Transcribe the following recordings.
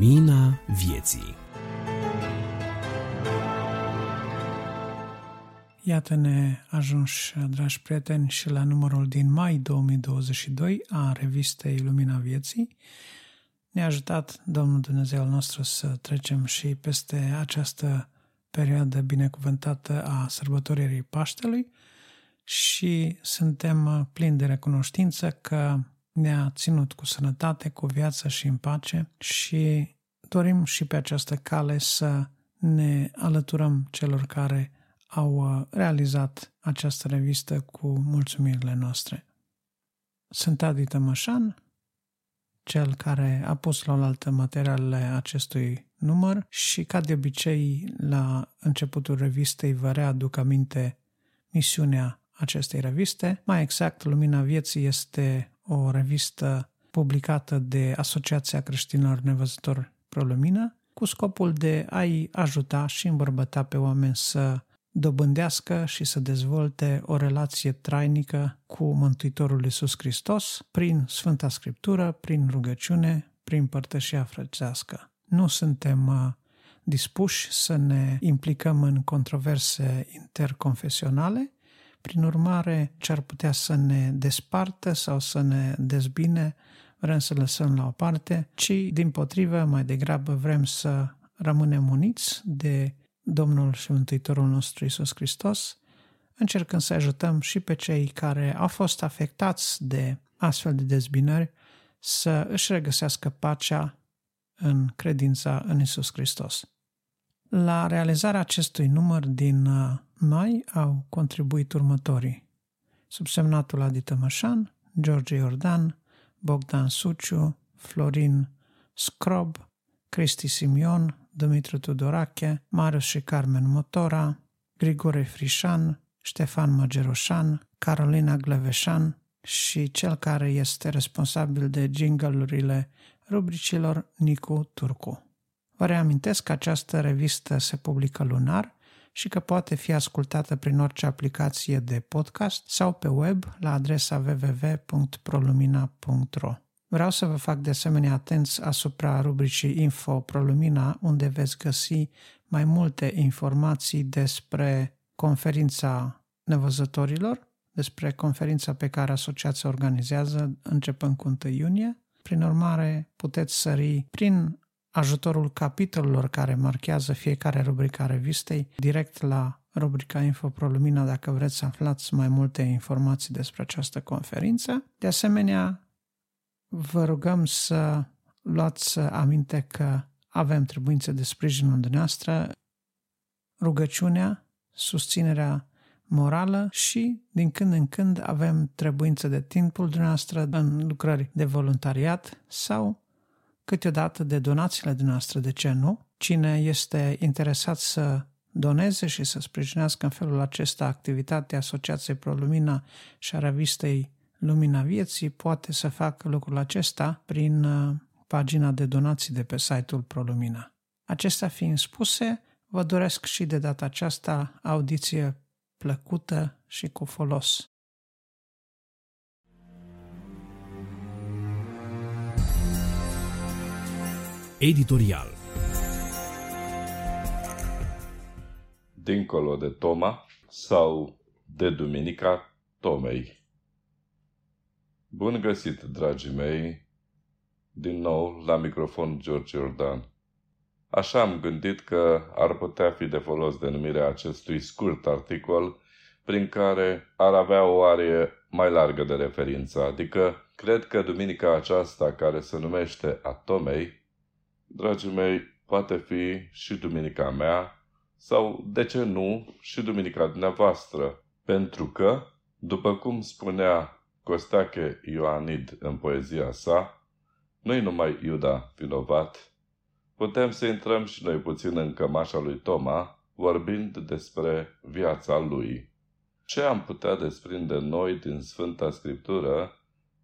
Lumina vieții Iată-ne ajunși, dragi prieteni, și la numărul din mai 2022 a revistei Lumina Vieții. Ne-a ajutat Domnul Dumnezeu nostru să trecem și peste această perioadă binecuvântată a sărbătoririi Paștelui și suntem plini de recunoștință că ne-a ținut cu sănătate, cu viață și în pace și dorim și pe această cale să ne alăturăm celor care au uh, realizat această revistă cu mulțumirile noastre. Sunt Adi Tămășan, cel care a pus la oaltă materialele acestui număr și, ca de obicei, la începutul revistei vă readuc aminte misiunea acestei reviste. Mai exact, Lumina Vieții este o revistă publicată de Asociația Creștinilor Nevăzători Pro Lumină, cu scopul de a-i ajuta și îmbărbăta pe oameni să dobândească și să dezvolte o relație trainică cu Mântuitorul Iisus Hristos prin Sfânta Scriptură, prin rugăciune, prin părtășia frățească. Nu suntem uh, dispuși să ne implicăm în controverse interconfesionale, prin urmare, ce ar putea să ne despartă sau să ne dezbine, vrem să lăsăm la o parte, ci, din potrivă, mai degrabă vrem să rămânem uniți de Domnul și Mântuitorul nostru Isus Hristos, încercând să ajutăm și pe cei care au fost afectați de astfel de dezbinări să își regăsească pacea în credința în Isus Hristos. La realizarea acestui număr din uh, mai au contribuit următorii. Subsemnatul Adi Tămășan, George Iordan, Bogdan Suciu, Florin Scrob, Cristi Simion, Dumitru Tudorache, Marius și Carmen Motora, Grigore Frișan, Ștefan Măgeroșan, Carolina Gleveșan și cel care este responsabil de jingle-urile rubricilor Nicu Turcu. Vă reamintesc că această revistă se publică lunar și că poate fi ascultată prin orice aplicație de podcast sau pe web la adresa www.prolumina.ro. Vreau să vă fac de asemenea atenți asupra rubricii Info ProLumina, unde veți găsi mai multe informații despre conferința nevăzătorilor, despre conferința pe care asociația organizează începând cu 1 iunie. Prin urmare, puteți sări prin ajutorul capitolelor care marchează fiecare rubrică a revistei direct la rubrica Info Pro Lumina dacă vreți să aflați mai multe informații despre această conferință. De asemenea, vă rugăm să luați aminte că avem trebuințe de sprijinul dumneavoastră, rugăciunea, susținerea morală și din când în când avem trebuință de timpul dumneavoastră în lucrări de voluntariat sau câteodată de donațiile dumneavoastră, de ce nu? Cine este interesat să doneze și să sprijinească în felul acesta activitatea Asociației Pro Lumina și a revistei Lumina Vieții poate să facă lucrul acesta prin uh, pagina de donații de pe site-ul ProLumina. Acestea fiind spuse, vă doresc și de data aceasta audiție plăcută și cu folos. Editorial Dincolo de Toma sau de Duminica Tomei Bun găsit, dragii mei, din nou la microfon George Jordan. Așa am gândit că ar putea fi de folos denumirea acestui scurt articol prin care ar avea o arie mai largă de referință, adică cred că duminica aceasta care se numește Atomei, dragii mei, poate fi și duminica mea sau, de ce nu, și duminica dumneavoastră, pentru că, după cum spunea Costache Ioanid în poezia sa, nu-i numai Iuda vinovat, putem să intrăm și noi puțin în cămașa lui Toma, vorbind despre viața lui. Ce am putea desprinde noi din Sfânta Scriptură,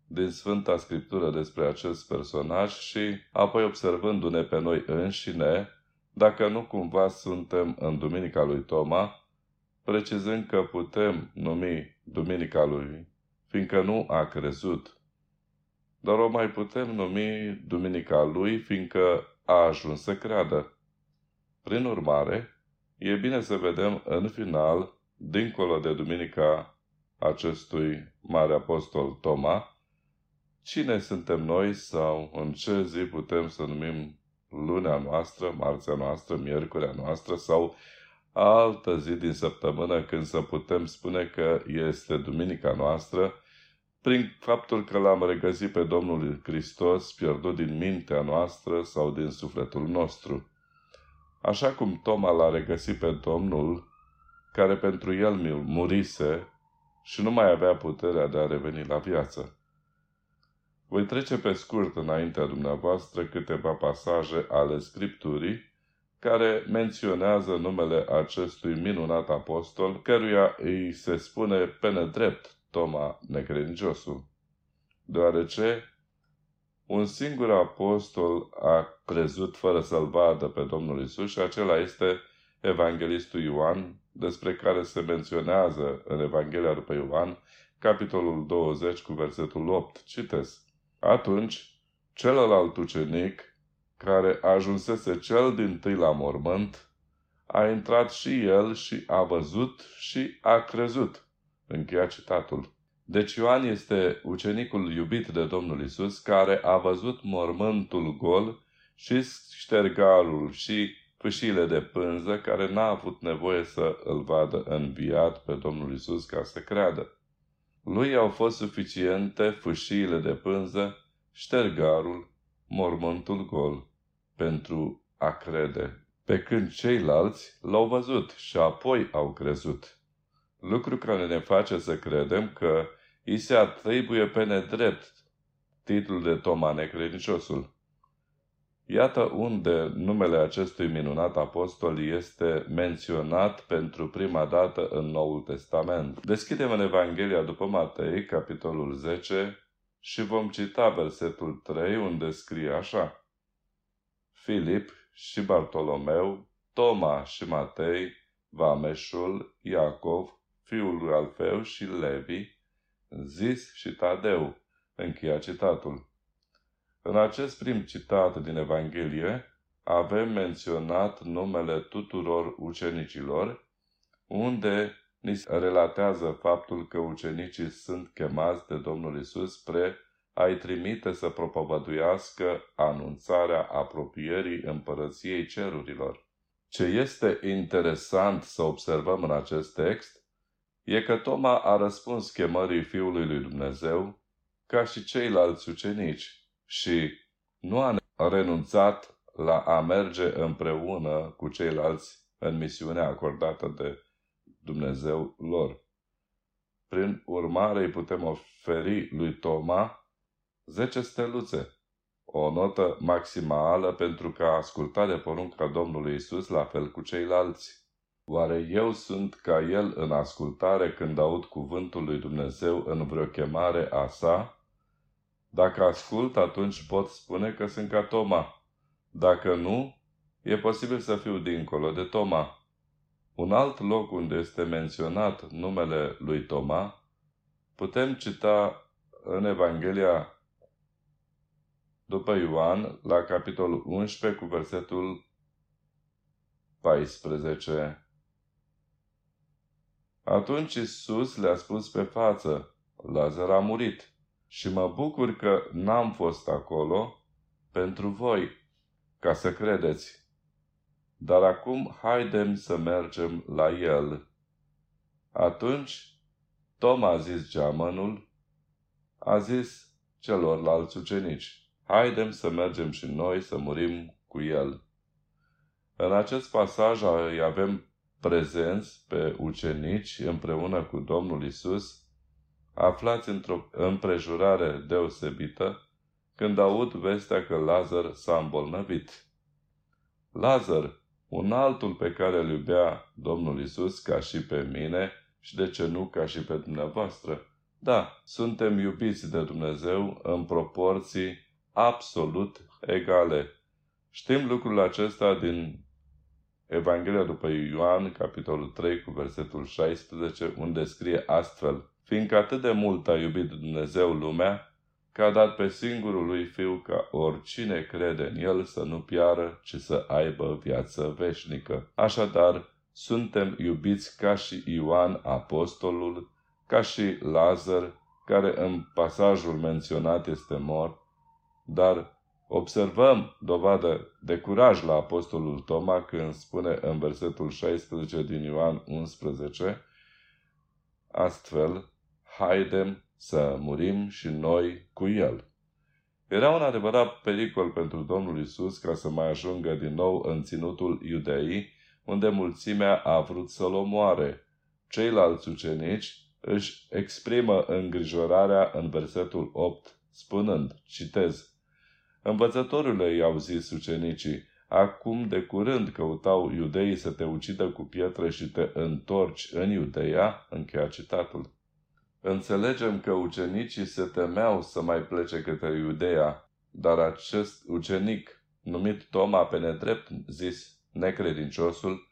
din Sfânta Scriptură despre acest personaj și apoi observându-ne pe noi înșine, dacă nu cumva suntem în Duminica lui Toma, precizând că putem numi Duminica lui fiindcă nu a crezut. Dar o mai putem numi Duminica lui, fiindcă a ajuns să creadă. Prin urmare, e bine să vedem în final, dincolo de duminica acestui mare apostol Toma, cine suntem noi sau în ce zi putem să numim lunea noastră, marțea noastră, miercurea noastră sau altă zi din săptămână când să putem spune că este duminica noastră, prin faptul că l-am regăsit pe Domnul Hristos pierdut din mintea noastră sau din sufletul nostru. Așa cum Toma l-a regăsit pe Domnul, care pentru el murise și nu mai avea puterea de a reveni la viață. Voi trece pe scurt înaintea dumneavoastră câteva pasaje ale Scripturii care menționează numele acestui minunat apostol, căruia îi se spune pe nedrept Toma necredinciosul, deoarece un singur apostol a crezut fără să-l vadă pe Domnul Isus și acela este Evanghelistul Ioan, despre care se menționează în Evanghelia după Ioan, capitolul 20 cu versetul 8. Citesc. Atunci, celălalt ucenic, care ajunsese cel din tâi la mormânt, a intrat și el și a văzut și a crezut. Încheia citatul. Deci Ioan este ucenicul iubit de Domnul Isus, care a văzut mormântul gol și ștergarul și fâșile de pânză, care n-a avut nevoie să îl vadă înviat pe Domnul Isus ca să creadă. Lui au fost suficiente fâșiile de pânză, ștergarul, mormântul gol, pentru a crede, pe când ceilalți l-au văzut și apoi au crezut. Lucru care ne face să credem că îi se atribuie pe nedrept titlul de Toma necredinciosul. Iată unde numele acestui minunat apostol este menționat pentru prima dată în Noul Testament. Deschidem în Evanghelia după Matei, capitolul 10, și vom cita versetul 3, unde scrie așa. Filip și Bartolomeu, Toma și Matei, Vameșul, Iacov, fiul lui Alfeu și Levi, zis și Tadeu. Încheia citatul. În acest prim citat din Evanghelie avem menționat numele tuturor ucenicilor, unde ni se relatează faptul că ucenicii sunt chemați de Domnul Isus spre a-i trimite să propovăduiască anunțarea apropierii împărăției cerurilor. Ce este interesant să observăm în acest text e că Toma a răspuns chemării Fiului lui Dumnezeu ca și ceilalți ucenici și nu a renunțat la a merge împreună cu ceilalți în misiunea acordată de Dumnezeu lor. Prin urmare îi putem oferi lui Toma 10 steluțe, o notă maximală pentru că a ascultat de porunca Domnului Isus la fel cu ceilalți. Oare eu sunt ca el în ascultare când aud cuvântul lui Dumnezeu în vreo chemare a sa? Dacă ascult, atunci pot spune că sunt ca Toma. Dacă nu, e posibil să fiu dincolo de Toma. Un alt loc unde este menționat numele lui Toma, putem cita în Evanghelia după Ioan, la capitolul 11 cu versetul 14. Atunci Isus le-a spus pe față, Lazar a murit și mă bucur că n-am fost acolo pentru voi, ca să credeți. Dar acum haidem să mergem la el. Atunci Tom a zis geamănul, a zis celorlalți ucenici, haidem să mergem și noi să murim cu el. În acest pasaj îi avem prezenți pe ucenici împreună cu Domnul Isus, aflați într-o împrejurare deosebită, când aud vestea că Lazar s-a îmbolnăvit. Lazar, un altul pe care îl iubea Domnul Isus ca și pe mine și de ce nu ca și pe dumneavoastră. Da, suntem iubiți de Dumnezeu în proporții absolut egale. Știm lucrul acesta din Evanghelia după Ioan, capitolul 3, cu versetul 16, unde scrie astfel, Fiindcă atât de mult a iubit Dumnezeu lumea, că a dat pe singurul lui Fiu ca oricine crede în El să nu piară, ci să aibă viață veșnică. Așadar, suntem iubiți ca și Ioan apostolul, ca și Lazar, care în pasajul menționat este mort, dar observăm dovadă de curaj la apostolul Toma când spune în versetul 16 din Ioan 11, astfel, haidem să murim și noi cu el. Era un adevărat pericol pentru Domnul Isus ca să mai ajungă din nou în ținutul iudeii, unde mulțimea a vrut să-l omoare. Ceilalți ucenici își exprimă îngrijorarea în versetul 8, spunând, citez, Învățătorile i-au zis ucenicii, acum de curând căutau iudeii să te ucidă cu pietre și te întorci în Iudeia, încheia citatul. Înțelegem că ucenicii se temeau să mai plece către Iudeea, dar acest ucenic, numit Toma pe nedrept zis necredinciosul,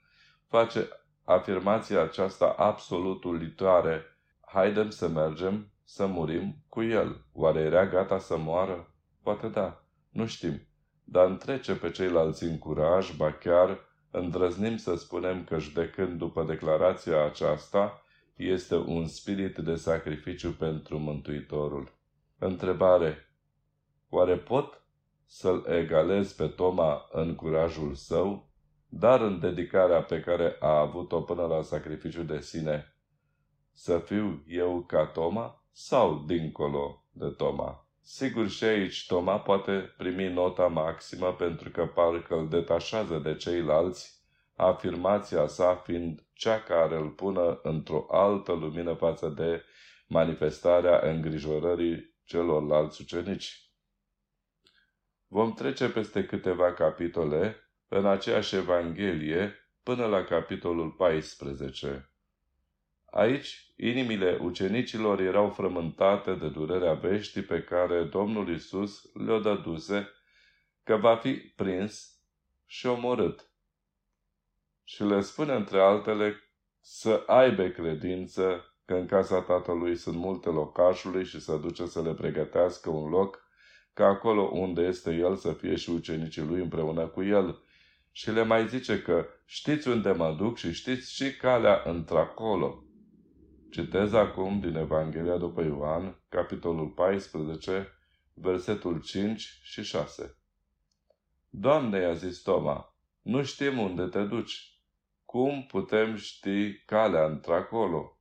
face afirmația aceasta absolut ulitoare. Haidem să mergem, să murim cu el. Oare era gata să moară? Poate da, nu știm. Dar întrece pe ceilalți în curaj, ba chiar îndrăznim să spunem că judecând după declarația aceasta, este un spirit de sacrificiu pentru Mântuitorul. Întrebare. Oare pot să-l egalez pe Toma în curajul său, dar în dedicarea pe care a avut-o până la sacrificiu de sine? Să fiu eu ca Toma sau dincolo de Toma? Sigur și aici Toma poate primi nota maximă pentru că parcă îl detașează de ceilalți afirmația sa fiind cea care îl pună într-o altă lumină față de manifestarea îngrijorării celorlalți ucenici. Vom trece peste câteva capitole în aceeași Evanghelie până la capitolul 14. Aici, inimile ucenicilor erau frământate de durerea veștii pe care Domnul Isus le-o dăduse că va fi prins și omorât și le spune între altele să aibă credință că în casa tatălui sunt multe locașului și să duce să le pregătească un loc ca acolo unde este el să fie și ucenicii lui împreună cu el. Și le mai zice că știți unde mă duc și știți și calea într-acolo. Citez acum din Evanghelia după Ioan, capitolul 14, versetul 5 și 6. Doamne, i-a zis Toma, nu știm unde te duci cum putem ști calea într-acolo?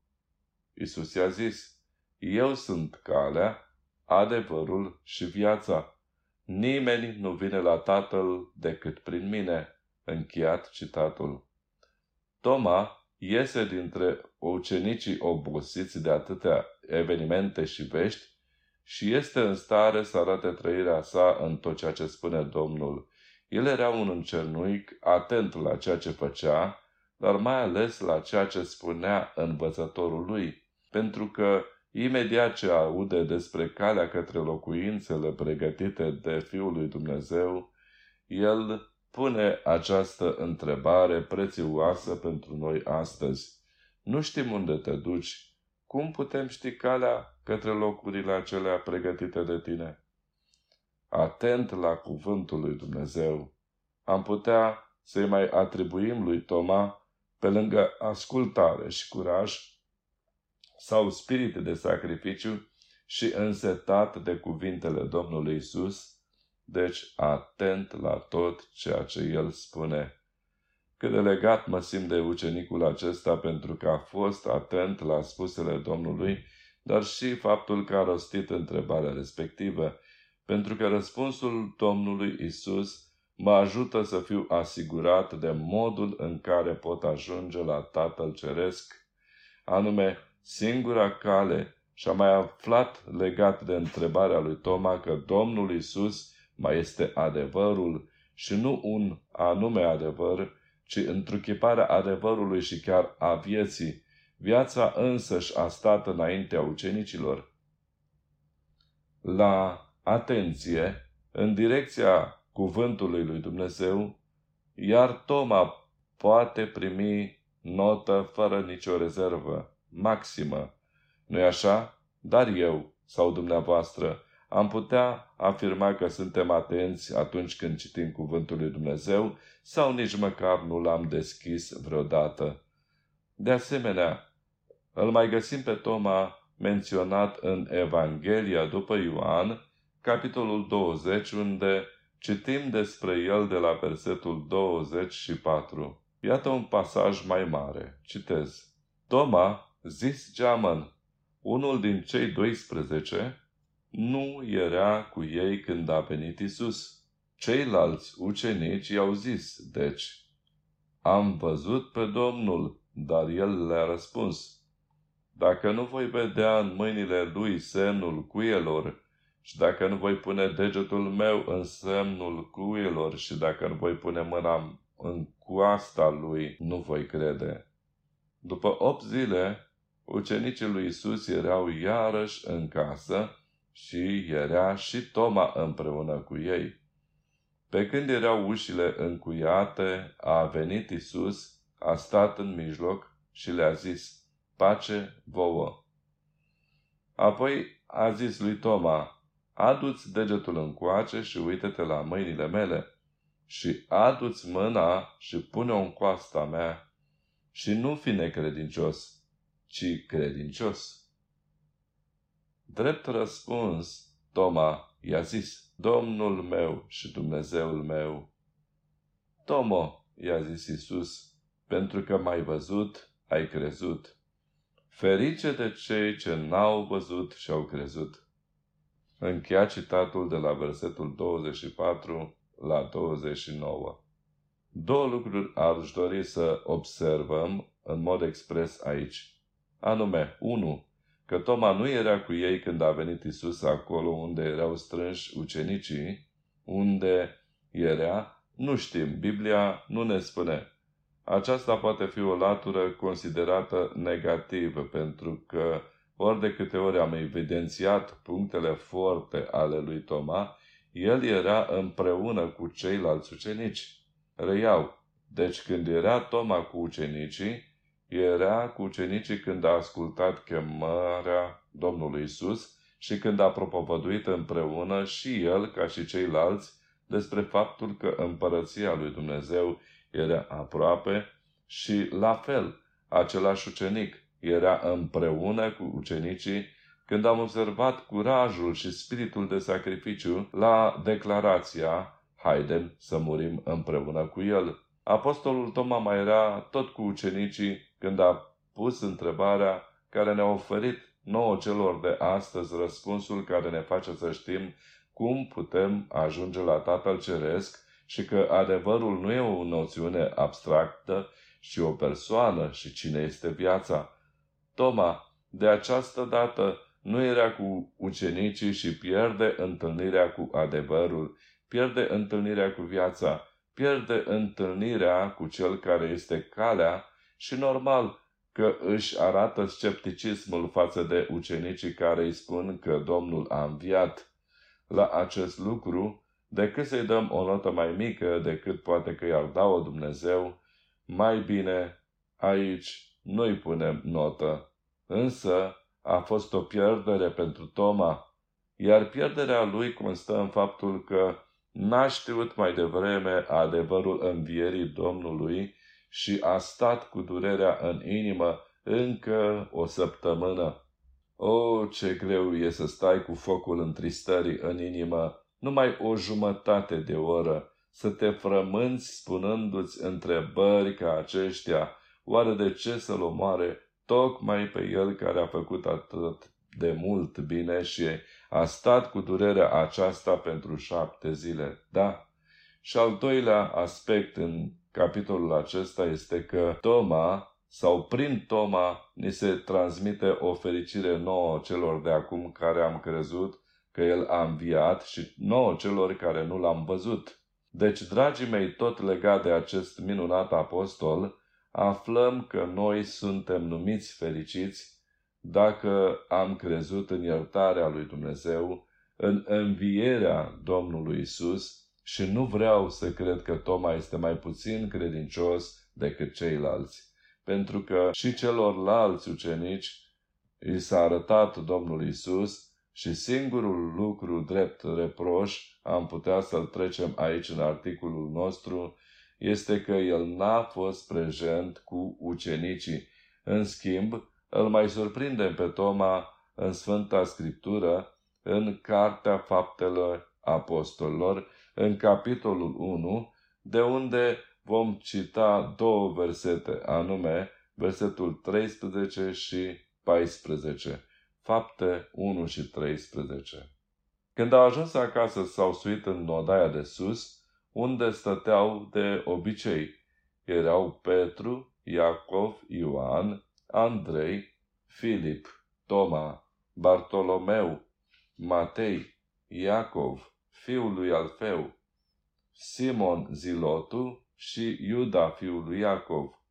Isus i-a zis, Eu sunt calea, adevărul și viața. Nimeni nu vine la Tatăl decât prin mine. Încheiat citatul. Toma iese dintre ucenicii obosiți de atâtea evenimente și vești și este în stare să arate trăirea sa în tot ceea ce spune Domnul. El era un încernuic atent la ceea ce făcea, dar mai ales la ceea ce spunea învățătorul lui, pentru că imediat ce aude despre calea către locuințele pregătite de Fiul lui Dumnezeu, el pune această întrebare prețioasă pentru noi astăzi. Nu știm unde te duci. Cum putem ști calea către locurile acelea pregătite de tine? Atent la cuvântul lui Dumnezeu. Am putea să-i mai atribuim lui Toma pe lângă ascultare și curaj, sau spirit de sacrificiu și însetat de cuvintele Domnului Isus, deci atent la tot ceea ce El spune. Cât de legat mă simt de ucenicul acesta pentru că a fost atent la spusele Domnului, dar și faptul că a rostit întrebarea respectivă, pentru că răspunsul Domnului Isus mă ajută să fiu asigurat de modul în care pot ajunge la Tatăl Ceresc, anume singura cale și am mai aflat legat de întrebarea lui Toma că Domnul Isus mai este adevărul și nu un anume adevăr, ci întruchiparea adevărului și chiar a vieții. Viața însăși a stat înaintea ucenicilor. La atenție, în direcția cuvântului lui Dumnezeu, iar Toma poate primi notă fără nicio rezervă, maximă. nu așa? Dar eu sau dumneavoastră am putea afirma că suntem atenți atunci când citim Cuvântul lui Dumnezeu sau nici măcar nu l-am deschis vreodată. De asemenea, îl mai găsim pe Toma menționat în Evanghelia după Ioan, capitolul 20, unde citim despre el de la versetul 24. Iată un pasaj mai mare. Citez. Toma, zis geamăn, unul din cei 12, nu era cu ei când a venit Isus. Ceilalți ucenici i-au zis, deci, am văzut pe Domnul, dar el le-a răspuns, dacă nu voi vedea în mâinile lui semnul cuielor și dacă nu voi pune degetul meu în semnul cuielor și dacă nu voi pune mâna în coasta lui, nu voi crede. După opt zile, ucenicii lui Isus erau iarăși în casă și era și Toma împreună cu ei. Pe când erau ușile încuiate, a venit Isus, a stat în mijloc și le-a zis, pace vouă. Apoi a zis lui Toma, adu-ți degetul încoace și uită-te la mâinile mele și adu-ți mâna și pune-o în coasta mea și nu fi necredincios, ci credincios. Drept răspuns, Toma i-a zis, Domnul meu și Dumnezeul meu. Tomo, i-a zis Isus, pentru că m-ai văzut, ai crezut. Ferice de cei ce n-au văzut și au crezut. Încheia citatul de la versetul 24 la 29. Două lucruri aș dori să observăm în mod expres aici. Anume, 1 că Toma nu era cu ei când a venit Isus acolo unde erau strânși ucenicii, unde era, nu știm, Biblia nu ne spune. Aceasta poate fi o latură considerată negativă, pentru că ori de câte ori am evidențiat punctele forte ale lui Toma, el era împreună cu ceilalți ucenici. Reiau, deci când era Toma cu ucenicii, era cu ucenicii când a ascultat chemarea Domnului Isus și când a propovăduit împreună și el, ca și ceilalți, despre faptul că împărăția lui Dumnezeu era aproape și, la fel, același ucenic era împreună cu ucenicii când am observat curajul și spiritul de sacrificiu la declarația Haidem să murim împreună cu el. Apostolul Toma mai era tot cu ucenicii când a pus întrebarea care ne-a oferit nouă celor de astăzi răspunsul care ne face să știm cum putem ajunge la Tatăl Ceresc și că adevărul nu e o noțiune abstractă, ci o persoană și cine este viața. Toma, de această dată, nu era cu ucenicii și pierde întâlnirea cu adevărul, pierde întâlnirea cu viața, pierde întâlnirea cu cel care este calea și normal că își arată scepticismul față de ucenicii care îi spun că Domnul a înviat. La acest lucru, decât să-i dăm o notă mai mică decât poate că i-ar da-o Dumnezeu, mai bine aici nu-i punem notă. Însă a fost o pierdere pentru Toma, iar pierderea lui constă în faptul că n-a știut mai devreme adevărul învierii Domnului și a stat cu durerea în inimă încă o săptămână. O, ce greu e să stai cu focul întristării în inimă numai o jumătate de oră, să te frămânți spunându-ți întrebări ca aceștia, oare de ce să-l omoare tocmai pe el care a făcut atât de mult bine și a stat cu durerea aceasta pentru șapte zile. Da? Și al doilea aspect în capitolul acesta este că Toma sau prin Toma ni se transmite o fericire nouă celor de acum care am crezut că El a înviat și nouă celor care nu l-am văzut. Deci, dragii mei, tot legat de acest minunat apostol, aflăm că noi suntem numiți fericiți dacă am crezut în iertarea lui Dumnezeu, în învierea Domnului Isus și nu vreau să cred că Toma este mai puțin credincios decât ceilalți, pentru că și celorlalți ucenici i s-a arătat Domnul Isus Și singurul lucru drept reproș am putea să-l trecem aici în articolul nostru este că el n-a fost prezent cu ucenicii. În schimb, îl mai surprindem pe Toma în Sfânta Scriptură, în Cartea Faptelor Apostolilor, în capitolul 1, de unde vom cita două versete, anume versetul 13 și 14. Fapte 1 și 13. Când au ajuns acasă, s-au suit în nodaia de sus, unde stăteau de obicei. Erau Petru, Iacov, Ioan, Andrei, Filip, Toma, Bartolomeu, Matei, Iacov, fiul lui Alfeu, Simon Zilotu și Iuda, fiul lui Iacov.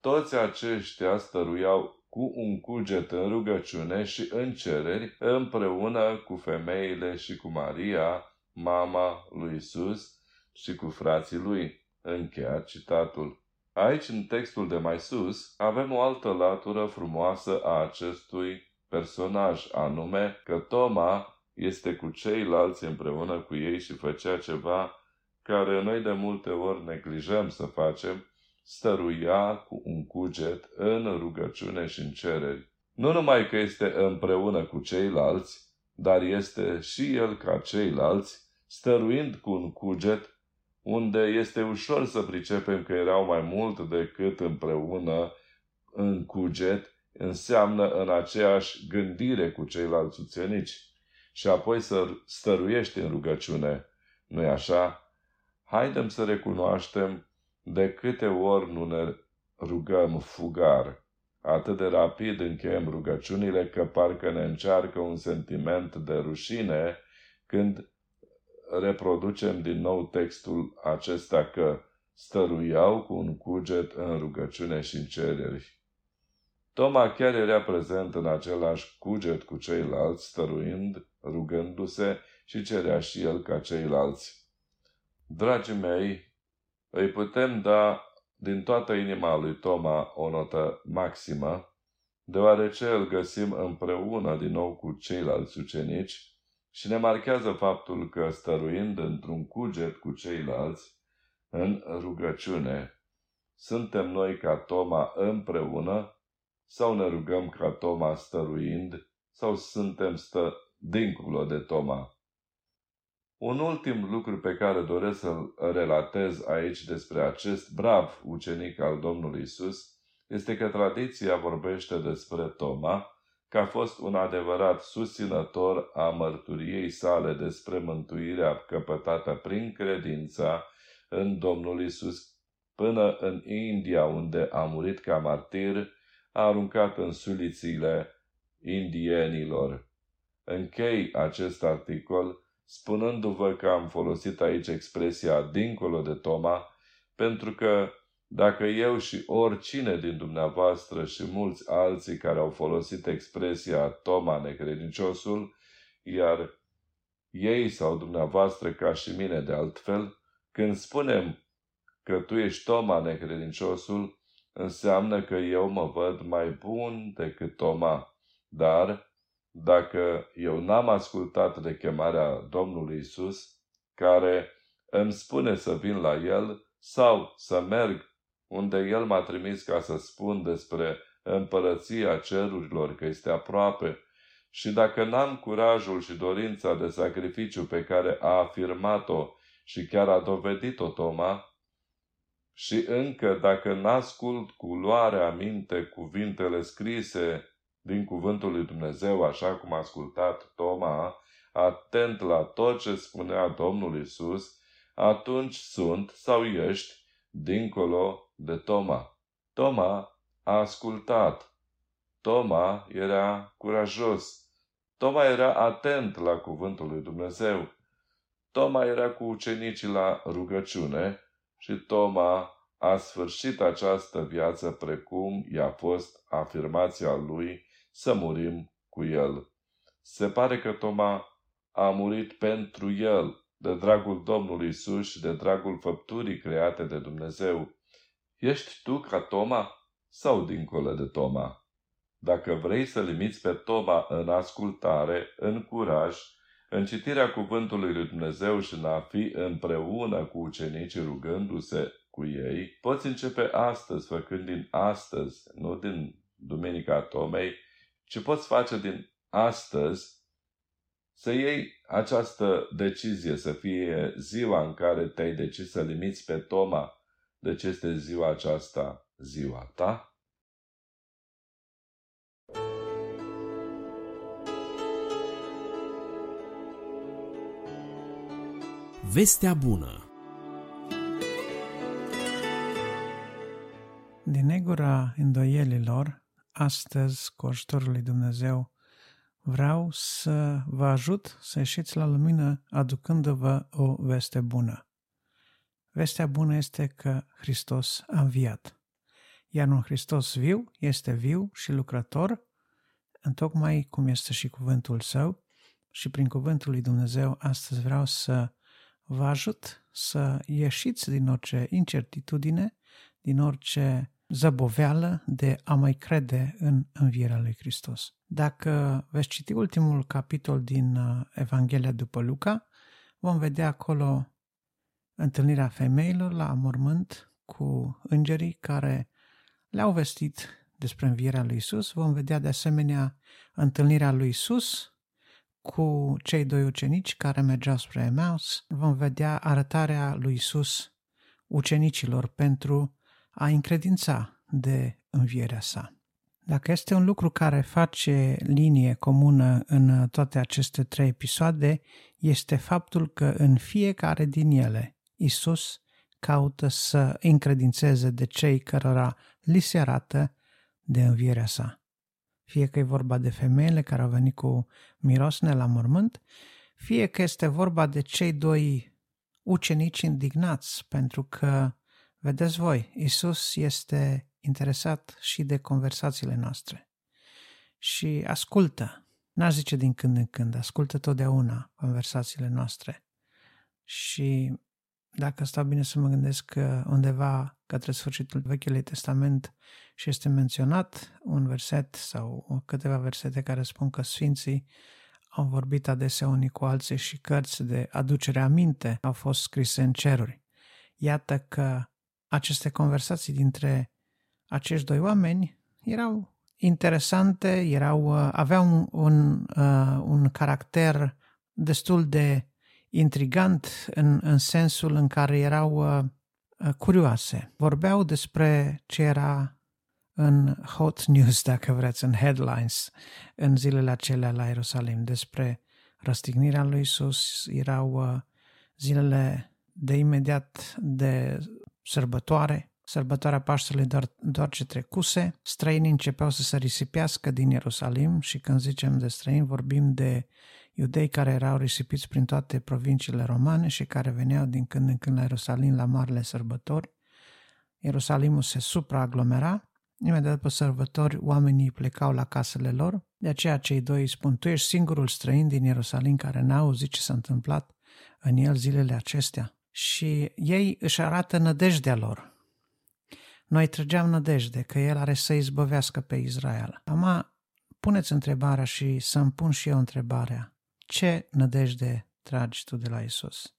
Toți aceștia stăruiau cu un cuget în rugăciune și în cereri, împreună cu femeile și cu Maria, mama lui Isus, și cu frații lui. Încheia citatul. Aici, în textul de mai sus, avem o altă latură frumoasă a acestui personaj, anume că Toma este cu ceilalți împreună cu ei și făcea ceva care noi de multe ori neglijăm să facem, stăruia cu un cuget în rugăciune și în cereri. Nu numai că este împreună cu ceilalți, dar este și el ca ceilalți, stăruind cu un cuget unde este ușor să pricepem că erau mai mult decât împreună în cuget, înseamnă în aceeași gândire cu ceilalți ucenici și apoi să stăruiești în rugăciune. nu-i așa? Haidem să recunoaștem de câte ori nu ne rugăm fugar, atât de rapid încheiem rugăciunile că parcă ne încearcă un sentiment de rușine când reproducem din nou textul acesta că stăruiau cu un cuget în rugăciune și în cereri. Toma chiar era prezent în același cuget cu ceilalți, stăruind, rugându-se și cerea și el ca ceilalți. Dragii mei, îi putem da din toată inima lui Toma o notă maximă, deoarece îl găsim împreună din nou cu ceilalți ucenici și ne marchează faptul că stăruind într-un cuget cu ceilalți, în rugăciune, suntem noi ca Toma împreună sau ne rugăm ca Toma stăruind sau suntem stă dincolo de Toma. Un ultim lucru pe care doresc să-l relatez aici despre acest brav ucenic al Domnului Isus este că tradiția vorbește despre Toma, că a fost un adevărat susținător a mărturiei sale despre mântuirea căpătată prin credința în Domnul Isus până în India, unde a murit ca martir, a aruncat în sulițile indienilor. Închei acest articol spunându-vă că am folosit aici expresia dincolo de Toma, pentru că dacă eu și oricine din dumneavoastră și mulți alții care au folosit expresia Toma necredinciosul, iar ei sau dumneavoastră ca și mine de altfel, când spunem că tu ești Toma necredinciosul, înseamnă că eu mă văd mai bun decât Toma. Dar, dacă eu n-am ascultat de chemarea Domnului Isus, care îmi spune să vin la El sau să merg unde El m-a trimis ca să spun despre împărăția cerurilor că este aproape, și dacă n-am curajul și dorința de sacrificiu pe care a afirmat-o și chiar a dovedit-o Toma, și încă dacă n-ascult cu luarea minte cuvintele scrise din cuvântul lui Dumnezeu, așa cum a ascultat Toma, atent la tot ce spunea Domnul Isus, atunci sunt sau ești dincolo de Toma. Toma a ascultat. Toma era curajos. Toma era atent la cuvântul lui Dumnezeu. Toma era cu ucenicii la rugăciune și Toma a sfârșit această viață precum i-a fost afirmația lui să murim cu el. Se pare că Toma a murit pentru el, de dragul Domnului Isus și de dragul făpturii create de Dumnezeu. Ești tu ca Toma sau dincolo de Toma? Dacă vrei să limiți pe Toma în ascultare, în curaj, în citirea cuvântului lui Dumnezeu și în a fi împreună cu ucenicii rugându-se cu ei, poți începe astăzi, făcând din astăzi, nu din Duminica Tomei, ci poți face din astăzi să iei această decizie, să fie ziua în care te-ai decis să limiți pe Toma, deci este ziua aceasta ziua ta? Vestea bună Din negura îndoielilor, astăzi, cu ajutorul lui Dumnezeu, vreau să vă ajut să ieșiți la lumină aducându-vă o veste bună. Vestea bună este că Hristos a înviat. Iar un Hristos viu este viu și lucrător, întocmai cum este și cuvântul său, și prin cuvântul lui Dumnezeu astăzi vreau să vă ajut să ieșiți din orice incertitudine, din orice zăboveală de a mai crede în învierea lui Hristos. Dacă veți citi ultimul capitol din uh, Evanghelia după Luca, vom vedea acolo întâlnirea femeilor la mormânt cu îngerii care le-au vestit despre învierea lui Isus. Vom vedea de asemenea întâlnirea lui Isus cu cei doi ucenici care mergeau spre Emaus. Vom vedea arătarea lui Isus ucenicilor pentru a încredința de învierea sa. Dacă este un lucru care face linie comună în toate aceste trei episoade, este faptul că în fiecare din ele Isus caută să încredințeze de cei cărora li se arată de învierea sa. Fie că e vorba de femeile care au venit cu mirosne la mormânt, fie că este vorba de cei doi ucenici indignați pentru că Vedeți voi, Isus este interesat și de conversațiile noastre și ascultă. N-aș zice din când în când, ascultă totdeauna conversațiile noastre. Și dacă stau bine să mă gândesc că undeva către sfârșitul Vechiului Testament și este menționat un verset sau câteva versete care spun că Sfinții au vorbit adesea unii cu alții și cărți de aducere aminte au fost scrise în ceruri. Iată că aceste conversații dintre acești doi oameni erau interesante, erau, uh, aveau un, un, uh, un caracter destul de intrigant în, în sensul în care erau uh, curioase. Vorbeau despre ce era în hot news, dacă vreți, în headlines, în zilele acelea la Ierusalim, despre răstignirea lui Isus, erau zilele de imediat de sărbătoare, sărbătoarea Paștelui doar, doar ce trecuse, străinii începeau să se risipească din Ierusalim și când zicem de străini vorbim de iudei care erau risipiți prin toate provinciile romane și care veneau din când în când la Ierusalim la marile sărbători. Ierusalimul se supraaglomera, imediat după sărbători oamenii plecau la casele lor, de aceea cei doi îi spun, tu ești singurul străin din Ierusalim care n-a auzit ce s-a întâmplat în el zilele acestea și ei își arată nădejdea lor. Noi trăgeam nădejde că El are să izbăvească pe Israel. Ama, puneți întrebarea și să-mi pun și eu întrebarea. Ce nădejde tragi tu de la Isus?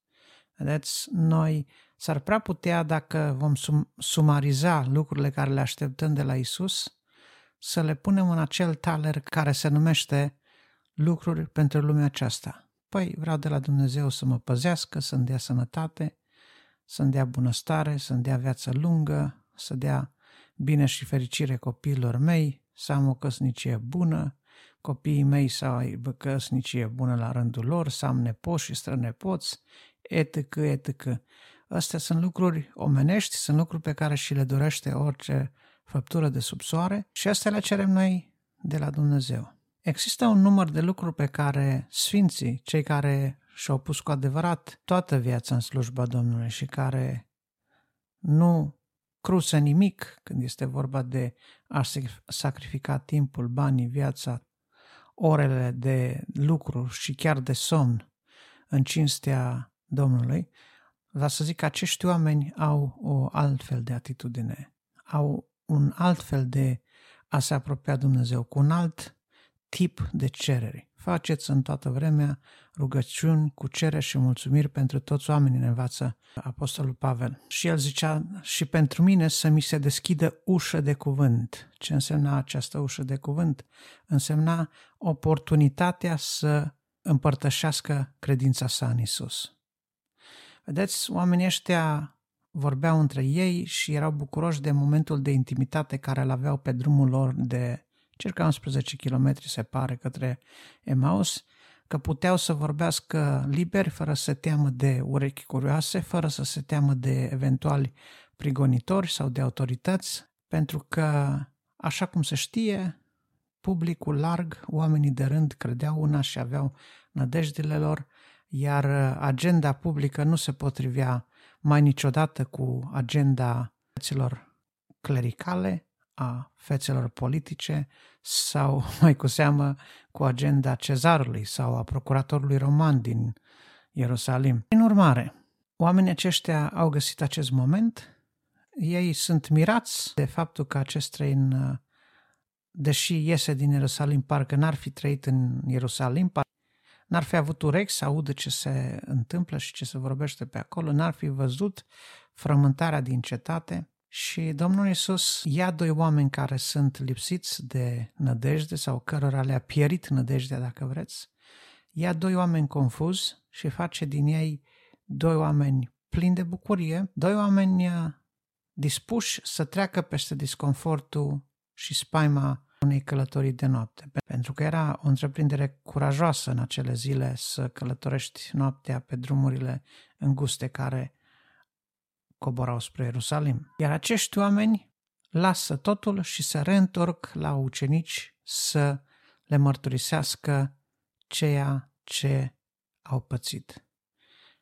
Vedeți, noi s-ar prea putea, dacă vom sum- sumariza lucrurile care le așteptăm de la Isus, să le punem în acel taler care se numește lucruri pentru lumea aceasta. Păi vreau de la Dumnezeu să mă păzească, să-mi dea sănătate, să-mi dea bunăstare, să-mi dea viață lungă, să dea bine și fericire copiilor mei, să am o căsnicie bună, copiii mei să aibă căsnicie bună la rândul lor, să am nepoți și strănepoți, etc., etc. Astea sunt lucruri omenești, sunt lucruri pe care și le dorește orice făptură de sub soare și astea le cerem noi de la Dumnezeu. Există un număr de lucruri pe care sfinții, cei care și-au pus cu adevărat toată viața în slujba Domnului și care nu crusă nimic când este vorba de a sacrifica timpul, banii, viața, orele de lucru și chiar de somn în cinstea Domnului, vreau să zic că acești oameni au o altfel de atitudine, au un alt fel de a se apropia Dumnezeu cu un alt tip de cereri. Faceți în toată vremea rugăciuni cu cere și mulțumiri pentru toți oamenii, ne învață Apostolul Pavel. Și el zicea, și pentru mine să mi se deschidă ușă de cuvânt. Ce însemna această ușă de cuvânt? Însemna oportunitatea să împărtășească credința sa în Isus. Vedeți, oamenii ăștia vorbeau între ei și erau bucuroși de momentul de intimitate care îl aveau pe drumul lor de circa 11 km se pare către Emaus, că puteau să vorbească liberi, fără să se teamă de urechi curioase, fără să se teamă de eventuali prigonitori sau de autorități, pentru că, așa cum se știe, publicul larg, oamenii de rând credeau una și aveau nădejdile lor, iar agenda publică nu se potrivea mai niciodată cu agenda celor clericale, a fețelor politice sau, mai cu seamă, cu agenda cezarului sau a procuratorului roman din Ierusalim. În urmare, oamenii aceștia au găsit acest moment, ei sunt mirați de faptul că acest străin, deși iese din Ierusalim, parcă n-ar fi trăit în Ierusalim, n-ar fi avut urechi să audă ce se întâmplă și ce se vorbește pe acolo, n-ar fi văzut frământarea din cetate, și Domnul Isus ia doi oameni care sunt lipsiți de nădejde sau cărora le-a pierit nădejdea, dacă vreți, ia doi oameni confuzi și face din ei doi oameni plini de bucurie, doi oameni uh, dispuși să treacă peste disconfortul și spaima unei călătorii de noapte. Pentru că era o întreprindere curajoasă în acele zile să călătorești noaptea pe drumurile înguste care coborau spre Ierusalim. Iar acești oameni lasă totul și se reîntorc la ucenici să le mărturisească ceea ce au pățit.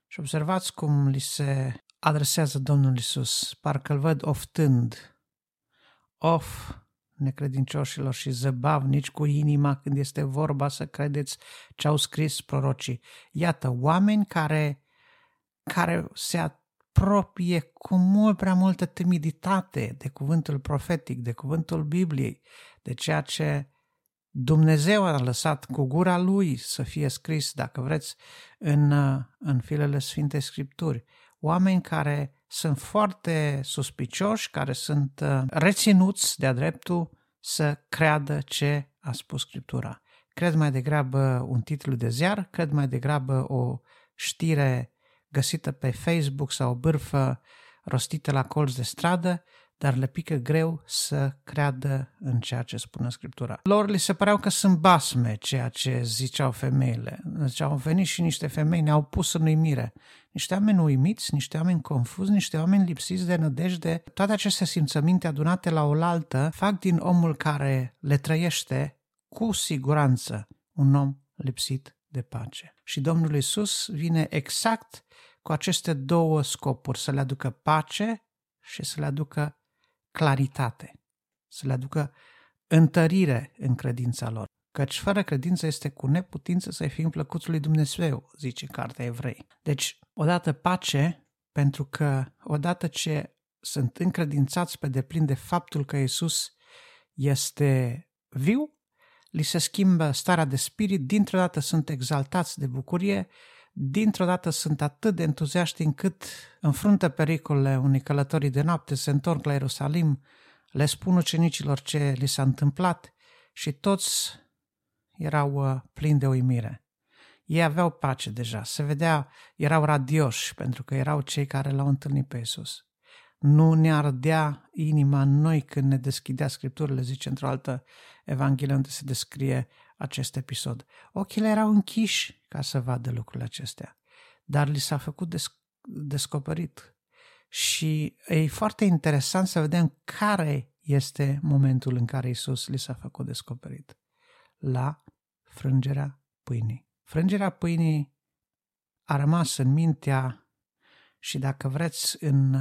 Și observați cum li se adresează Domnul Isus, parcă îl văd oftând. Of, necredincioșilor și zăbavnici cu inima când este vorba să credeți ce au scris prorocii. Iată, oameni care, care se apropie cu mult prea multă timiditate de cuvântul profetic, de cuvântul Bibliei, de ceea ce Dumnezeu a lăsat cu gura lui să fie scris, dacă vreți, în, în filele Sfintei Scripturi. Oameni care sunt foarte suspicioși, care sunt uh, reținuți de-a dreptul să creadă ce a spus Scriptura. Cred mai degrabă un titlu de ziar, cred mai degrabă o știre găsită pe Facebook sau o bârfă rostită la colț de stradă, dar le pică greu să creadă în ceea ce spune Scriptura. Lor li se păreau că sunt basme ceea ce ziceau femeile. Deci au venit și niște femei, ne-au pus în uimire. Niște oameni uimiți, niște oameni confuzi, niște oameni lipsiți de nădejde. Toate aceste simțăminte adunate la oaltă fac din omul care le trăiește cu siguranță un om lipsit de pace. Și Domnul Isus vine exact cu aceste două scopuri, să le aducă pace și să le aducă claritate, să le aducă întărire în credința lor. Căci fără credință este cu neputință să-i fim plăcuți lui Dumnezeu, zice Cartea Evrei. Deci, odată pace, pentru că odată ce sunt încredințați pe deplin de faptul că Isus este viu, li se schimbă starea de spirit, dintr-o dată sunt exaltați de bucurie, dintr-o dată sunt atât de entuziaști încât înfruntă pericolele unei călătorii de noapte, se întorc la Ierusalim, le spun ucenicilor ce li s-a întâmplat și toți erau uh, plini de uimire. Ei aveau pace deja, se vedea, erau radioși pentru că erau cei care l-au întâlnit pe Isus. Nu ne ardea inima în noi când ne deschidea Scripturile, zice într-o altă Evanghelie unde se descrie acest episod. Ochii erau închiși ca să vadă lucrurile acestea, dar li s-a făcut desc- descoperit. Și e foarte interesant să vedem care este momentul în care Isus li s-a făcut descoperit. La frângerea pâinii. Frângerea pâinii a rămas în mintea și dacă vreți în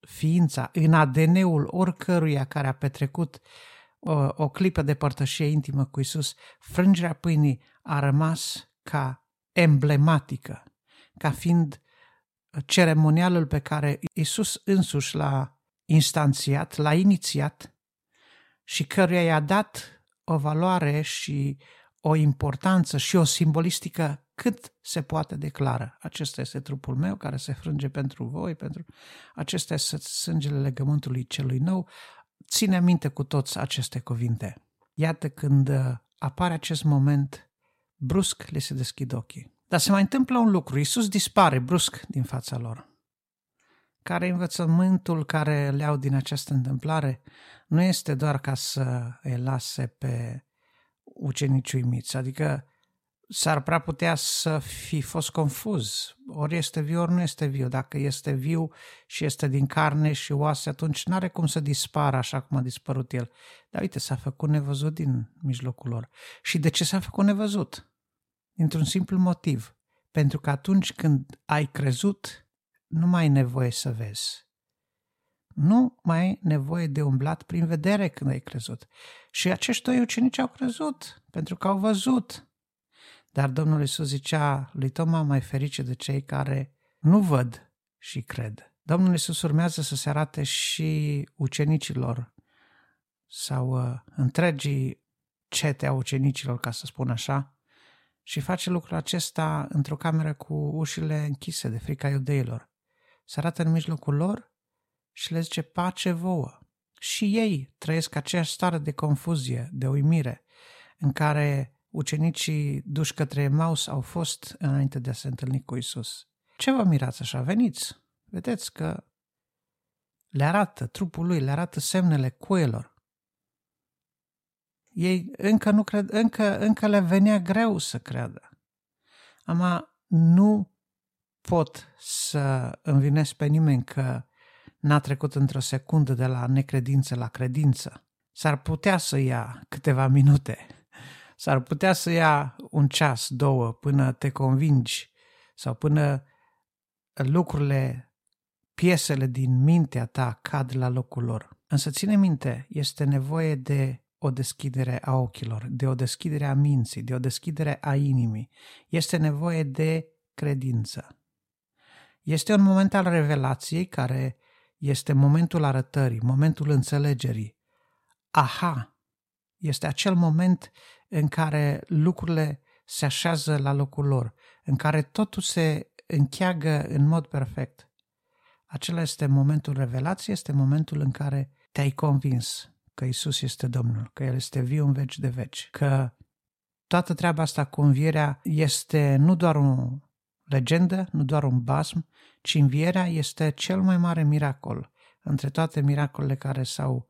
ființa, în ADN-ul oricăruia care a petrecut o, o clipă de părtășie intimă cu Isus, frângerea pâinii a rămas ca emblematică, ca fiind ceremonialul pe care Isus însuși l-a instanțiat, l-a inițiat și căruia i-a dat o valoare și o importanță și o simbolistică cât se poate declară. Acesta este trupul meu care se frânge pentru voi, pentru acesta este sângele legământului celui nou. Ține minte cu toți aceste cuvinte. Iată când uh, apare acest moment, brusc le se deschid ochii. Dar se mai întâmplă un lucru. Iisus dispare brusc din fața lor. Care învățământul care le au din această întâmplare nu este doar ca să îi lase pe ucenici uimiți, adică s-ar prea putea să fi fost confuz. Ori este viu, ori nu este viu. Dacă este viu și este din carne și oase, atunci nu are cum să dispară așa cum a dispărut el. Dar uite, s-a făcut nevăzut din mijlocul lor. Și de ce s-a făcut nevăzut? Dintr-un simplu motiv. Pentru că atunci când ai crezut, nu mai ai nevoie să vezi. Nu mai ai nevoie de umblat prin vedere când ai crezut. Și acești doi ucenici au crezut, pentru că au văzut. Dar Domnul Iisus zicea lui Toma, mai ferice de cei care nu văd și cred. Domnul Iisus urmează să se arate și ucenicilor sau uh, întregii cete a ucenicilor, ca să spun așa, și face lucrul acesta într-o cameră cu ușile închise de frica iudeilor. Se arată în mijlocul lor și le zice pace vouă. Și ei trăiesc aceeași stare de confuzie, de uimire, în care ucenicii duși către Emaus au fost înainte de a se întâlni cu Isus. Ce vă mirați așa? Veniți! Vedeți că le arată trupul lui, le arată semnele cuielor. Ei încă, nu cred, încă, încă le venea greu să creadă. Ama nu pot să învinesc pe nimeni că n-a trecut într-o secundă de la necredință la credință. S-ar putea să ia câteva minute, s-ar putea să ia un ceas, două, până te convingi sau până lucrurile, piesele din mintea ta cad la locul lor. Însă ține minte, este nevoie de o deschidere a ochilor, de o deschidere a minții, de o deschidere a inimii. Este nevoie de credință. Este un moment al revelației care este momentul arătării, momentul înțelegerii. Aha! Este acel moment în care lucrurile se așează la locul lor, în care totul se încheagă în mod perfect. Acela este momentul revelației, este momentul în care te-ai convins că Isus este Domnul, că El este viu în veci de veci, că toată treaba asta cu învierea este nu doar o legendă, nu doar un basm, ci învierea este cel mai mare miracol între toate miracolele care s-au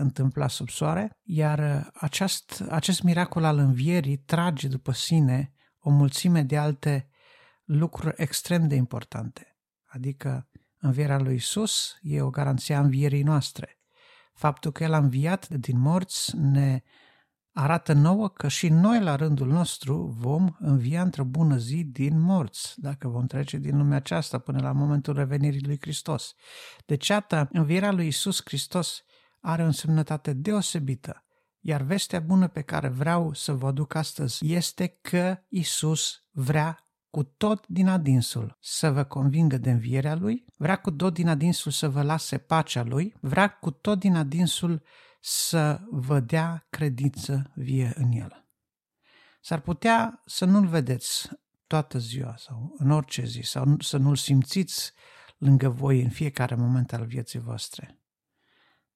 întâmplat sub soare, iar acest, acest miracol al învierii trage după sine o mulțime de alte lucruri extrem de importante. Adică învierea lui Isus e o garanție a învierii noastre. Faptul că El a înviat din morți ne arată nouă că și noi la rândul nostru vom învia într-o bună zi din morți, dacă vom trece din lumea aceasta până la momentul revenirii lui Hristos. Deci, iată, învierea lui Isus Hristos are o însemnătate deosebită, iar vestea bună pe care vreau să vă aduc astăzi este că Isus vrea cu tot din adinsul să vă convingă de învierea lui, vrea cu tot din adinsul să vă lase pacea lui, vrea cu tot din adinsul să vă dea credință vie în el. S-ar putea să nu-l vedeți toată ziua sau în orice zi sau să nu-l simțiți lângă voi în fiecare moment al vieții voastre.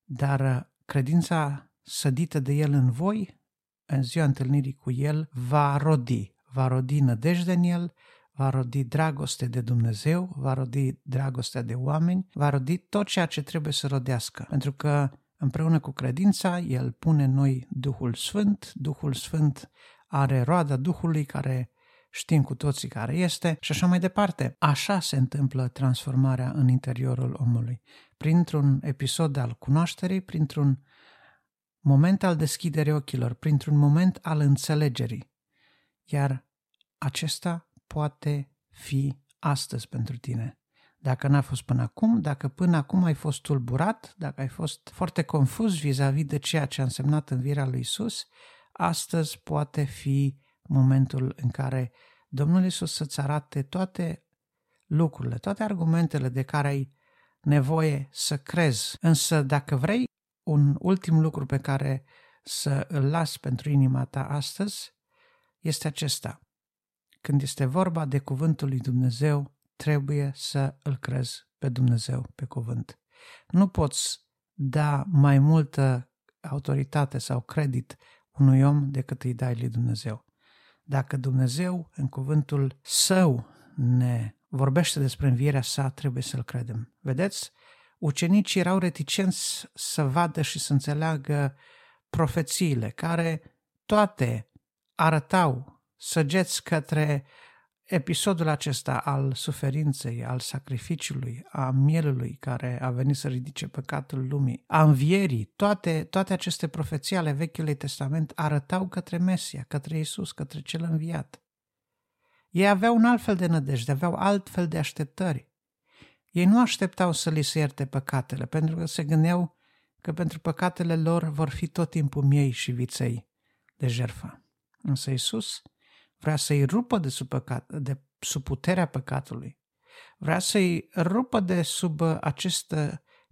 Dar uh, credința sădită de el în voi, în ziua întâlnirii cu el, va rodi, va rodi nădejde în el, va rodi dragoste de Dumnezeu, va rodi dragostea de oameni, va rodi tot ceea ce trebuie să rodească. Pentru că Împreună cu credința, El pune în noi Duhul Sfânt, Duhul Sfânt are roada Duhului care știm cu toții care este și așa mai departe. Așa se întâmplă transformarea în interiorul omului. Printr-un episod al cunoașterii, printr-un moment al deschiderii ochilor, printr-un moment al înțelegerii. Iar acesta poate fi astăzi pentru tine. Dacă n-a fost până acum, dacă până acum ai fost tulburat, dacă ai fost foarte confuz vis-a-vis de ceea ce a însemnat învierea lui Isus, astăzi poate fi momentul în care Domnul Isus să-ți arate toate lucrurile, toate argumentele de care ai nevoie să crezi. Însă dacă vrei un ultim lucru pe care să îl las pentru inima ta astăzi este acesta. Când este vorba de cuvântul lui Dumnezeu, trebuie să îl crezi pe Dumnezeu pe cuvânt. Nu poți da mai multă autoritate sau credit unui om decât îi dai lui Dumnezeu. Dacă Dumnezeu în cuvântul său ne vorbește despre învierea sa, trebuie să-l credem. Vedeți? Ucenicii erau reticenți să vadă și să înțeleagă profețiile care toate arătau săgeți către episodul acesta al suferinței, al sacrificiului, a mielului care a venit să ridice păcatul lumii, a învierii, toate, toate aceste profeții ale Vechiului Testament arătau către Mesia, către Isus, către cel înviat. Ei aveau un alt fel de nădejde, aveau alt fel de așteptări. Ei nu așteptau să li se ierte păcatele, pentru că se gândeau că pentru păcatele lor vor fi tot timpul miei și viței de jertfă. Însă Isus vrea să-i rupă de sub, păcat, de sub puterea păcatului. Vrea să-i rupă de sub acest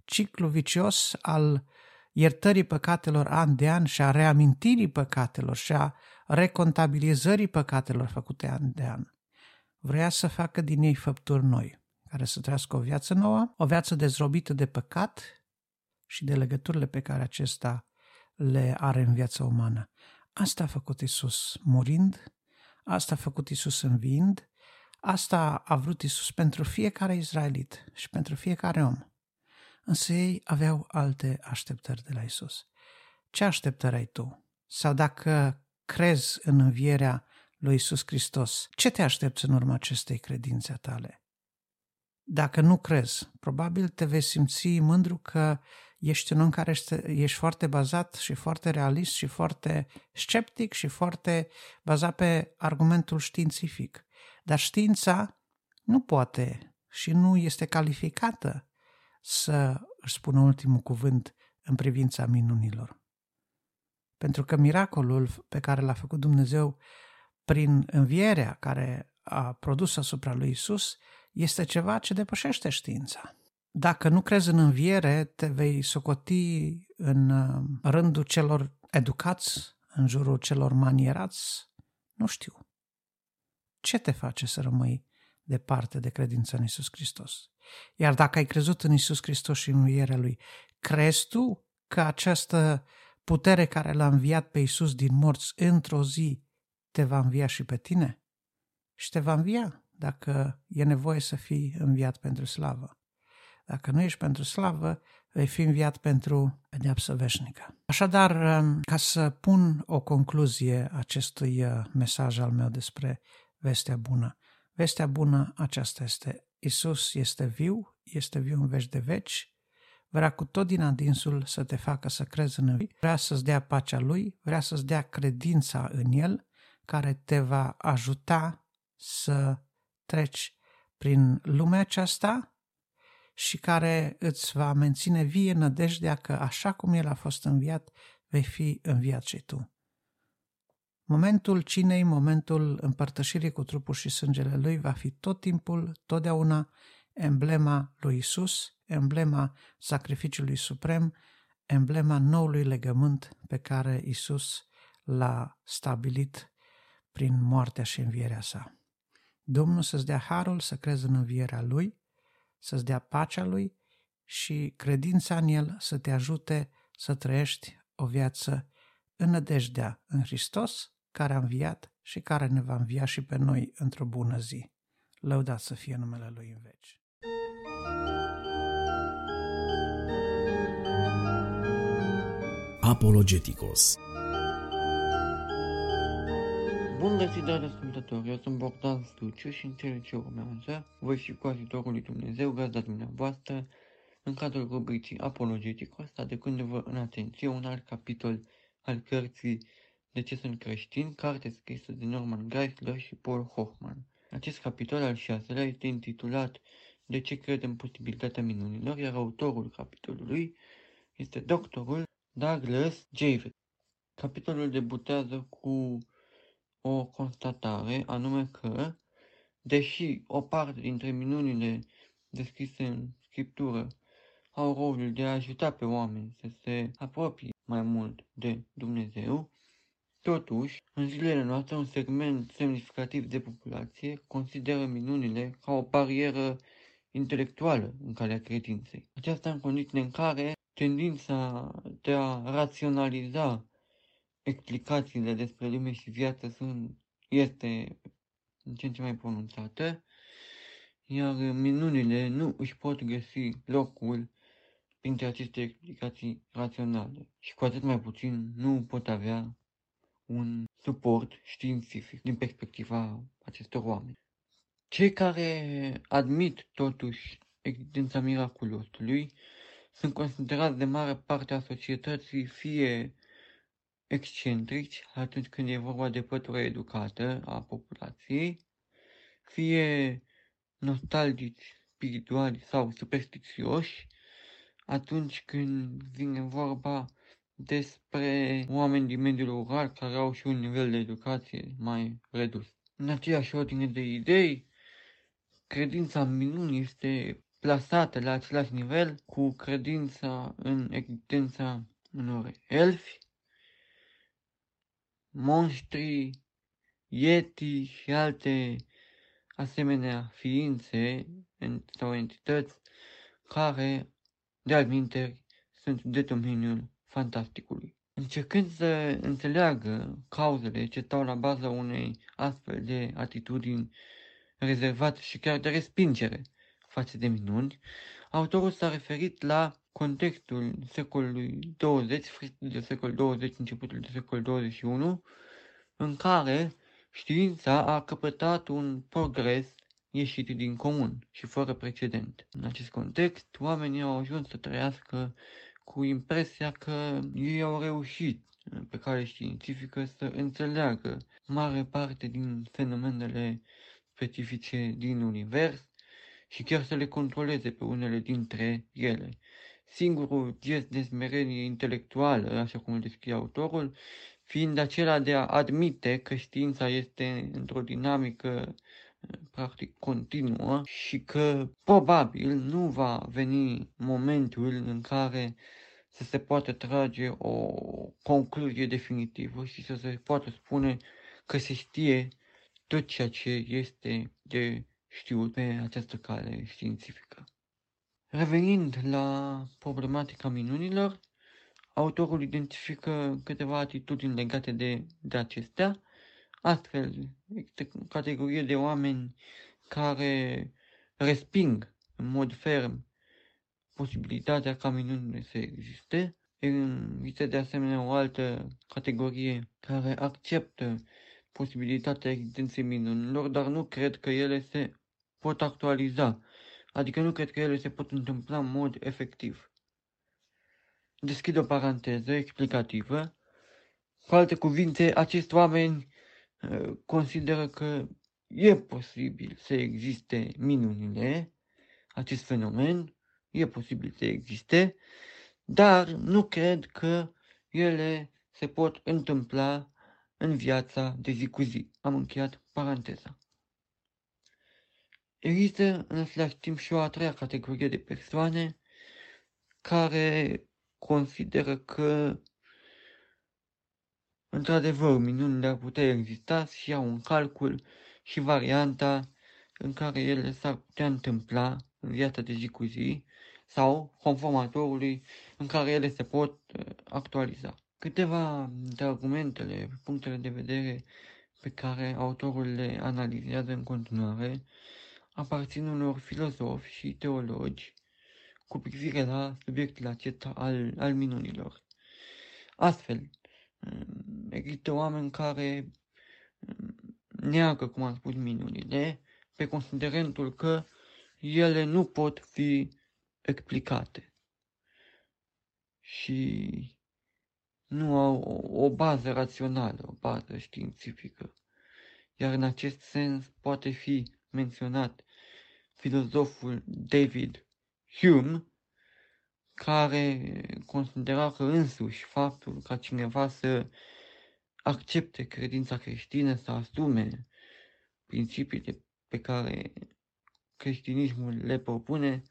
ciclu vicios al iertării păcatelor an de an și a reamintirii păcatelor și a recontabilizării păcatelor făcute an de an. Vrea să facă din ei făpturi noi, care să trăiască o viață nouă, o viață dezrobită de păcat și de legăturile pe care acesta le are în viața umană. Asta a făcut Isus, murind Asta a făcut Isus învind, asta a vrut Isus pentru fiecare izraelit și pentru fiecare om. Însă ei aveau alte așteptări de la Isus. Ce așteptări ai tu? Sau dacă crezi în învierea lui Isus Hristos, ce te aștepți în urma acestei credințe a tale? Dacă nu crezi, probabil te vei simți mândru că ești un om care ești foarte bazat și foarte realist și foarte sceptic și foarte bazat pe argumentul științific. Dar știința nu poate și nu este calificată să își spună ultimul cuvânt în privința minunilor. Pentru că miracolul pe care l-a făcut Dumnezeu prin învierea care a produs asupra lui Isus este ceva ce depășește știința. Dacă nu crezi în înviere, te vei socoti în uh, rândul celor educați, în jurul celor manierați? Nu știu. Ce te face să rămâi departe de credința în Isus Hristos? Iar dacă ai crezut în Isus Hristos și în învierea Lui, crezi tu că această putere care l-a înviat pe Isus din morți într-o zi te va învia și pe tine? Și te va învia dacă e nevoie să fii înviat pentru slavă. Dacă nu ești pentru slavă, vei fi înviat pentru pedeapsă veșnică. Așadar, um, ca să pun o concluzie acestui uh, mesaj al meu despre vestea bună, vestea bună aceasta este Isus este viu, este viu în veci de veci, vrea cu tot din adinsul să te facă să crezi în Lui, vrea să-ți dea pacea Lui, vrea să-ți dea credința în El, care te va ajuta să treci prin lumea aceasta și care îți va menține vie nădejdea că așa cum El a fost înviat, vei fi înviat și tu. Momentul cinei, momentul împărtășirii cu trupul și sângele Lui va fi tot timpul, totdeauna, emblema lui Isus, emblema sacrificiului suprem, emblema noului legământ pe care Isus l-a stabilit prin moartea și învierea sa. Domnul să-ți dea harul să crezi în învierea Lui, să-ți dea pacea Lui și credința în El să te ajute să trăiești o viață în nădejdea în Hristos, care a înviat și care ne va învia și pe noi într-o bună zi. Lăudat să fie numele Lui în veci. Apologeticos Bun găsit, dragi ascultători, eu sunt Bogdan Stuciu și în cele ce urmează voi fi cu ajutorul lui Dumnezeu, gazda dumneavoastră, în cadrul rubricii Apologeticos, aducându-vă în atenție un alt capitol al cărții De ce sunt creștini, carte scrisă de Norman Geisler și Paul Hoffman. Acest capitol al șaselea este intitulat De ce cred în posibilitatea minunilor, iar autorul capitolului este doctorul Douglas Javett. Capitolul debutează cu o constatare, anume că, deși o parte dintre minunile descrise în Scriptură au rolul de a ajuta pe oameni să se apropie mai mult de Dumnezeu, Totuși, în zilele noastre, un segment semnificativ de populație consideră minunile ca o barieră intelectuală în calea credinței. Aceasta în condiții în care tendința de a raționaliza explicațiile despre lume și viață sunt, este în ce în ce mai pronunțată, iar minunile nu își pot găsi locul printre aceste explicații raționale și cu atât mai puțin nu pot avea un suport științific din perspectiva acestor oameni. Cei care admit totuși existența miraculosului sunt considerați de mare parte a societății fie excentrici atunci când e vorba de pătura educată a populației, fie nostalgici, spirituali sau superstițioși atunci când vine vorba despre oameni din mediul rural care au și un nivel de educație mai redus. În aceeași ordine de idei, credința în minuni este plasată la același nivel cu credința în existența unor elfi, monștri, yeti și alte asemenea ființe sau entități care, de-al sunt de domeniul fantasticului. Încercând să înțeleagă cauzele ce stau la baza unei astfel de atitudini rezervate și chiar de respingere față de minuni, autorul s-a referit la contextul secolului 20, sfârșitul de secol 20, începutul de secol 21, în care știința a căpătat un progres ieșit din comun și fără precedent. În acest context, oamenii au ajuns să trăiască cu impresia că ei au reușit pe cale științifică să înțeleagă mare parte din fenomenele specifice din univers și chiar să le controleze pe unele dintre ele. Singurul gest de smerenie intelectuală, așa cum îl descrie autorul, fiind acela de a admite că știința este într-o dinamică practic continuă și că probabil nu va veni momentul în care să se poată trage o concluzie definitivă și să se poată spune că se știe tot ceea ce este de știut pe această cale științifică. Revenind la problematica minunilor, autorul identifică câteva atitudini legate de, de acestea, Astfel, există categorie de oameni care resping în mod ferm posibilitatea ca minunile să existe. Există de asemenea o altă categorie care acceptă posibilitatea existenței minunilor, dar nu cred că ele se pot actualiza, adică nu cred că ele se pot întâmpla în mod efectiv. Deschid o paranteză explicativă. Cu alte cuvinte, acești oameni consideră că e posibil să existe minunile, acest fenomen, e posibil să existe, dar nu cred că ele se pot întâmpla în viața de zi cu zi. Am încheiat paranteza. Există în același timp și o a treia categorie de persoane care consideră că Într-adevăr, minunile ar putea exista și iau în calcul și varianta în care ele s-ar putea întâmpla în viața de zi cu zi sau, conform autorului, în care ele se pot uh, actualiza. Câteva de argumentele, punctele de vedere pe care autorul le analizează în continuare aparțin unor filozofi și teologi cu privire la subiectul acesta al, al minunilor. Astfel, Există oameni care mm, neagă, cum am spus, minunile, pe considerentul că ele nu pot fi explicate și nu au o, o bază rațională, o bază științifică. Iar în acest sens poate fi menționat filozoful David Hume, care considera că însuși faptul ca cineva să accepte credința creștină, să asume principiile pe care creștinismul le propune,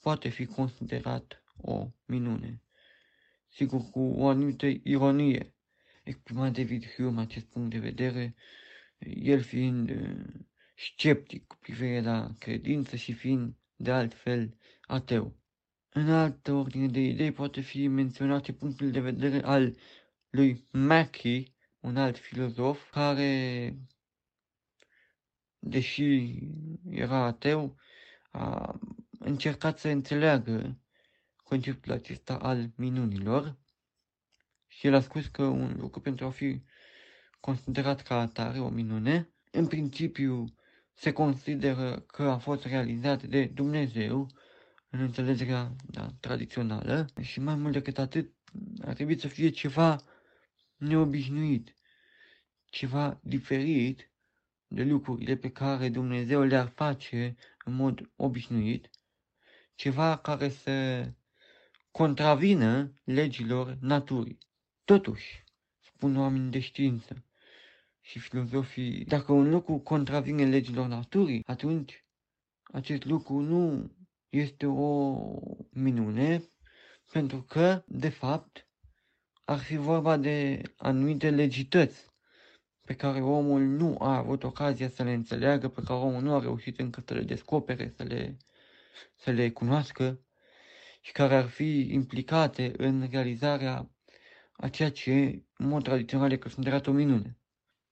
poate fi considerat o minune. Sigur, cu o anumită ironie exprimat David Hume acest punct de vedere, el fiind uh, sceptic cu privire la credință și fiind de altfel ateu. În altă ordine de idei poate fi menționat punctul de vedere al lui Mackey, un alt filozof, care, deși era ateu, a încercat să înțeleagă conceptul acesta al minunilor și el a spus că un lucru pentru a fi considerat ca atare o minune, în principiu se consideră că a fost realizat de Dumnezeu în înțelegerea da, tradițională și mai mult decât atât ar trebui să fie ceva neobișnuit, ceva diferit de lucrurile pe care Dumnezeu le-ar face în mod obișnuit, ceva care să contravină legilor naturii. Totuși, spun oamenii de știință și filozofii, dacă un lucru contravine legilor naturii, atunci acest lucru nu este o minune, pentru că, de fapt, ar fi vorba de anumite legități pe care omul nu a avut ocazia să le înțeleagă, pe care omul nu a reușit încă să le descopere, să le, să le cunoască și care ar fi implicate în realizarea a ceea ce, în mod tradițional, e considerat o minune.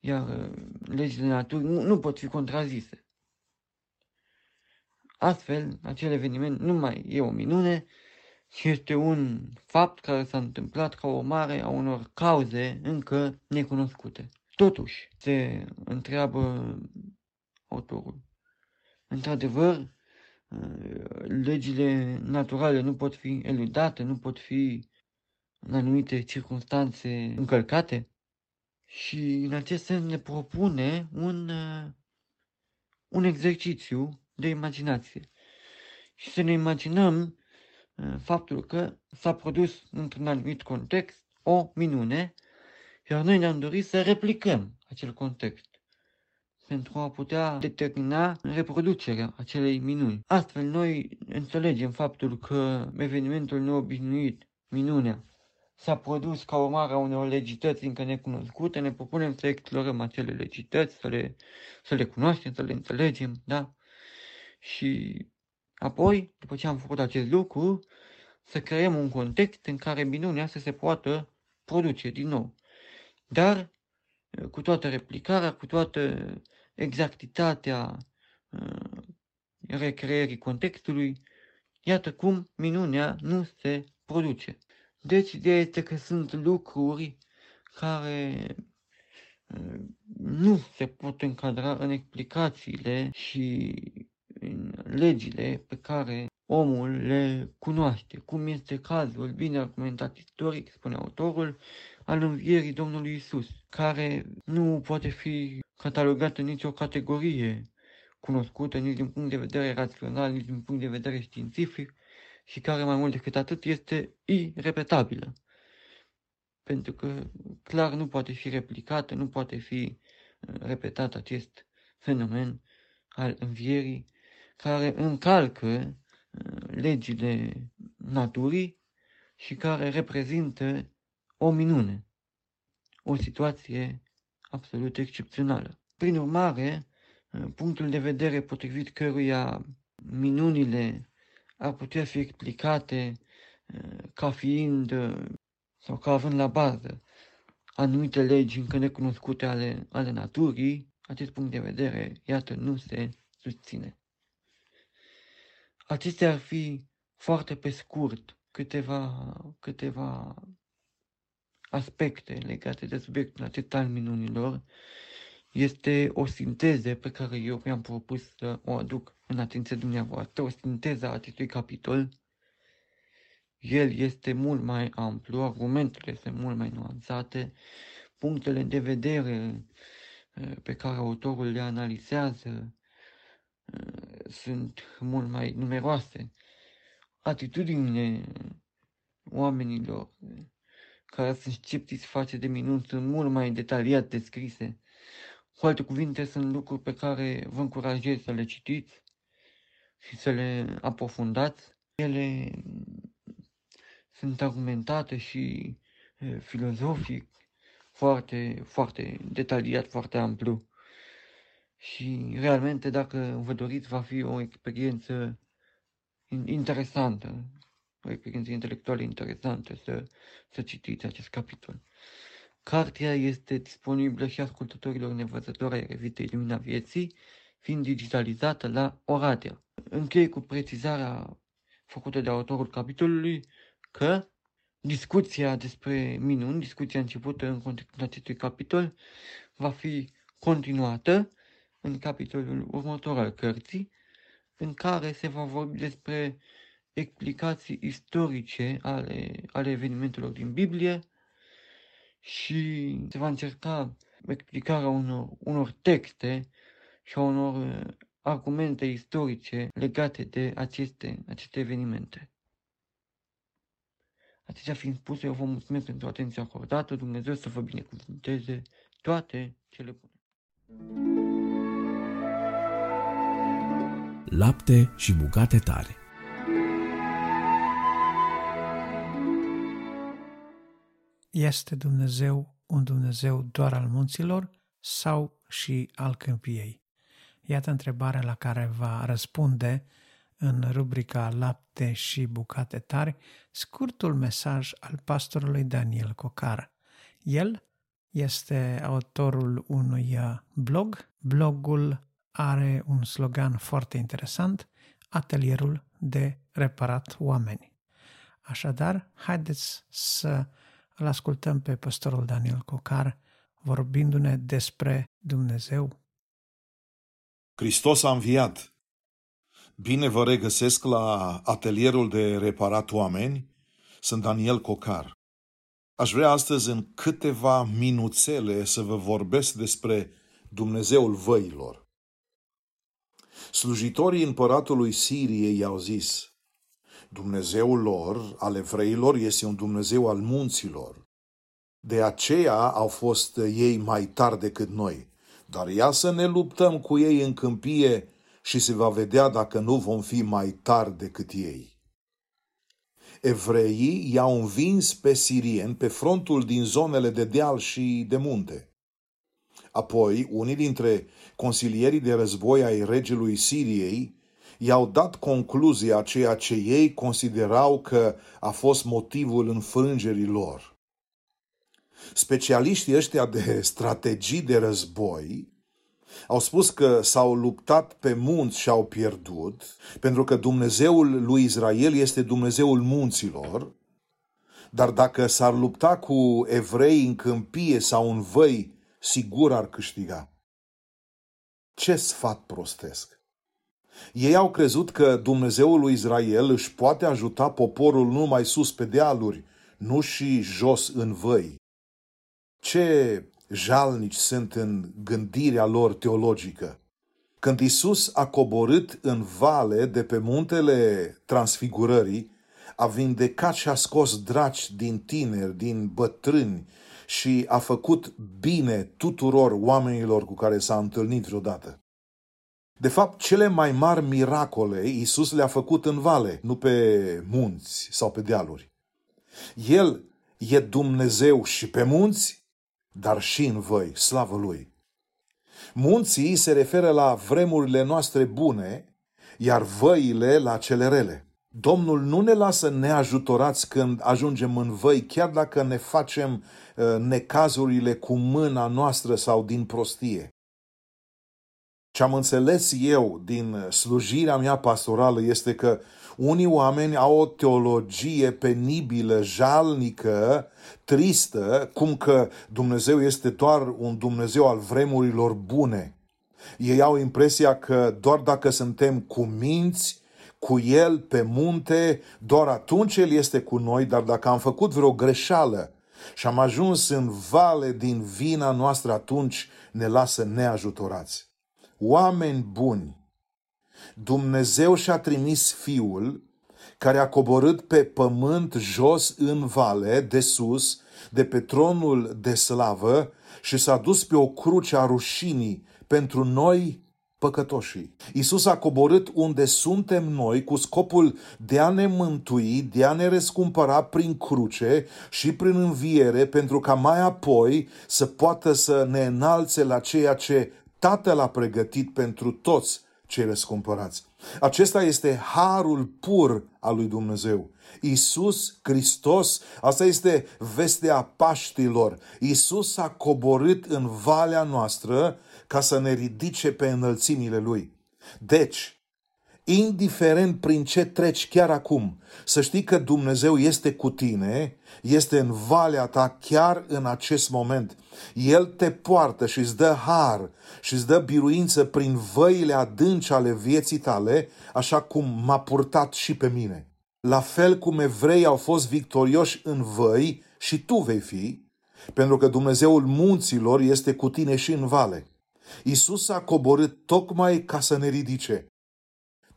Iar uh, legile naturii nu, nu pot fi contrazise. Astfel, acel eveniment nu mai e o minune, ci este un fapt care s-a întâmplat ca urmare a unor cauze încă necunoscute. Totuși, se întreabă autorul. Într-adevăr, uh, legile naturale nu pot fi eludate, nu pot fi în anumite circunstanțe încălcate și în acest sens ne propune un, uh, un exercițiu de imaginație și să ne imaginăm uh, faptul că s-a produs într-un anumit context o minune, iar noi ne-am dorit să replicăm acel context pentru a putea determina reproducerea acelei minuni. Astfel, noi înțelegem faptul că evenimentul neobișnuit, minunea, s-a produs ca urmare a unor legități încă necunoscute, ne propunem să explorăm acele legități, să le, să le cunoaștem, să le înțelegem, da? Și apoi, după ce am făcut acest lucru, să creăm un context în care minunea să se poată produce din nou. Dar, cu toată replicarea, cu toată exactitatea uh, recreierii contextului, iată cum minunea nu se produce. Deci, ideea este că sunt lucruri care uh, nu se pot încadra în explicațiile și în legile pe care omul le cunoaște, cum este cazul bine argumentat istoric, spune autorul, al învierii Domnului Isus, care nu poate fi catalogat în nicio categorie cunoscută nici din punct de vedere rațional, nici din punct de vedere științific, și care mai mult decât atât este irepetabilă. Pentru că clar nu poate fi replicată, nu poate fi uh, repetat acest fenomen al învierii care încalcă uh, legile naturii și care reprezintă o minune, o situație absolut excepțională. Prin urmare, uh, punctul de vedere potrivit căruia minunile ar putea fi explicate uh, ca fiind uh, sau ca având la bază anumite legi încă necunoscute ale, ale naturii, acest punct de vedere, iată, nu se susține. Acestea ar fi foarte pe scurt câteva, câteva aspecte legate de subiectul acesta al minunilor. Este o sinteză pe care eu mi-am propus să o aduc în atenția dumneavoastră o sinteză a acestui capitol. El este mult mai amplu, argumentele sunt mult mai nuanțate, punctele de vedere pe care autorul le analizează sunt mult mai numeroase. Atitudinile oamenilor care sunt sceptici face de minuni sunt mult mai detaliat descrise. Cu alte cuvinte, sunt lucruri pe care vă încurajez să le citiți și să le aprofundați Ele sunt argumentate și filozofic foarte, foarte detaliat, foarte amplu. Și realmente, dacă vă doriți, va fi o experiență interesantă, o experiență intelectuală interesantă să, să citiți acest capitol. Cartea este disponibilă și ascultătorilor nevăzători ai revistei Lumina Vieții, fiind digitalizată la Oradea. Închei cu precizarea făcută de autorul capitolului că discuția despre minuni, discuția începută în contextul acestui capitol, va fi continuată în capitolul următor al cărții, în care se va vorbi despre explicații istorice ale, ale evenimentelor din Biblie și se va încerca explicarea unor, unor texte și a unor uh, argumente istorice legate de aceste, aceste evenimente. Atâtea fiind spuse, eu vă mulțumesc pentru atenția acordată, Dumnezeu să vă binecuvânteze toate cele bune. Lapte și bucate tare Este Dumnezeu un Dumnezeu doar al munților sau și al câmpiei? Iată întrebarea la care va răspunde în rubrica Lapte și bucate tari scurtul mesaj al pastorului Daniel Cocar. El este autorul unui uh, blog. Blogul are un slogan foarte interesant, atelierul de reparat oameni. Așadar, haideți să îl ascultăm pe pastorul Daniel Cocar vorbindu-ne despre Dumnezeu. Hristos a înviat. Bine vă regăsesc la atelierul de reparat oameni. Sunt Daniel Cocar. Aș vrea astăzi în câteva minuțele să vă vorbesc despre Dumnezeul văilor. Slujitorii împăratului Siriei i-au zis, Dumnezeul lor, al evreilor, este un Dumnezeu al munților. De aceea au fost ei mai tari decât noi. Dar ia să ne luptăm cu ei în câmpie și se va vedea dacă nu vom fi mai tari decât ei. Evreii i-au învins pe sirieni pe frontul din zonele de deal și de munte. Apoi, unii dintre consilierii de război ai regelui Siriei i-au dat concluzia ceea ce ei considerau că a fost motivul înfrângerii lor. Specialiștii ăștia de strategii de război au spus că s-au luptat pe munți și au pierdut, pentru că Dumnezeul lui Israel este Dumnezeul munților, dar dacă s-ar lupta cu evrei în câmpie sau în văi, sigur ar câștiga. Ce sfat prostesc! Ei au crezut că Dumnezeul lui Israel își poate ajuta poporul numai sus pe dealuri, nu și jos în văi. Ce jalnici sunt în gândirea lor teologică. Când Isus a coborât în vale de pe muntele transfigurării, a vindecat și a scos draci din tineri, din bătrâni și a făcut bine tuturor oamenilor cu care s-a întâlnit vreodată. De fapt, cele mai mari miracole Isus le-a făcut în vale, nu pe munți sau pe dealuri. El e Dumnezeu și pe munți dar și în voi, slavă Lui. Munții se referă la vremurile noastre bune, iar văile la cele rele. Domnul nu ne lasă neajutorați când ajungem în văi, chiar dacă ne facem uh, necazurile cu mâna noastră sau din prostie. Ce am înțeles eu din slujirea mea pastorală este că unii oameni au o teologie penibilă, jalnică, tristă, cum că Dumnezeu este doar un Dumnezeu al vremurilor bune. Ei au impresia că doar dacă suntem cu minți, cu El pe munte, doar atunci El este cu noi, dar dacă am făcut vreo greșeală și am ajuns în vale din vina noastră, atunci ne lasă neajutorați. Oameni buni, Dumnezeu și-a trimis Fiul care a coborât pe pământ jos în vale, de sus, de pe tronul de slavă și s-a dus pe o cruce a rușinii pentru noi păcătoșii. Isus a coborât unde suntem noi cu scopul de a ne mântui, de a ne răscumpăra prin cruce și prin înviere, pentru ca mai apoi să poată să ne înalțe la ceea ce Tatăl a pregătit pentru toți cei răscumpărați. Acesta este harul pur al lui Dumnezeu. Isus Hristos, asta este vestea Paștilor. Isus a coborât în valea noastră ca să ne ridice pe înălțimile Lui. Deci, indiferent prin ce treci chiar acum, să știi că Dumnezeu este cu tine, este în valea ta chiar în acest moment. El te poartă și îți dă har și îți dă biruință prin văile adânci ale vieții tale, așa cum m-a purtat și pe mine. La fel cum evrei au fost victorioși în văi și tu vei fi, pentru că Dumnezeul munților este cu tine și în vale. Isus a coborât tocmai ca să ne ridice.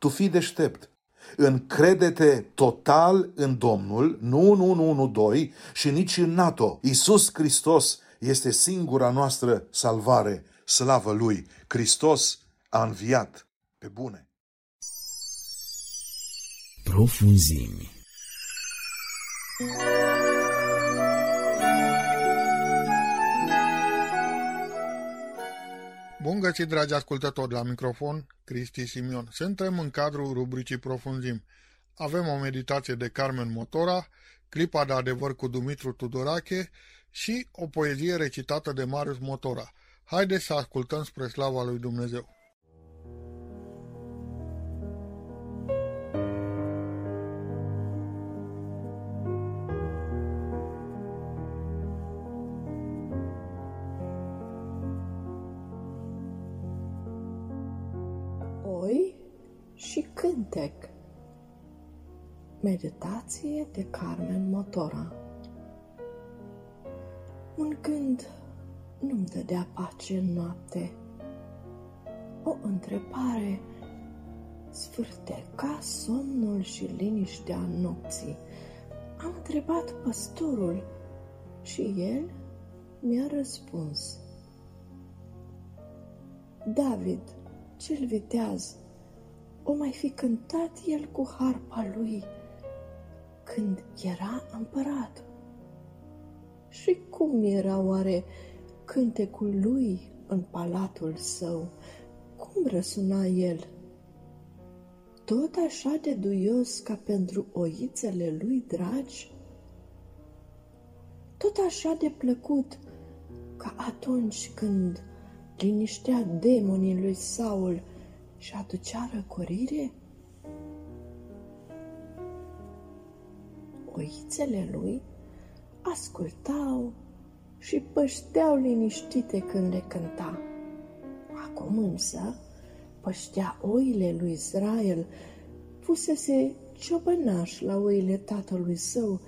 Tu fii deștept. Încrede-te total în Domnul, nu în 112 și nici în NATO. Isus Hristos este singura noastră salvare. Slavă Lui! Hristos a înviat pe bune. Profunzimi. Bun găsit, dragi ascultători, la microfon, Cristi Simion. Suntem în cadrul rubricii Profunzim. Avem o meditație de Carmen Motora, clipa de adevăr cu Dumitru Tudorache și o poezie recitată de Marius Motora. Haideți să ascultăm spre slava lui Dumnezeu. Cântec Meditație de Carmen Motora Un gând nu-mi dădea pace în noapte. O întrebare ca somnul și liniștea nopții. Am întrebat păstorul și el mi-a răspuns. David, cel viteaz, o mai fi cântat el cu harpa lui când era împărat. Și cum era oare cântecul lui în palatul său? Cum răsuna el? Tot așa de duios ca pentru oițele lui dragi? Tot așa de plăcut ca atunci când liniștea demonii lui Saul și aducea răcorire? Oițele lui ascultau și pășteau liniștite când le cânta. Acum însă păștea oile lui Israel, fusese ciobănaș la oile tatălui său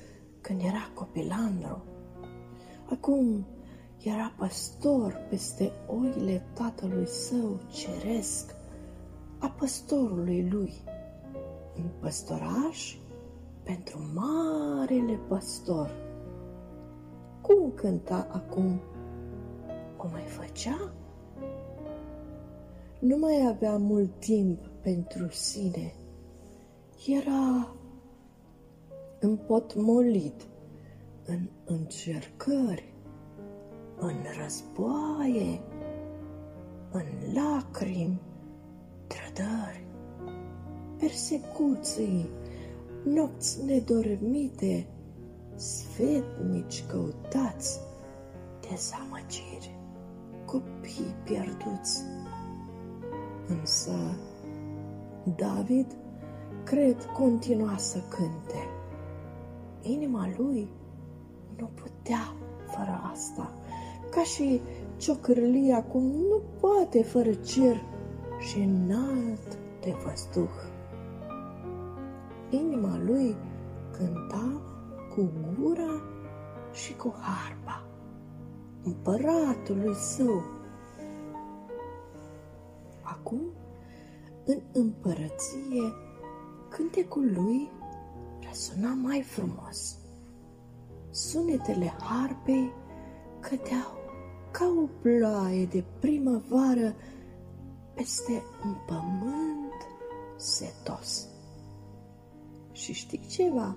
când era copilandru. Acum era păstor peste oile tatălui său ceresc a păstorului lui, un păstoraș pentru marele păstor. Cum cânta acum? O mai făcea? Nu mai avea mult timp pentru sine. Era împotmolit în încercări, în războaie, în lacrimi, trădări, persecuții, nopți nedormite, sfetnici căutați, dezamăgiri, copii pierduți. Însă David, cred, continua să cânte. Inima lui nu putea fără asta, ca și ciocârlia cum nu poate fără cer și înalt de văzduh. Inima lui cânta cu gura și cu harpa împăratului său. Acum, în împărăție, cântecul lui răsuna mai frumos. Sunetele harpei cădeau ca o ploaie de primăvară peste un pământ setos. Și știi ceva?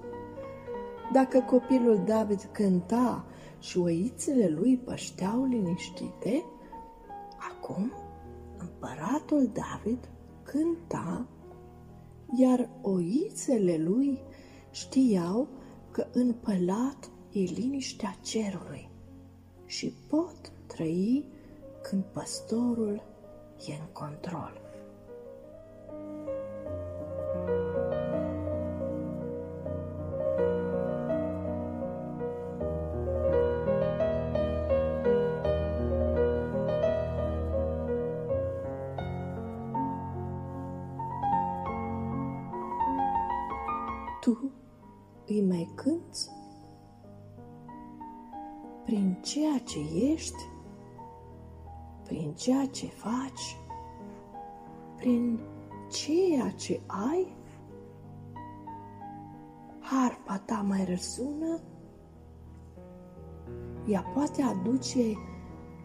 Dacă copilul David cânta și oițele lui pășteau liniștite, acum împăratul David cânta, iar oițele lui știau că în pălat e liniștea cerului și pot trăi când păstorul e în control. Tu îi mai cânți prin ceea ce ești, prin ceea ce faci, prin ceea ce ai? Harpa ta mai răsună? Ea poate aduce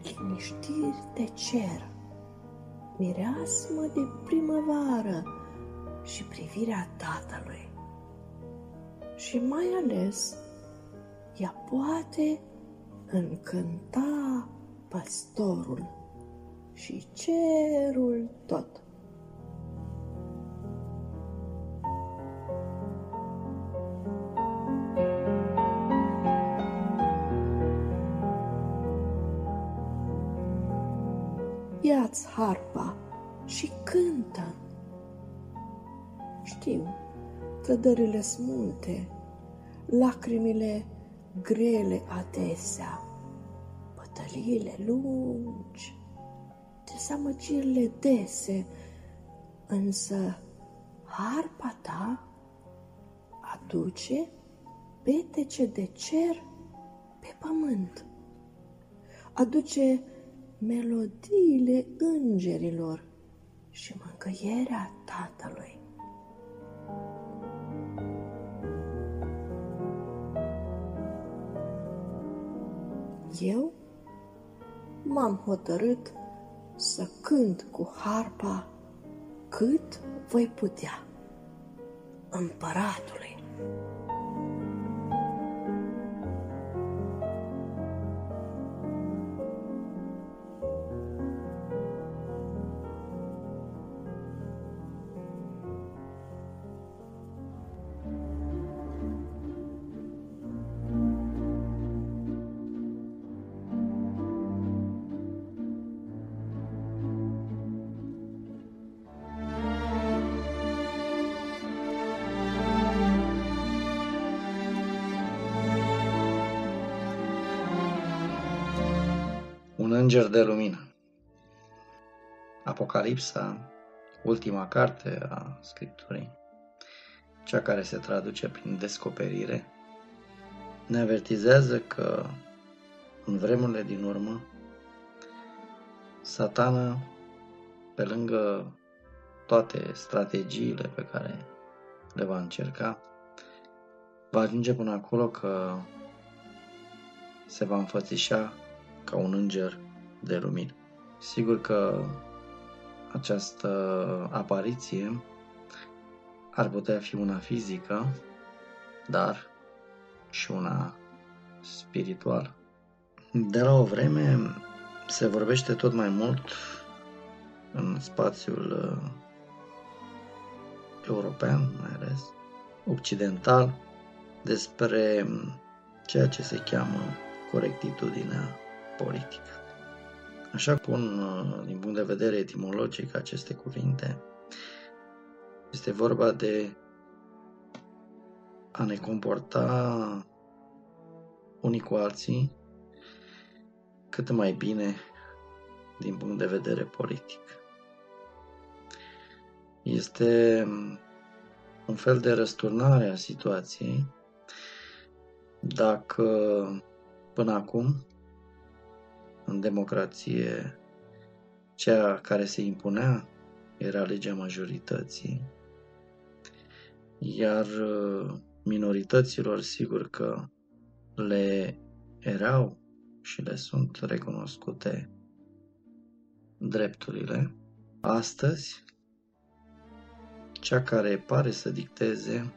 liniștiri de cer, mireasmă de primăvară și privirea tatălui. Și mai ales, ea poate încânta păstorul și cerul tot. Ia-ți harpa și cântă. Știu, trădările sunt multe, lacrimile grele adesea, bătăliile lungi, dezamăgirile dese, însă harpa ta aduce petece de cer pe pământ, aduce melodiile îngerilor și mângâierea Tatălui. Eu m-am hotărât să cânt cu harpa cât voi putea împăratului. Înger de lumină. Apocalipsa, ultima carte a Scripturii, cea care se traduce prin descoperire, ne avertizează că în vremurile din urmă, satana, pe lângă toate strategiile pe care le va încerca, va ajunge până acolo că se va înfățișa ca un înger de lumină. Sigur că această apariție ar putea fi una fizică, dar și una spirituală. De la o vreme se vorbește tot mai mult în spațiul uh, european, mai ales occidental, despre ceea ce se cheamă corectitudinea politică. Așa pun uh, din punct de vedere etimologic aceste cuvinte, este vorba de a ne comporta unii cu alții cât mai bine din punct de vedere politic. Este un fel de răsturnare a situației dacă până acum în democrație cea care se impunea era legea majorității, iar uh, minorităților sigur că le erau și le sunt recunoscute drepturile, astăzi, cea care pare să dicteze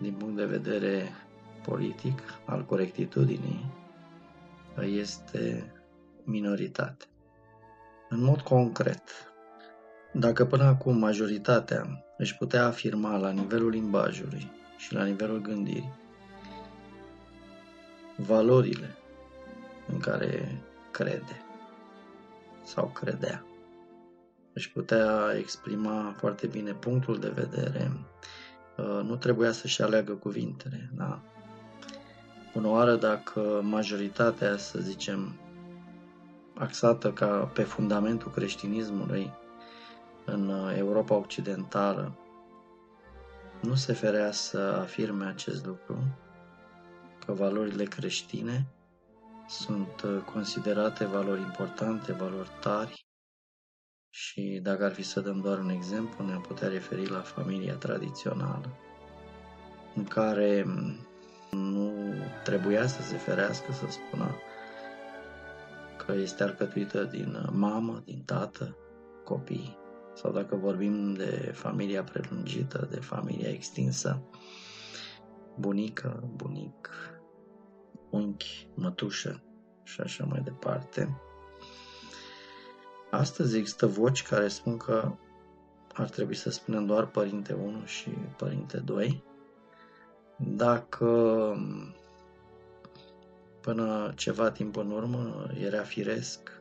din punct de vedere politic al corectitudinii este minoritate. În mod concret, dacă până acum majoritatea își putea afirma la nivelul limbajului și la nivelul gândirii valorile în care crede sau credea, își putea exprima foarte bine punctul de vedere, uh, nu trebuia să-și aleagă cuvintele. Da? Bună oară dacă majoritatea, să zicem, axată ca pe fundamentul creștinismului în Europa Occidentală, nu se ferea să afirme acest lucru, că valorile creștine sunt considerate valori importante, valori tari. Și dacă ar fi să dăm doar un exemplu, ne-am putea referi la familia tradițională, în care nu trebuia să se ferească să spună că este alcătuită din mamă, din tată, copii, sau dacă vorbim de familia prelungită, de familia extinsă, bunică, bunic, unchi, mătușă și așa mai departe. Astăzi există voci care spun că ar trebui să spunem doar părinte 1 și părinte 2. Dacă până ceva timp în urmă era firesc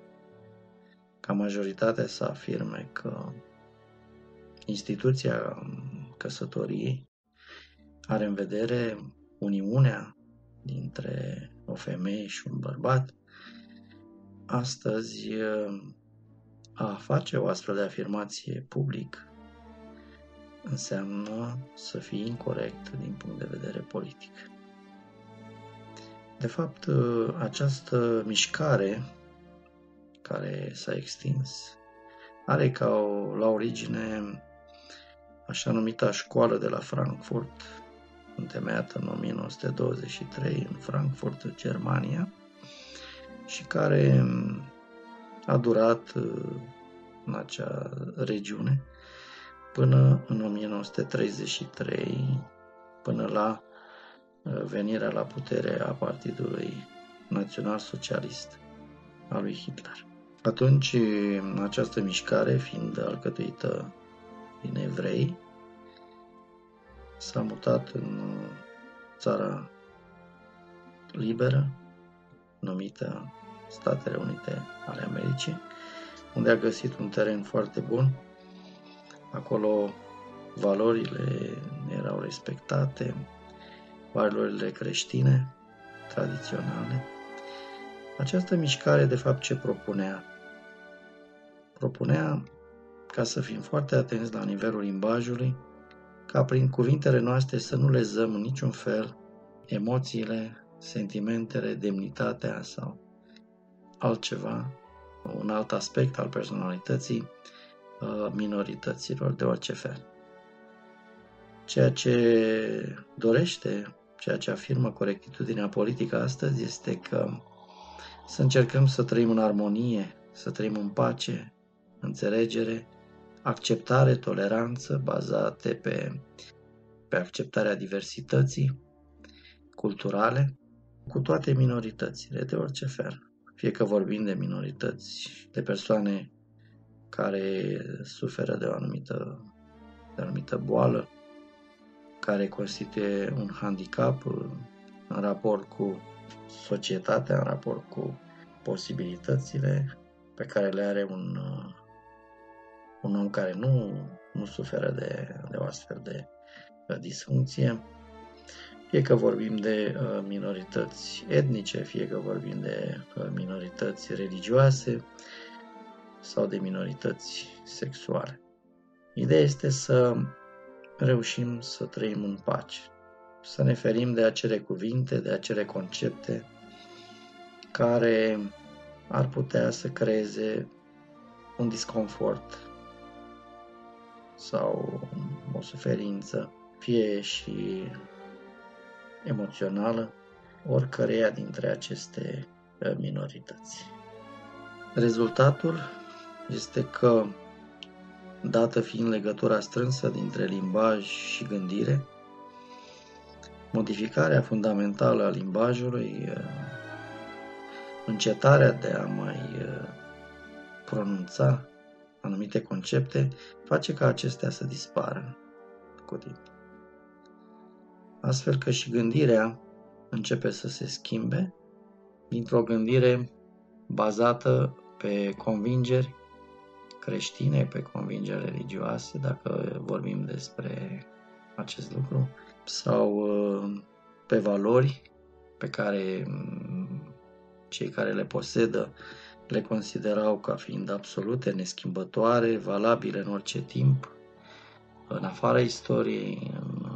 ca majoritatea să afirme că instituția căsătoriei are în vedere uniunea dintre o femeie și un bărbat, astăzi a face o astfel de afirmație public înseamnă să fii incorrect din punct de vedere politic. De fapt, această mișcare care s-a extins are ca o, la origine așa numita școală de la Frankfurt, întemeiată în 1923 în Frankfurt, Germania, și care a durat în acea regiune până în 1933, până la venirea la putere a Partidului Național Socialist al lui Hitler. Atunci, această mișcare, fiind alcătuită din evrei, s-a mutat în țara liberă, numită Statele Unite ale Americii, unde a găsit un teren foarte bun. Acolo valorile erau respectate, valorile creștine, tradiționale. Această mișcare, de fapt, ce propunea? Propunea ca să fim foarte atenți la nivelul limbajului, ca prin cuvintele noastre să nu lezăm în niciun fel emoțiile, sentimentele, demnitatea sau altceva, un alt aspect al personalității uh, minorităților de orice fel. Ceea ce dorește, ceea ce afirmă corectitudinea politică astăzi este că să încercăm să trăim în armonie, să trăim în pace, înțelegere, acceptare, toleranță bazate pe, pe acceptarea diversității culturale cu toate minoritățile de orice fel. Fie că vorbim de minorități, de persoane care suferă de o anumită, de o anumită boală, care constituie un handicap în raport cu societatea, în raport cu posibilitățile pe care le are un, un om care nu, nu suferă de, de o astfel de disfuncție, fie că vorbim de uh, minorități etnice, fie că vorbim de uh, minorități religioase sau de minorități sexuale. Ideea este să reușim să trăim în pace, să ne ferim de acele cuvinte, de acele concepte care ar putea să creeze un disconfort sau o suferință, fie și emoțională, oricăreia dintre aceste uh, minorități. Rezultatul este că, dată fiind legătura strânsă dintre limbaj și gândire, modificarea fundamentală a limbajului, uh, încetarea de a mai uh, pronunța anumite concepte, face ca acestea să dispară cu timp. Astfel că și gândirea începe să se schimbe dintr-o gândire bazată pe convingeri creștine, pe convingeri religioase, dacă vorbim despre acest lucru, sau uh, pe valori pe care mm, cei care le posedă le considerau ca fiind absolute, neschimbătoare, valabile în orice timp, în afara istoriei, în,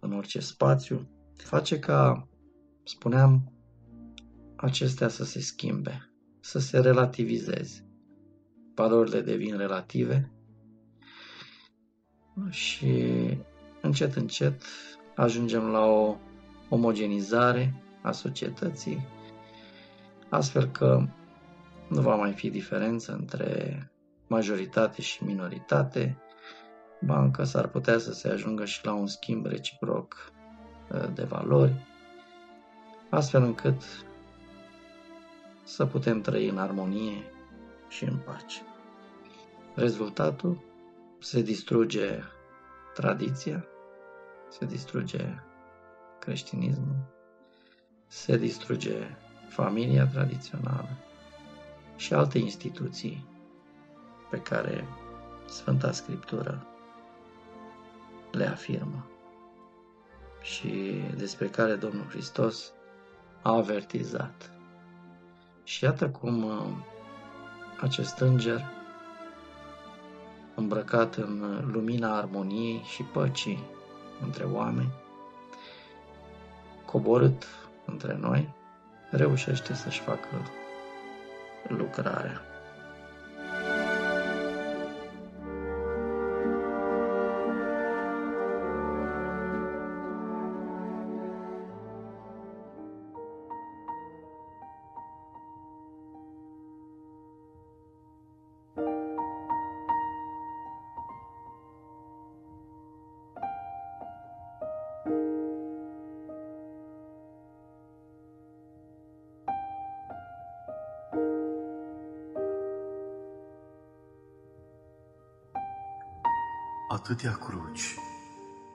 în orice spațiu, face ca, spuneam, acestea să se schimbe, să se relativizeze. Valorile devin relative. Și încet, încet ajungem la o omogenizare a societății, astfel că nu va mai fi diferență între majoritate și minoritate, bancă s-ar putea să se ajungă și la un schimb reciproc ă, de valori, astfel încât să putem trăi în armonie și în pace. Rezultatul se distruge tradiția, se distruge creștinismul, se distruge familia tradițională și alte instituții pe care Sfânta Scriptură le afirmă și despre care Domnul Hristos a avertizat. Și iată cum uh, acest înger, îmbrăcat în lumina armoniei și păcii între oameni, coborât între noi, reușește să-și facă lucrarea. Atâtea cruci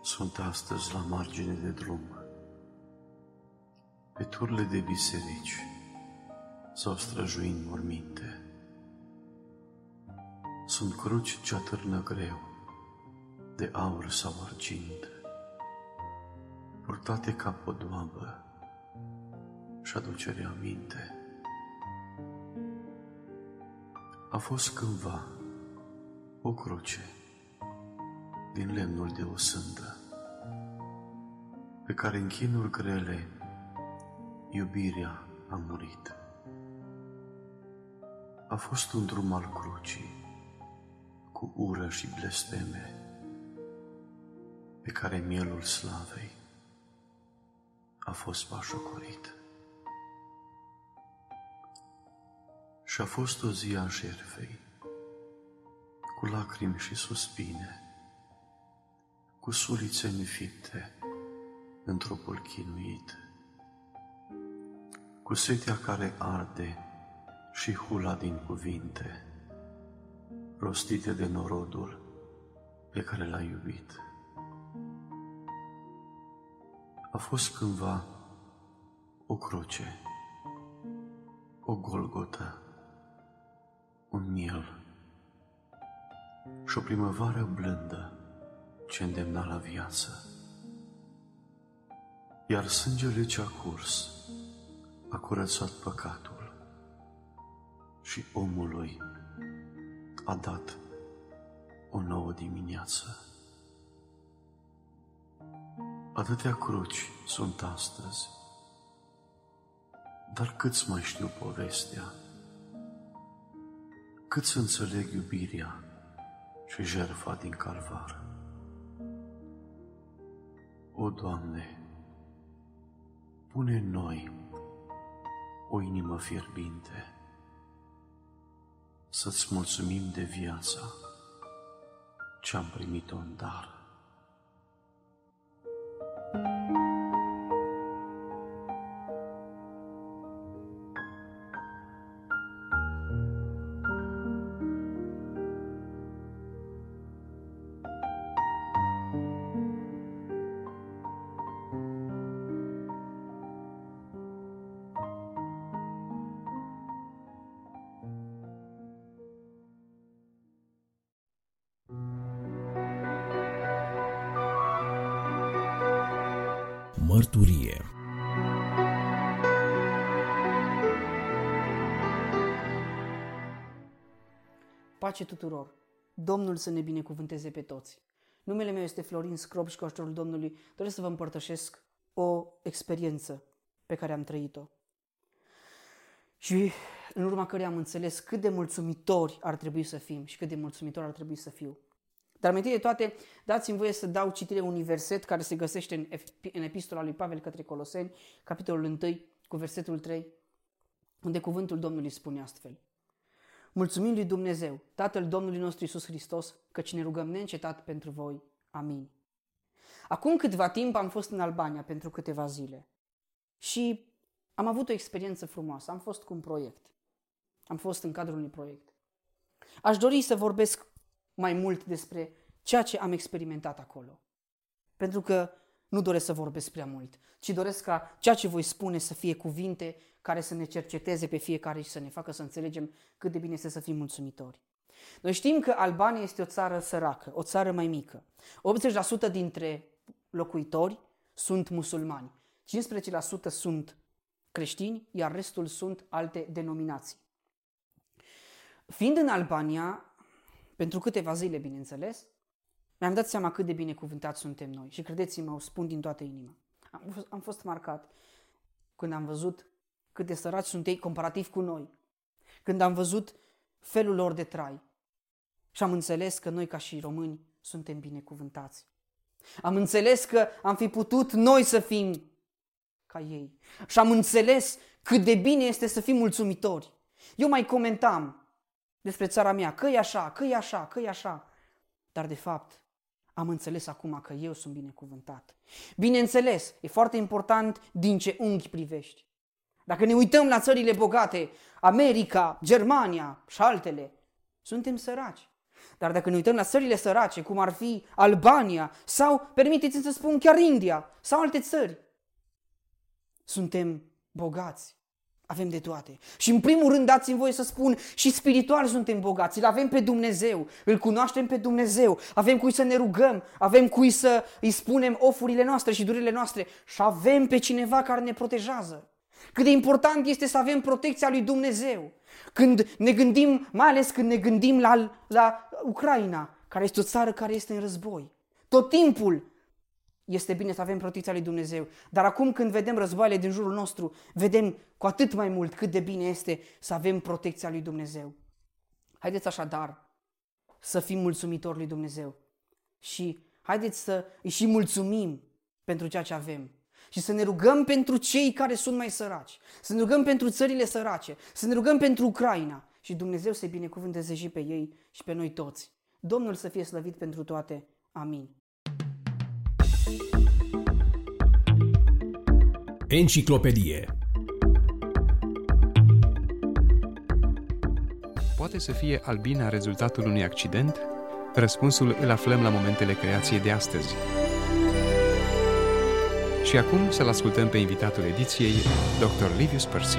sunt astăzi la margine de drum. Pe turile de biserici sau străjuind morminte. Sunt cruci ce atârnă greu, de aur sau argint, purtate ca podoabă și aducere aminte. A fost cândva o cruce din lemnul de o sândă, pe care în chinuri grele iubirea a murit. A fost un drum al crucii, cu ură și blesteme, pe care mielul slavei a fost bașocorit. Și a fost o zi a jertfei, cu lacrimi și suspine, cu sulițe înfipte în trupul chinuit, cu setea care arde și hula din cuvinte, rostite de norodul pe care l-a iubit. A fost cândva o cruce, o golgotă, un miel și o primăvară blândă ce îndemna la viață. Iar sângele ce a curs a curățat păcatul și omului a dat o nouă dimineață. Atâtea cruci sunt astăzi, dar câți mai știu povestea? Câți înțeleg iubirea și jertfa din calvar? O, Doamne, pune în noi o inimă fierbinte, să-ți mulțumim de viața ce am primit-o în dar. Mărturie Pace tuturor! Domnul să ne binecuvânteze pe toți! Numele meu este Florin Scrob și cu ajutorul Domnului doresc să vă împărtășesc o experiență pe care am trăit-o. Și în urma căreia am înțeles cât de mulțumitori ar trebui să fim și cât de mulțumitor ar trebui să fiu. Dar mai întâi de toate, dați-mi voie să dau citire unui verset care se găsește în, în epistola lui Pavel către Coloseni, capitolul 1, cu versetul 3, unde cuvântul Domnului spune astfel. Mulțumim lui Dumnezeu, Tatăl Domnului nostru Isus Hristos, căci ne rugăm neîncetat pentru voi. Amin. Acum câtva timp am fost în Albania pentru câteva zile și am avut o experiență frumoasă. Am fost cu un proiect. Am fost în cadrul unui proiect. Aș dori să vorbesc mai mult despre ceea ce am experimentat acolo. Pentru că nu doresc să vorbesc prea mult, ci doresc ca ceea ce voi spune să fie cuvinte care să ne cerceteze pe fiecare și să ne facă să înțelegem cât de bine este să fim mulțumitori. Noi știm că Albania este o țară săracă, o țară mai mică. 80% dintre locuitori sunt musulmani, 15% sunt creștini, iar restul sunt alte denominații. Fiind în Albania, pentru câteva zile, bineînțeles, mi-am dat seama cât de binecuvântați suntem noi. Și credeți-mă, o spun din toată inima. Am fost, am fost marcat când am văzut cât de săraci sunt ei comparativ cu noi. Când am văzut felul lor de trai. Și am înțeles că noi, ca și români, suntem binecuvântați. Am înțeles că am fi putut noi să fim ca ei. Și am înțeles cât de bine este să fim mulțumitori. Eu mai comentam despre țara mea, că e așa, că e așa, că e așa. Dar de fapt, am înțeles acum că eu sunt binecuvântat. Bineînțeles, e foarte important din ce unghi privești. Dacă ne uităm la țările bogate, America, Germania și altele, suntem săraci. Dar dacă ne uităm la țările sărace, cum ar fi Albania sau, permiteți-mi să spun, chiar India sau alte țări, suntem bogați. Avem de toate. Și în primul rând dați-mi voie să spun, și spiritual suntem bogați, îl avem pe Dumnezeu, îl cunoaștem pe Dumnezeu, avem cui să ne rugăm, avem cui să îi spunem ofurile noastre și durile noastre și avem pe cineva care ne protejează. Cât de important este să avem protecția lui Dumnezeu. Când ne gândim, mai ales când ne gândim la, la Ucraina, care este o țară care este în război. Tot timpul este bine să avem protecția lui Dumnezeu. Dar acum când vedem războaiele din jurul nostru, vedem cu atât mai mult cât de bine este să avem protecția lui Dumnezeu. Haideți așadar să fim mulțumitori lui Dumnezeu. Și haideți să îi și mulțumim pentru ceea ce avem. Și să ne rugăm pentru cei care sunt mai săraci. Să ne rugăm pentru țările sărace. Să ne rugăm pentru Ucraina. Și Dumnezeu să-i binecuvânteze și pe ei și pe noi toți. Domnul să fie slăvit pentru toate. Amin. Enciclopedie Poate să fie albina rezultatul unui accident? Răspunsul îl aflăm la momentele creației de astăzi. Și acum să-l ascultăm pe invitatul ediției, Dr. Livius Percy.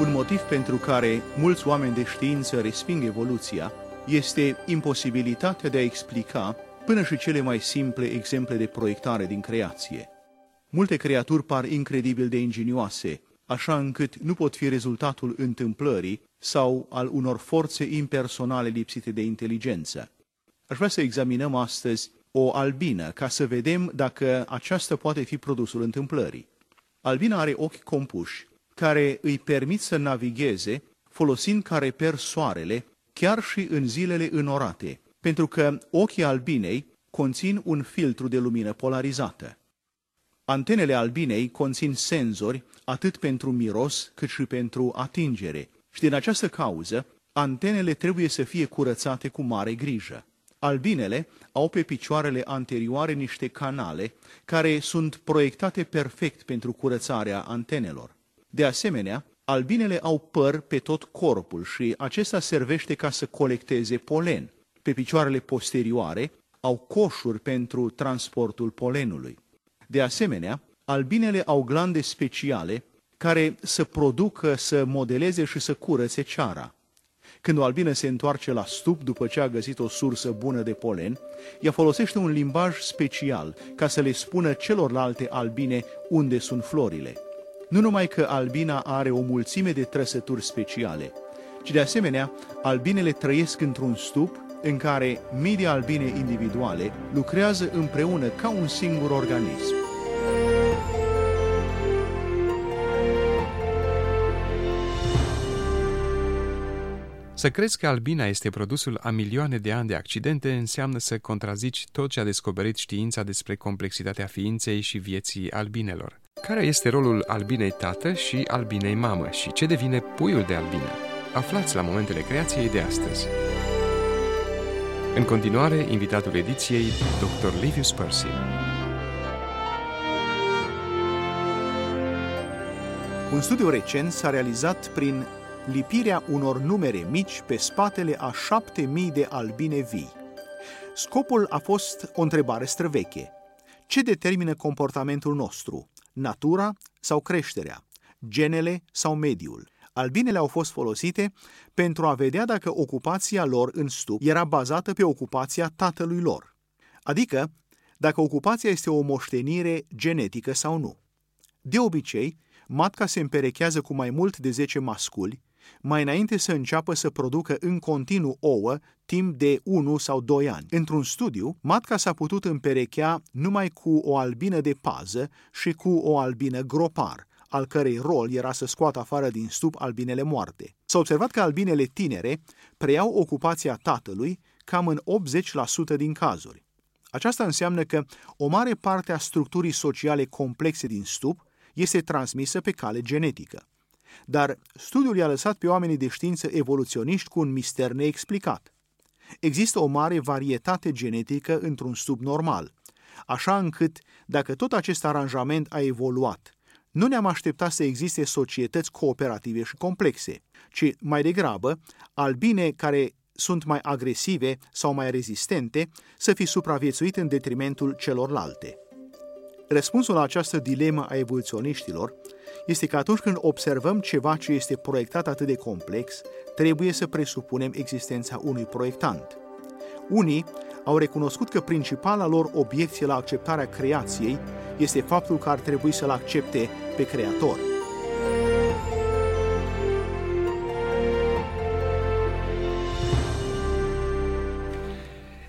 Un motiv pentru care mulți oameni de știință resping evoluția este imposibilitatea de a explica până și cele mai simple exemple de proiectare din creație. Multe creaturi par incredibil de ingenioase, așa încât nu pot fi rezultatul întâmplării sau al unor forțe impersonale lipsite de inteligență. Aș vrea să examinăm astăzi o albină ca să vedem dacă aceasta poate fi produsul întâmplării. Albina are ochi compuși, care îi permit să navigheze folosind ca reper soarele chiar și în zilele înorate, pentru că ochii albinei conțin un filtru de lumină polarizată. Antenele albinei conțin senzori atât pentru miros cât și pentru atingere și din această cauză antenele trebuie să fie curățate cu mare grijă. Albinele au pe picioarele anterioare niște canale care sunt proiectate perfect pentru curățarea antenelor. De asemenea, albinele au păr pe tot corpul și acesta servește ca să colecteze polen. Pe picioarele posterioare au coșuri pentru transportul polenului. De asemenea, albinele au glande speciale care să producă, să modeleze și să curățe ceara. Când o albină se întoarce la stup după ce a găsit o sursă bună de polen, ea folosește un limbaj special ca să le spună celorlalte albine unde sunt florile. Nu numai că albina are o mulțime de trăsături speciale, ci de asemenea, albinele trăiesc într-un stup în care mii de albine individuale lucrează împreună ca un singur organism. Să crezi că albina este produsul a milioane de ani de accidente înseamnă să contrazici tot ce a descoperit știința despre complexitatea ființei și vieții albinelor. Care este rolul albinei tată și albinei mamă și ce devine puiul de albină? Aflați la momentele creației de astăzi. În continuare, invitatul ediției, Dr. Livius Percy. Un studiu recent s-a realizat prin lipirea unor numere mici pe spatele a șapte mii de albine vii. Scopul a fost o întrebare străveche. Ce determină comportamentul nostru? Natura sau creșterea? Genele sau mediul? Albinele au fost folosite pentru a vedea dacă ocupația lor în stup era bazată pe ocupația tatălui lor, adică dacă ocupația este o moștenire genetică sau nu. De obicei, matca se împerechează cu mai mult de 10 masculi, mai înainte să înceapă să producă în continuu ouă timp de 1 sau 2 ani. Într-un studiu, matca s-a putut împerechea numai cu o albină de pază și cu o albină gropar, al cărei rol era să scoată afară din stup albinele moarte. S-a observat că albinele tinere preiau ocupația tatălui cam în 80% din cazuri. Aceasta înseamnă că o mare parte a structurii sociale complexe din stup este transmisă pe cale genetică. Dar studiul i-a lăsat pe oamenii de știință evoluționiști cu un mister neexplicat. Există o mare varietate genetică într-un stup normal, așa încât, dacă tot acest aranjament a evoluat, nu ne-am așteptat să existe societăți cooperative și complexe, ci mai degrabă albine care sunt mai agresive sau mai rezistente să fi supraviețuit în detrimentul celorlalte. Răspunsul la această dilemă a evoluționiștilor este că atunci când observăm ceva ce este proiectat atât de complex, trebuie să presupunem existența unui proiectant. Unii au recunoscut că principala lor obiecție la acceptarea creației este faptul că ar trebui să-l accepte pe Creator.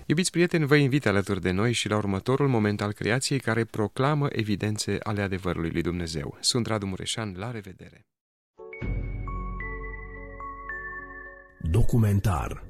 Iubiți prieteni, vă invit alături de noi și la următorul moment al creației care proclamă evidențe ale adevărului lui Dumnezeu. Sunt Radu Mureșan, la revedere! Documentar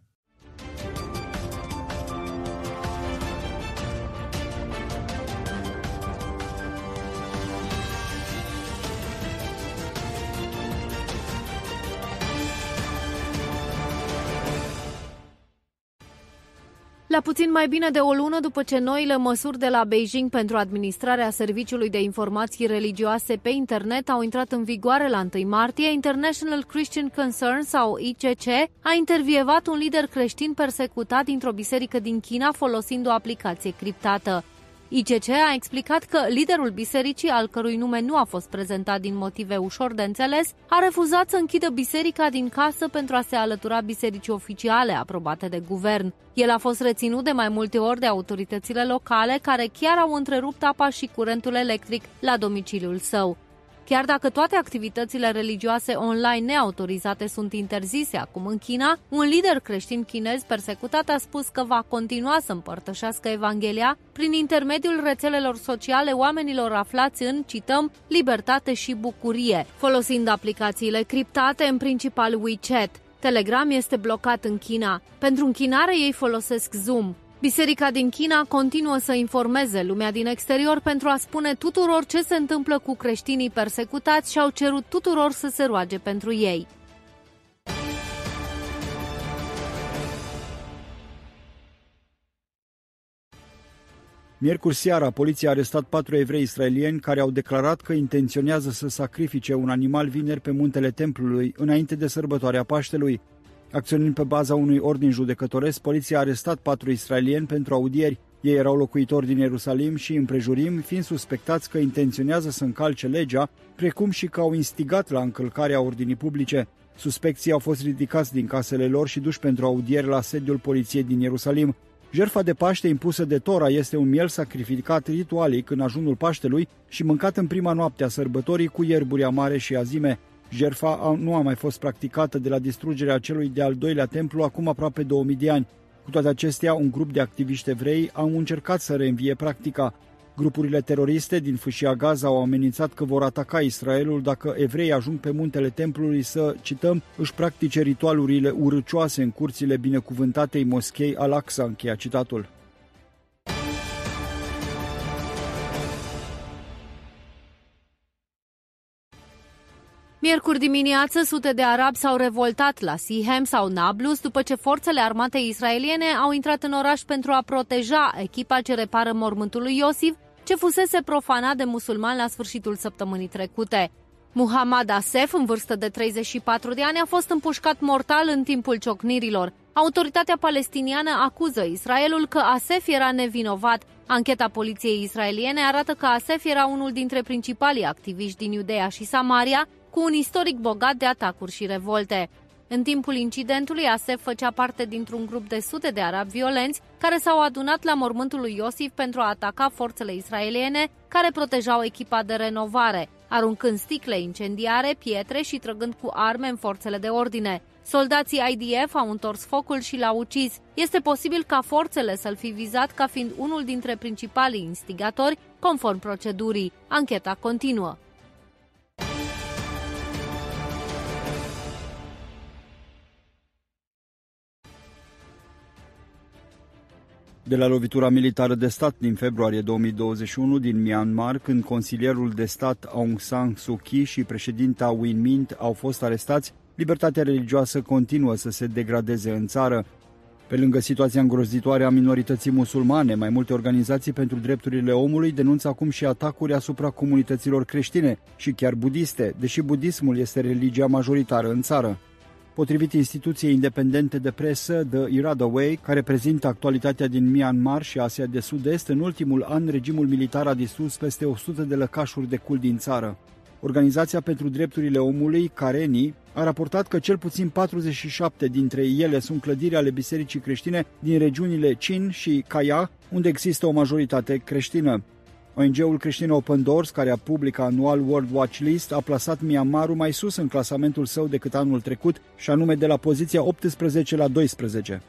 La puțin mai bine de o lună după ce noile măsuri de la Beijing pentru administrarea Serviciului de Informații Religioase pe internet au intrat în vigoare la 1 martie, International Christian Concern sau ICC a intervievat un lider creștin persecutat dintr-o biserică din China folosind o aplicație criptată. ICC a explicat că liderul bisericii, al cărui nume nu a fost prezentat din motive ușor de înțeles, a refuzat să închidă biserica din casă pentru a se alătura bisericii oficiale aprobate de guvern. El a fost reținut de mai multe ori de autoritățile locale, care chiar au întrerupt apa și curentul electric la domiciliul său. Chiar dacă toate activitățile religioase online neautorizate sunt interzise acum în China, un lider creștin chinez persecutat a spus că va continua să împărtășească Evanghelia prin intermediul rețelelor sociale oamenilor aflați în, cităm, libertate și bucurie, folosind aplicațiile criptate, în principal WeChat. Telegram este blocat în China. Pentru închinare ei folosesc Zoom. Biserica din China continuă să informeze lumea din exterior pentru a spune tuturor ce se întâmplă cu creștinii persecutați și au cerut tuturor să se roage pentru ei. Miercuri seara, poliția a arestat patru evrei israelieni care au declarat că intenționează să sacrifice un animal vineri pe muntele templului înainte de sărbătoarea Paștelui. Acționând pe baza unui ordin judecătoresc, poliția a arestat patru israelieni pentru audieri. Ei erau locuitori din Ierusalim și împrejurim, fiind suspectați că intenționează să încalce legea, precum și că au instigat la încălcarea ordinii publice. Suspecții au fost ridicați din casele lor și duși pentru audieri la sediul poliției din Ierusalim. Jerfa de Paște impusă de Tora este un miel sacrificat ritualic în ajunul Paștelui și mâncat în prima noapte a sărbătorii cu ierburi amare și azime. Jerfa nu a mai fost practicată de la distrugerea celui de-al doilea templu acum aproape 2000 de ani. Cu toate acestea, un grup de activiști evrei au încercat să reînvie practica. Grupurile teroriste din fâșia Gaza au amenințat că vor ataca Israelul dacă evrei ajung pe muntele templului să, cităm, își practice ritualurile urâcioase în curțile binecuvântatei moschei Al-Aqsa, încheia citatul. Miercuri dimineață, sute de arabi s-au revoltat la Sihem sau Nablus după ce forțele armate israeliene au intrat în oraș pentru a proteja echipa ce repară mormântul lui Iosif, ce fusese profanat de musulmani la sfârșitul săptămânii trecute. Muhammad Asef, în vârstă de 34 de ani, a fost împușcat mortal în timpul ciocnirilor. Autoritatea palestiniană acuză Israelul că Asef era nevinovat. Ancheta poliției israeliene arată că Asef era unul dintre principalii activiști din Iudea și Samaria, cu un istoric bogat de atacuri și revolte. În timpul incidentului, Asef făcea parte dintr-un grup de sute de arabi violenți care s-au adunat la mormântul lui Iosif pentru a ataca forțele israeliene care protejau echipa de renovare, aruncând sticle incendiare, pietre și trăgând cu arme în forțele de ordine. Soldații IDF au întors focul și l-au ucis. Este posibil ca forțele să-l fi vizat ca fiind unul dintre principalii instigatori, conform procedurii. Ancheta continuă. De la lovitura militară de stat din februarie 2021 din Myanmar, când consilierul de stat Aung San Suu Kyi și președinta Win Mint au fost arestați, libertatea religioasă continuă să se degradeze în țară. Pe lângă situația îngrozitoare a minorității musulmane, mai multe organizații pentru drepturile omului denunță acum și atacuri asupra comunităților creștine și chiar budiste, deși budismul este religia majoritară în țară. Potrivit instituției independente de presă The Irada Way, care prezintă actualitatea din Myanmar și Asia de Sud-Est, în ultimul an regimul militar a distrus peste 100 de lăcașuri de cult din țară. Organizația pentru Drepturile Omului, Careni, a raportat că cel puțin 47 dintre ele sunt clădiri ale bisericii creștine din regiunile Chin și Kaya, unde există o majoritate creștină. ONG-ul creștin Open Doors, care a publicat anual World Watch List, a plasat Myanmarul mai sus în clasamentul său decât anul trecut, și anume de la poziția 18 la 12.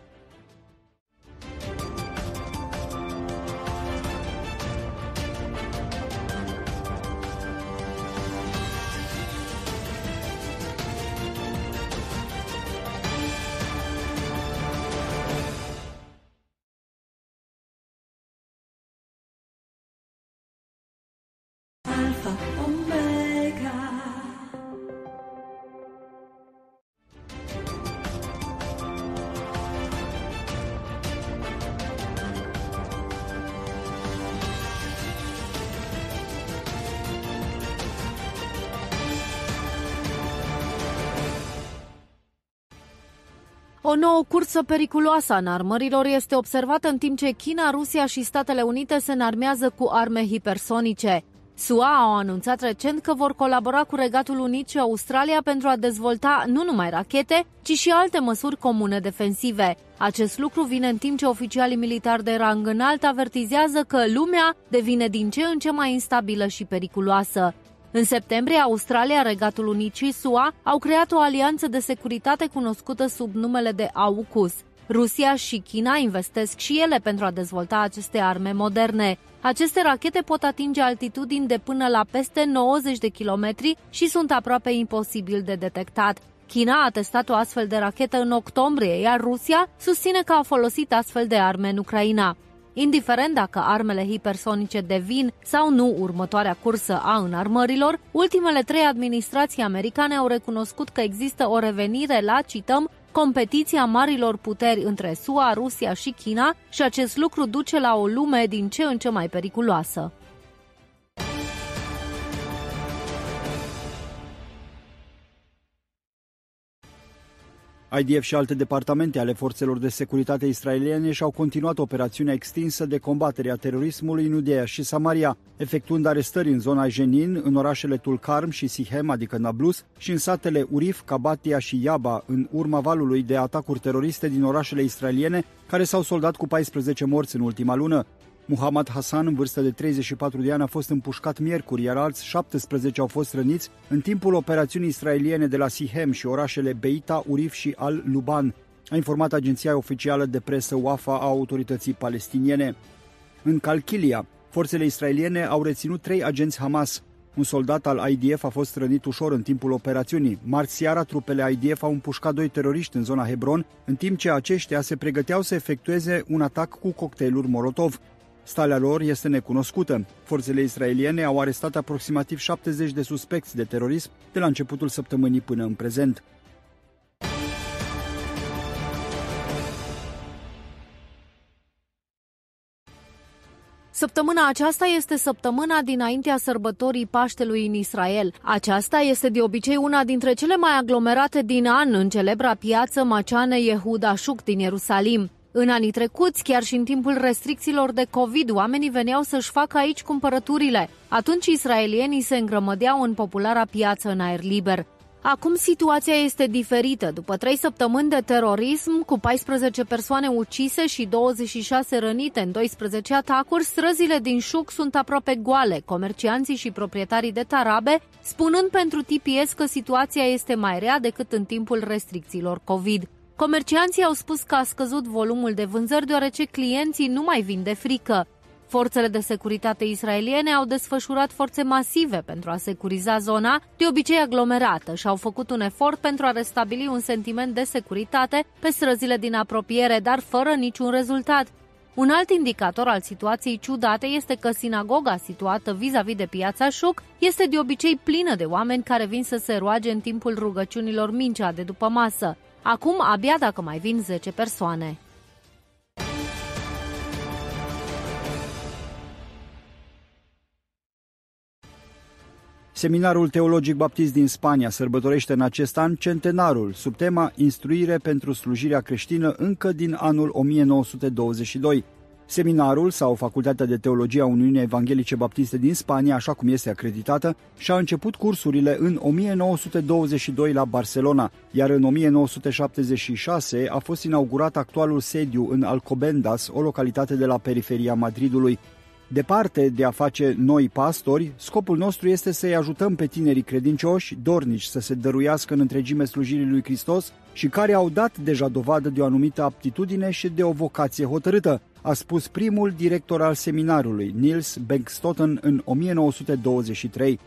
Nouă cursă periculoasă a înarmărilor este observată în timp ce China, Rusia și Statele Unite se înarmează cu arme hipersonice. SUA au anunțat recent că vor colabora cu Regatul Unit și Australia pentru a dezvolta nu numai rachete, ci și alte măsuri comune defensive. Acest lucru vine în timp ce oficialii militari de rang înalt avertizează că lumea devine din ce în ce mai instabilă și periculoasă. În septembrie, Australia, Regatul Unit și SUA au creat o alianță de securitate cunoscută sub numele de AUKUS. Rusia și China investesc și ele pentru a dezvolta aceste arme moderne. Aceste rachete pot atinge altitudini de până la peste 90 de kilometri și sunt aproape imposibil de detectat. China a testat o astfel de rachetă în octombrie, iar Rusia susține că a folosit astfel de arme în Ucraina. Indiferent dacă armele hipersonice devin sau nu următoarea cursă a înarmărilor, ultimele trei administrații americane au recunoscut că există o revenire la, cităm, competiția marilor puteri între SUA, Rusia și China și acest lucru duce la o lume din ce în ce mai periculoasă. IDF și alte departamente ale forțelor de securitate israeliene și-au continuat operațiunea extinsă de combatere a terorismului în Udea și Samaria, efectuând arestări în zona Jenin, în orașele Tulkarm și Sihem, adică Nablus, și în satele Urif, Kabatia și Yaba, în urma valului de atacuri teroriste din orașele israeliene, care s-au soldat cu 14 morți în ultima lună. Muhammad Hassan, în vârstă de 34 de ani, a fost împușcat miercuri, iar alți 17 au fost răniți în timpul operațiunii israeliene de la Sihem și orașele Beita, Urif și Al-Luban, a informat agenția oficială de presă WAFA a autorității palestiniene. În Calchilia, forțele israeliene au reținut trei agenți Hamas. Un soldat al IDF a fost rănit ușor în timpul operațiunii. Marți seara, trupele IDF au împușcat doi teroriști în zona Hebron, în timp ce aceștia se pregăteau să efectueze un atac cu cocktailuri Molotov. Starea lor este necunoscută. Forțele israeliene au arestat aproximativ 70 de suspecți de terorism de la începutul săptămânii până în prezent. Săptămâna aceasta este săptămâna dinaintea sărbătorii Paștelui în Israel. Aceasta este de obicei una dintre cele mai aglomerate din an în celebra piață Maceane Yehuda Shuk din Ierusalim. În anii trecuți, chiar și în timpul restricțiilor de COVID, oamenii veneau să-și facă aici cumpărăturile. Atunci israelienii se îngrămădeau în populara piață în aer liber. Acum situația este diferită. După trei săptămâni de terorism, cu 14 persoane ucise și 26 rănite în 12 atacuri, străzile din Șuc sunt aproape goale. Comercianții și proprietarii de tarabe spunând pentru TPS că situația este mai rea decât în timpul restricțiilor COVID. Comercianții au spus că a scăzut volumul de vânzări deoarece clienții nu mai vin de frică. Forțele de securitate israeliene au desfășurat forțe masive pentru a securiza zona, de obicei aglomerată, și au făcut un efort pentru a restabili un sentiment de securitate pe străzile din apropiere, dar fără niciun rezultat. Un alt indicator al situației ciudate este că sinagoga situată vis-a-vis de piața Șuc este de obicei plină de oameni care vin să se roage în timpul rugăciunilor mincea de după masă. Acum, abia dacă mai vin 10 persoane. Seminarul Teologic Baptist din Spania sărbătorește în acest an centenarul sub tema Instruire pentru slujirea creștină încă din anul 1922. Seminarul sau Facultatea de Teologie a Uniunii Evanghelice Baptiste din Spania, așa cum este acreditată, și-a început cursurile în 1922 la Barcelona, iar în 1976 a fost inaugurat actualul sediu în Alcobendas, o localitate de la periferia Madridului. Departe de a face noi pastori, scopul nostru este să-i ajutăm pe tinerii credincioși, dornici să se dăruiască în întregime slujirii lui Hristos și care au dat deja dovadă de o anumită aptitudine și de o vocație hotărâtă, a spus primul director al seminarului, Niels Bengstotten, în 1923.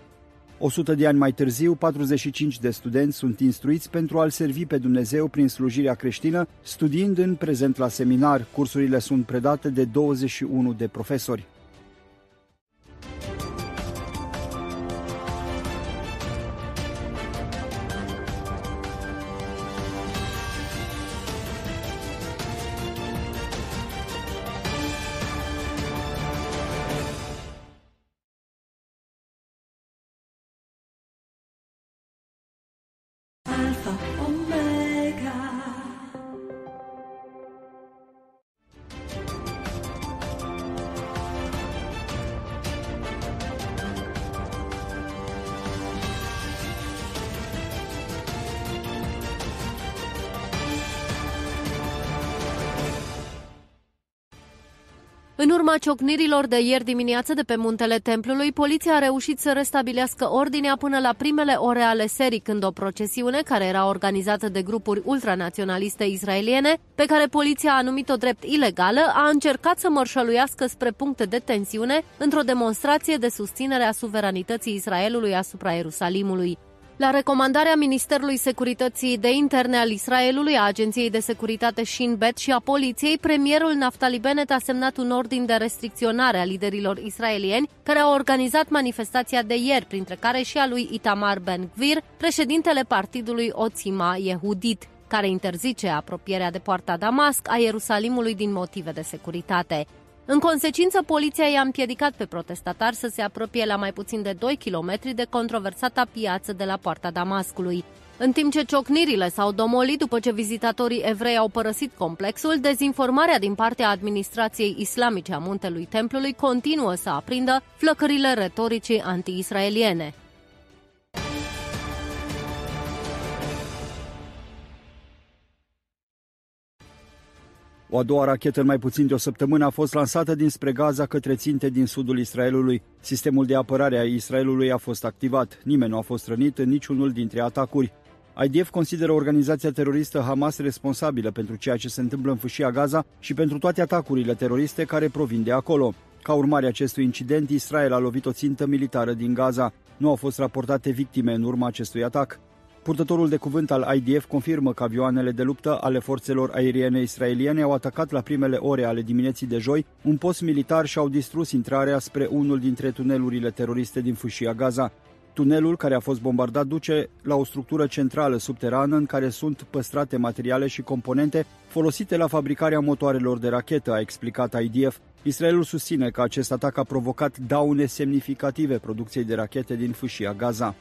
100 de ani mai târziu, 45 de studenți sunt instruiți pentru a-L servi pe Dumnezeu prin slujirea creștină, studiind în prezent la seminar. Cursurile sunt predate de 21 de profesori. Urma ciocnirilor de ieri dimineață de pe muntele templului, poliția a reușit să restabilească ordinea până la primele ore ale serii, când o procesiune, care era organizată de grupuri ultranaționaliste israeliene, pe care poliția a numit-o drept ilegală, a încercat să mărșăluiască spre puncte de tensiune într-o demonstrație de susținere a suveranității Israelului asupra Ierusalimului. La recomandarea Ministerului Securității de Interne al Israelului, a Agenției de Securitate Shin Bet și a poliției, premierul Naftali Bennett a semnat un ordin de restricționare a liderilor israelieni care au organizat manifestația de ieri, printre care și a lui Itamar Ben-Gvir, președintele partidului Oțima Yehudit care interzice apropierea de poarta Damasc a Ierusalimului din motive de securitate. În consecință, poliția i-a împiedicat pe protestatari să se apropie la mai puțin de 2 km de controversata piață de la poarta Damascului. În timp ce ciocnirile s-au domolit după ce vizitatorii evrei au părăsit complexul, dezinformarea din partea administrației islamice a muntelui templului continuă să aprindă flăcările retoricii anti-israeliene. O a doua rachetă în mai puțin de o săptămână a fost lansată dinspre Gaza către ținte din sudul Israelului. Sistemul de apărare a Israelului a fost activat. Nimeni nu a fost rănit în niciunul dintre atacuri. IDF consideră organizația teroristă Hamas responsabilă pentru ceea ce se întâmplă în fâșia Gaza și pentru toate atacurile teroriste care provin de acolo. Ca urmare a acestui incident, Israel a lovit o țintă militară din Gaza. Nu au fost raportate victime în urma acestui atac. Purtătorul de cuvânt al IDF confirmă că avioanele de luptă ale forțelor aeriene israeliene au atacat la primele ore ale dimineții de joi un post militar și au distrus intrarea spre unul dintre tunelurile teroriste din fâșia Gaza. Tunelul care a fost bombardat duce la o structură centrală subterană în care sunt păstrate materiale și componente folosite la fabricarea motoarelor de rachetă, a explicat IDF. Israelul susține că acest atac a provocat daune semnificative producției de rachete din fâșia Gaza.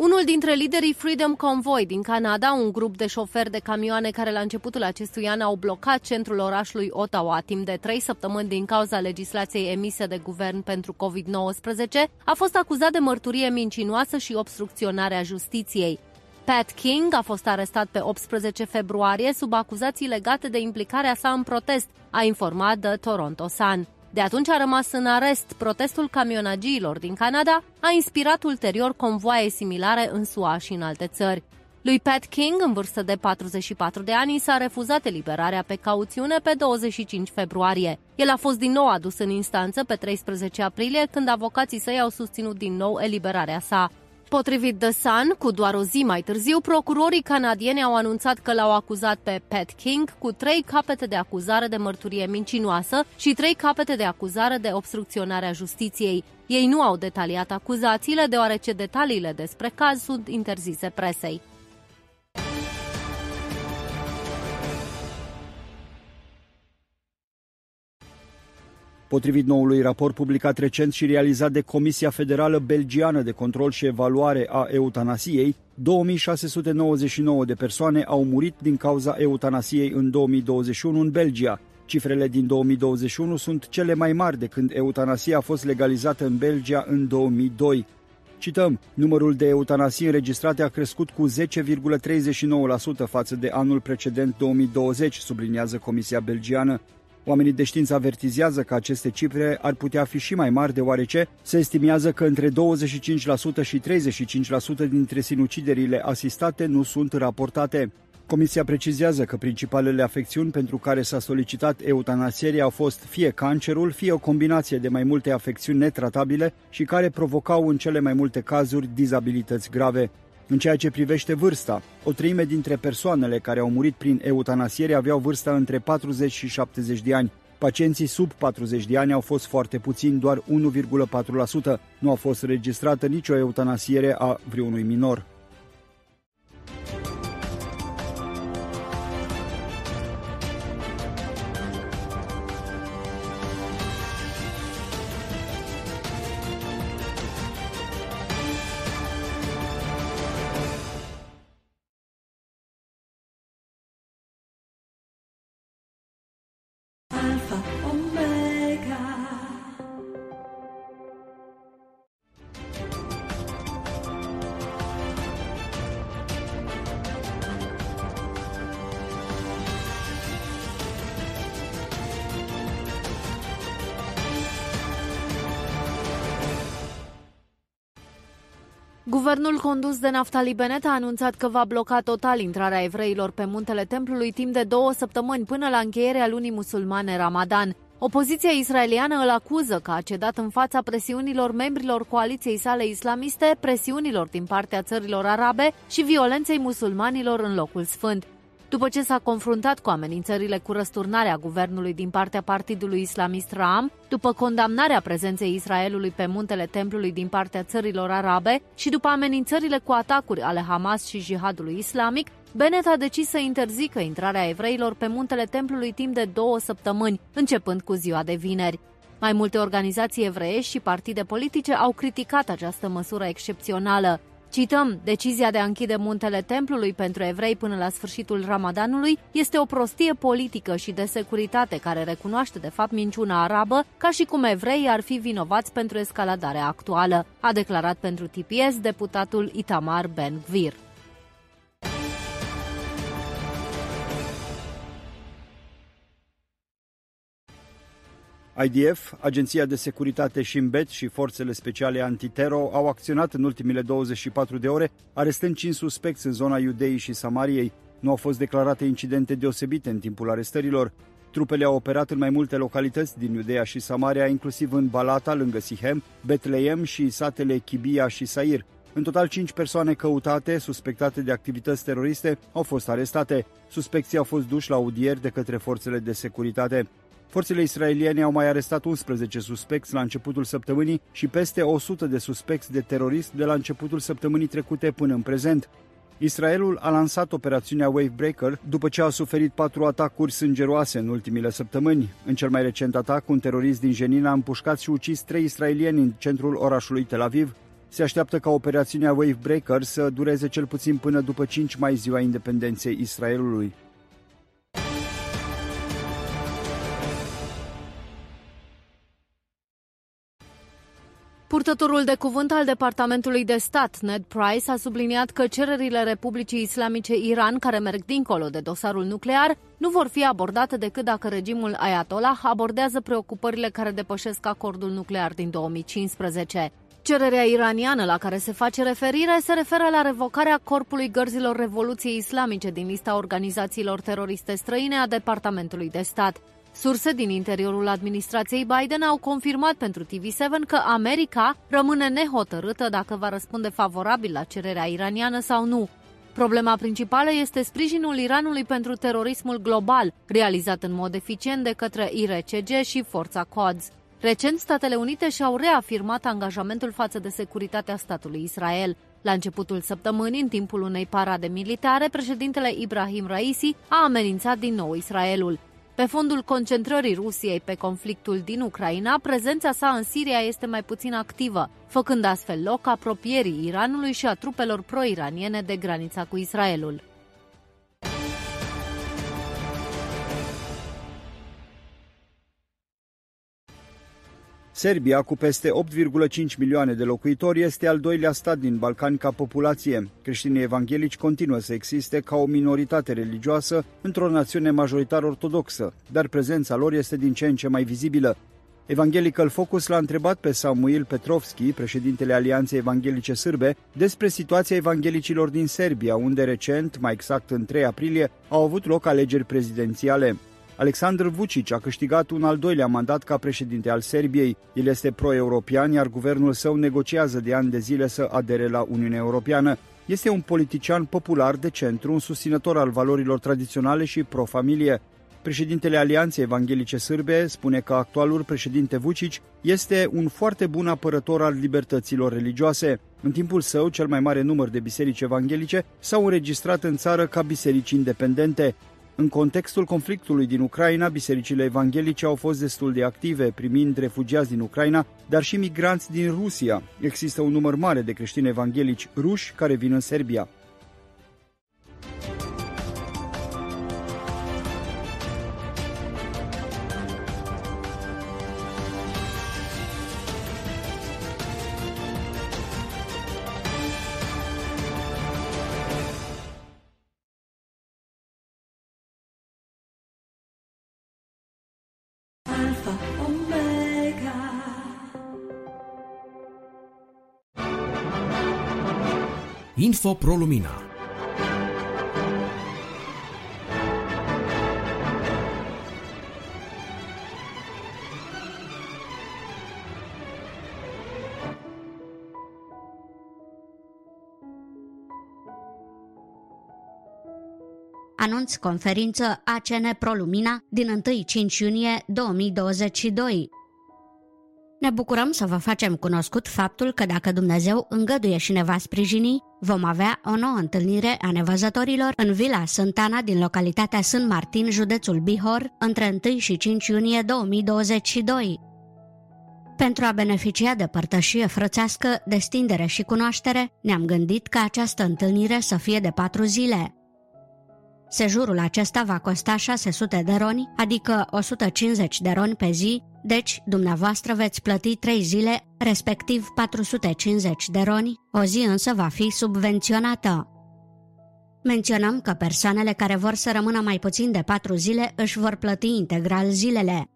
Unul dintre liderii Freedom Convoy din Canada, un grup de șoferi de camioane care la începutul acestui an au blocat centrul orașului Ottawa timp de trei săptămâni din cauza legislației emise de guvern pentru COVID-19, a fost acuzat de mărturie mincinoasă și obstrucționarea justiției. Pat King a fost arestat pe 18 februarie sub acuzații legate de implicarea sa în protest, a informat The Toronto Sun. De atunci a rămas în arest. Protestul camionagiilor din Canada a inspirat ulterior convoaie similare în SUA și în alte țări. Lui Pat King, în vârstă de 44 de ani, s-a refuzat eliberarea pe cauțiune pe 25 februarie. El a fost din nou adus în instanță pe 13 aprilie, când avocații săi au susținut din nou eliberarea sa. Potrivit The Sun, cu doar o zi mai târziu, procurorii canadieni au anunțat că l-au acuzat pe Pat King cu trei capete de acuzare de mărturie mincinoasă și trei capete de acuzare de obstrucționare a justiției. Ei nu au detaliat acuzațiile, deoarece detaliile despre caz sunt interzise presei. Potrivit noului raport publicat recent și realizat de Comisia Federală Belgiană de Control și Evaluare a Eutanasiei, 2699 de persoane au murit din cauza eutanasiei în 2021 în Belgia. Cifrele din 2021 sunt cele mai mari de când eutanasia a fost legalizată în Belgia în 2002. Cităm, numărul de eutanasii înregistrate a crescut cu 10,39% față de anul precedent 2020, subliniază Comisia Belgiană. Oamenii de știință avertizează că aceste cifre ar putea fi și mai mari, deoarece se estimează că între 25% și 35% dintre sinuciderile asistate nu sunt raportate. Comisia precizează că principalele afecțiuni pentru care s-a solicitat eutanasierea au fost fie cancerul, fie o combinație de mai multe afecțiuni netratabile și care provocau în cele mai multe cazuri dizabilități grave. În ceea ce privește vârsta, o treime dintre persoanele care au murit prin eutanasiere aveau vârsta între 40 și 70 de ani. Pacienții sub 40 de ani au fost foarte puțini, doar 1,4%. Nu a fost registrată nicio eutanasiere a vreunui minor. Guvernul condus de Naftali Bennett a anunțat că va bloca total intrarea evreilor pe muntele templului timp de două săptămâni până la încheierea lunii musulmane Ramadan. Opoziția israeliană îl acuză că a cedat în fața presiunilor membrilor coaliției sale islamiste, presiunilor din partea țărilor arabe și violenței musulmanilor în locul sfânt. După ce s-a confruntat cu amenințările cu răsturnarea guvernului din partea partidului islamist Ram, după condamnarea prezenței Israelului pe muntele templului din partea țărilor arabe și după amenințările cu atacuri ale Hamas și jihadului islamic, Bennett a decis să interzică intrarea evreilor pe muntele templului timp de două săptămâni, începând cu ziua de vineri. Mai multe organizații evreiești și partide politice au criticat această măsură excepțională. Cităm, decizia de a închide muntele templului pentru evrei până la sfârșitul Ramadanului este o prostie politică și de securitate care recunoaște de fapt minciuna arabă ca și cum evreii ar fi vinovați pentru escaladarea actuală, a declarat pentru TPS deputatul Itamar Ben-Gvir. IDF, Agenția de Securitate Shin și forțele speciale antitero au acționat în ultimile 24 de ore, arestând 5 suspecți în zona Iudeii și Samariei. Nu au fost declarate incidente deosebite în timpul arestărilor. Trupele au operat în mai multe localități din Iudeea și Samaria, inclusiv în Balata, lângă Sihem, Betleem și satele Chibia și Sair. În total, 5 persoane căutate, suspectate de activități teroriste, au fost arestate. Suspecții au fost duși la audieri de către forțele de securitate. Forțele israeliene au mai arestat 11 suspecți la începutul săptămânii și peste 100 de suspecți de terorist de la începutul săptămânii trecute până în prezent. Israelul a lansat operațiunea Wavebreaker după ce a suferit patru atacuri sângeroase în ultimile săptămâni. În cel mai recent atac, un terorist din Jenin a împușcat și ucis trei israelieni în centrul orașului Tel Aviv. Se așteaptă ca operațiunea Wavebreaker să dureze cel puțin până după 5 mai ziua independenței Israelului. Purtătorul de cuvânt al Departamentului de Stat, Ned Price, a subliniat că cererile Republicii Islamice Iran, care merg dincolo de dosarul nuclear, nu vor fi abordate decât dacă regimul Ayatollah abordează preocupările care depășesc acordul nuclear din 2015. Cererea iraniană la care se face referire se referă la revocarea Corpului Gărzilor Revoluției Islamice din lista organizațiilor teroriste străine a Departamentului de Stat. Surse din interiorul administrației Biden au confirmat pentru TV7 că America rămâne nehotărâtă dacă va răspunde favorabil la cererea iraniană sau nu. Problema principală este sprijinul Iranului pentru terorismul global, realizat în mod eficient de către IRCG și forța CODS. Recent, Statele Unite și-au reafirmat angajamentul față de securitatea statului Israel. La începutul săptămânii, în timpul unei parade militare, președintele Ibrahim Raisi a amenințat din nou Israelul. Pe fondul concentrării Rusiei pe conflictul din Ucraina, prezența sa în Siria este mai puțin activă, făcând astfel loc apropierii Iranului și a trupelor pro-iraniene de granița cu Israelul. Serbia, cu peste 8,5 milioane de locuitori, este al doilea stat din Balcani ca populație. Creștinii evanghelici continuă să existe ca o minoritate religioasă într-o națiune majoritar ortodoxă, dar prezența lor este din ce în ce mai vizibilă. Evangelical Focus l-a întrebat pe Samuil Petrovski, președintele Alianței Evanghelice Sârbe, despre situația evanghelicilor din Serbia, unde recent, mai exact în 3 aprilie, au avut loc alegeri prezidențiale. Alexandru Vucic a câștigat un al doilea mandat ca președinte al Serbiei. El este pro-european, iar guvernul său negociază de ani de zile să adere la Uniunea Europeană. Este un politician popular de centru, un susținător al valorilor tradiționale și pro-familie. Președintele Alianței Evanghelice Sârbe spune că actualul președinte Vucic este un foarte bun apărător al libertăților religioase. În timpul său, cel mai mare număr de biserici evanghelice s-au înregistrat în țară ca biserici independente. În contextul conflictului din Ucraina, bisericile evanghelice au fost destul de active, primind refugiați din Ucraina, dar și migranți din Rusia. Există un număr mare de creștini evanghelici ruși care vin în Serbia. Info Pro Lumina Anunț conferință ACN ProLumina din 1-5 iunie 2022. Ne bucurăm să vă facem cunoscut faptul că dacă Dumnezeu îngăduie și ne va sprijini, vom avea o nouă întâlnire a nevăzătorilor în Vila Sântana din localitatea Sân Martin, județul Bihor, între 1 și 5 iunie 2022. Pentru a beneficia de părtășie frățească, destindere și cunoaștere, ne-am gândit ca această întâlnire să fie de patru zile. Sejurul acesta va costa 600 de roni, adică 150 de roni pe zi, deci dumneavoastră veți plăti 3 zile, respectiv 450 de roni, o zi însă va fi subvenționată. Menționăm că persoanele care vor să rămână mai puțin de 4 zile își vor plăti integral zilele.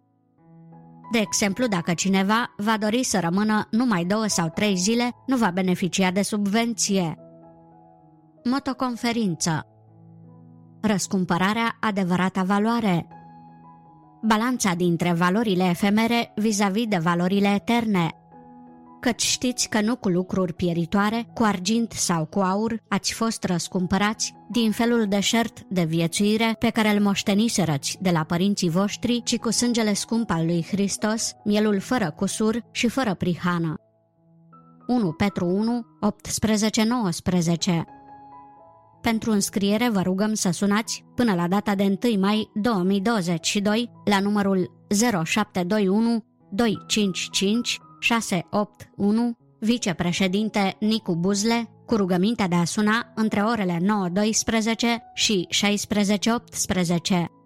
De exemplu, dacă cineva va dori să rămână numai 2 sau 3 zile, nu va beneficia de subvenție. Motoconferință răscumpărarea adevărata valoare. Balanța dintre valorile efemere vis-a-vis de valorile eterne. Căci știți că nu cu lucruri pieritoare, cu argint sau cu aur, ați fost răscumpărați din felul deșert de viețuire pe care îl moșteniserăți de la părinții voștri, ci cu sângele scump al lui Hristos, mielul fără cusur și fără prihană. 1 Petru 1, 18-19 pentru înscriere vă rugăm să sunați până la data de 1 mai 2022 la numărul 0721 255 681 vicepreședinte Nicu Buzle cu rugămintea de a suna între orele 9.12 și 16.18.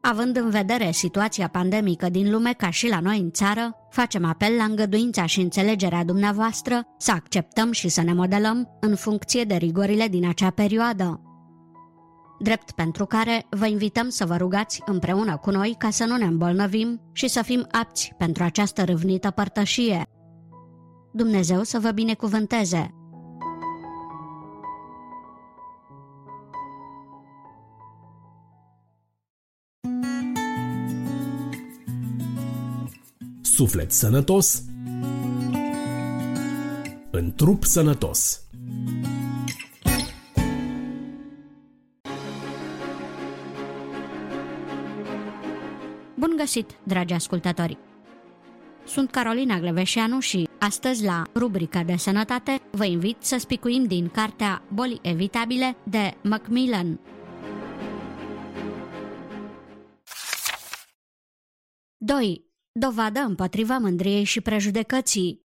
Având în vedere situația pandemică din lume ca și la noi în țară, facem apel la îngăduința și înțelegerea dumneavoastră să acceptăm și să ne modelăm în funcție de rigorile din acea perioadă. Drept pentru care vă invităm să vă rugați împreună cu noi ca să nu ne îmbolnăvim și să fim apți pentru această râvnită părtășie. Dumnezeu să vă binecuvânteze! Suflet sănătos în trup sănătos. Bun găsit, dragi ascultători! Sunt Carolina Gleveșeanu și astăzi la rubrica de sănătate vă invit să spicuim din cartea Boli evitabile de Macmillan. Doi dovadă împotriva mândriei și prejudecății.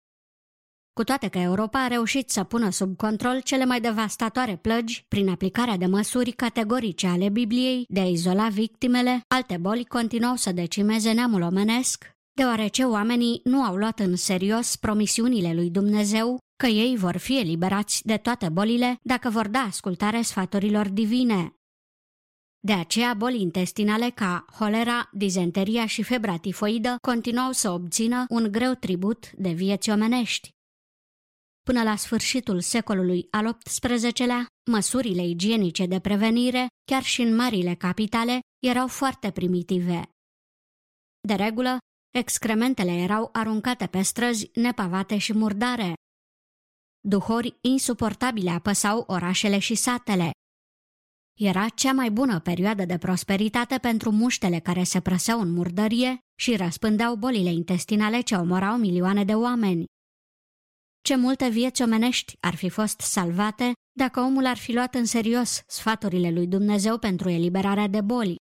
Cu toate că Europa a reușit să pună sub control cele mai devastatoare plăgi prin aplicarea de măsuri categorice ale Bibliei de a izola victimele, alte boli continuau să decimeze neamul omenesc, deoarece oamenii nu au luat în serios promisiunile lui Dumnezeu că ei vor fi eliberați de toate bolile dacă vor da ascultare sfaturilor divine. De aceea, boli intestinale ca holera, dizenteria și febra tifoidă continuau să obțină un greu tribut de vieți omenești. Până la sfârșitul secolului al XVIII-lea, măsurile igienice de prevenire, chiar și în marile capitale, erau foarte primitive. De regulă, excrementele erau aruncate pe străzi nepavate și murdare. Duhori insuportabile apăsau orașele și satele, era cea mai bună perioadă de prosperitate pentru muștele care se prăseau în murdărie și răspândeau bolile intestinale ce omorau milioane de oameni. Ce multe vieți omenești ar fi fost salvate dacă omul ar fi luat în serios sfaturile lui Dumnezeu pentru eliberarea de boli.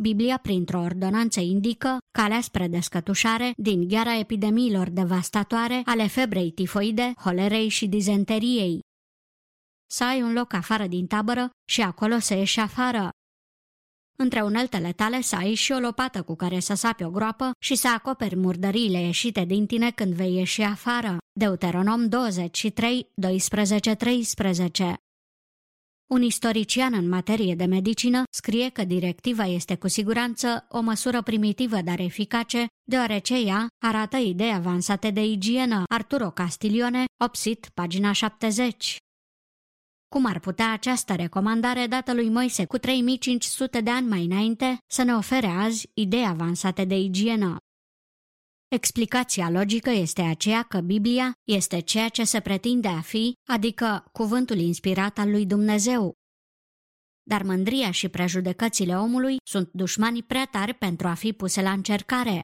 Biblia, printr-o ordonanță, indică calea spre descătușare din gheara epidemiilor devastatoare ale febrei tifoide, holerei și dizenteriei, să ai un loc afară din tabără și acolo să ieși afară. Între uneltele tale să ai și o lopată cu care să sapi o groapă și să acoperi murdăriile ieșite din tine când vei ieși afară. Deuteronom 23, 12, 13 un istorician în materie de medicină scrie că directiva este cu siguranță o măsură primitivă, dar eficace, deoarece ea arată idei avansate de igienă. Arturo Castiglione, Opsit, pagina 70. Cum ar putea această recomandare dată lui Moise cu 3500 de ani mai înainte să ne ofere azi idei avansate de igienă. Explicația logică este aceea că Biblia este ceea ce se pretinde a fi, adică cuvântul inspirat al lui Dumnezeu. Dar mândria și prejudecățile omului sunt dușmanii prea tari pentru a fi puse la încercare.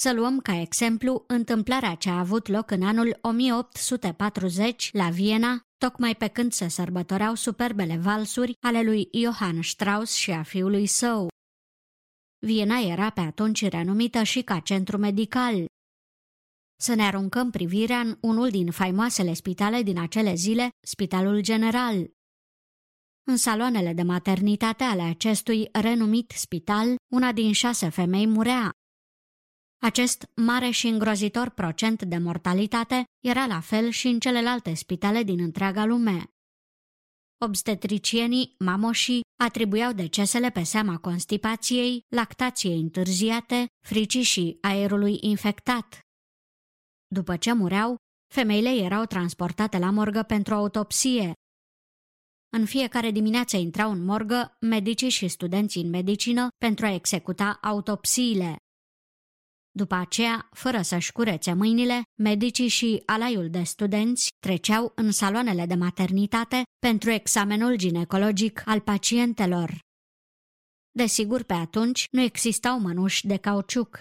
Să luăm ca exemplu întâmplarea ce a avut loc în anul 1840 la Viena, tocmai pe când se sărbătoreau superbele valsuri ale lui Johann Strauss și a fiului său. Viena era pe atunci renumită și ca centru medical. Să ne aruncăm privirea în unul din faimoasele spitale din acele zile, Spitalul General. În saloanele de maternitate ale acestui renumit spital, una din șase femei murea. Acest mare și îngrozitor procent de mortalitate era la fel și în celelalte spitale din întreaga lume. Obstetricienii, mamoșii, atribuiau decesele pe seama constipației, lactației întârziate, fricii și aerului infectat. După ce mureau, femeile erau transportate la morgă pentru autopsie. În fiecare dimineață intrau în morgă medicii și studenții în medicină pentru a executa autopsiile. După aceea, fără să-și curețe mâinile, medicii și alaiul de studenți treceau în saloanele de maternitate pentru examenul ginecologic al pacientelor. Desigur, pe atunci nu existau mănuși de cauciuc.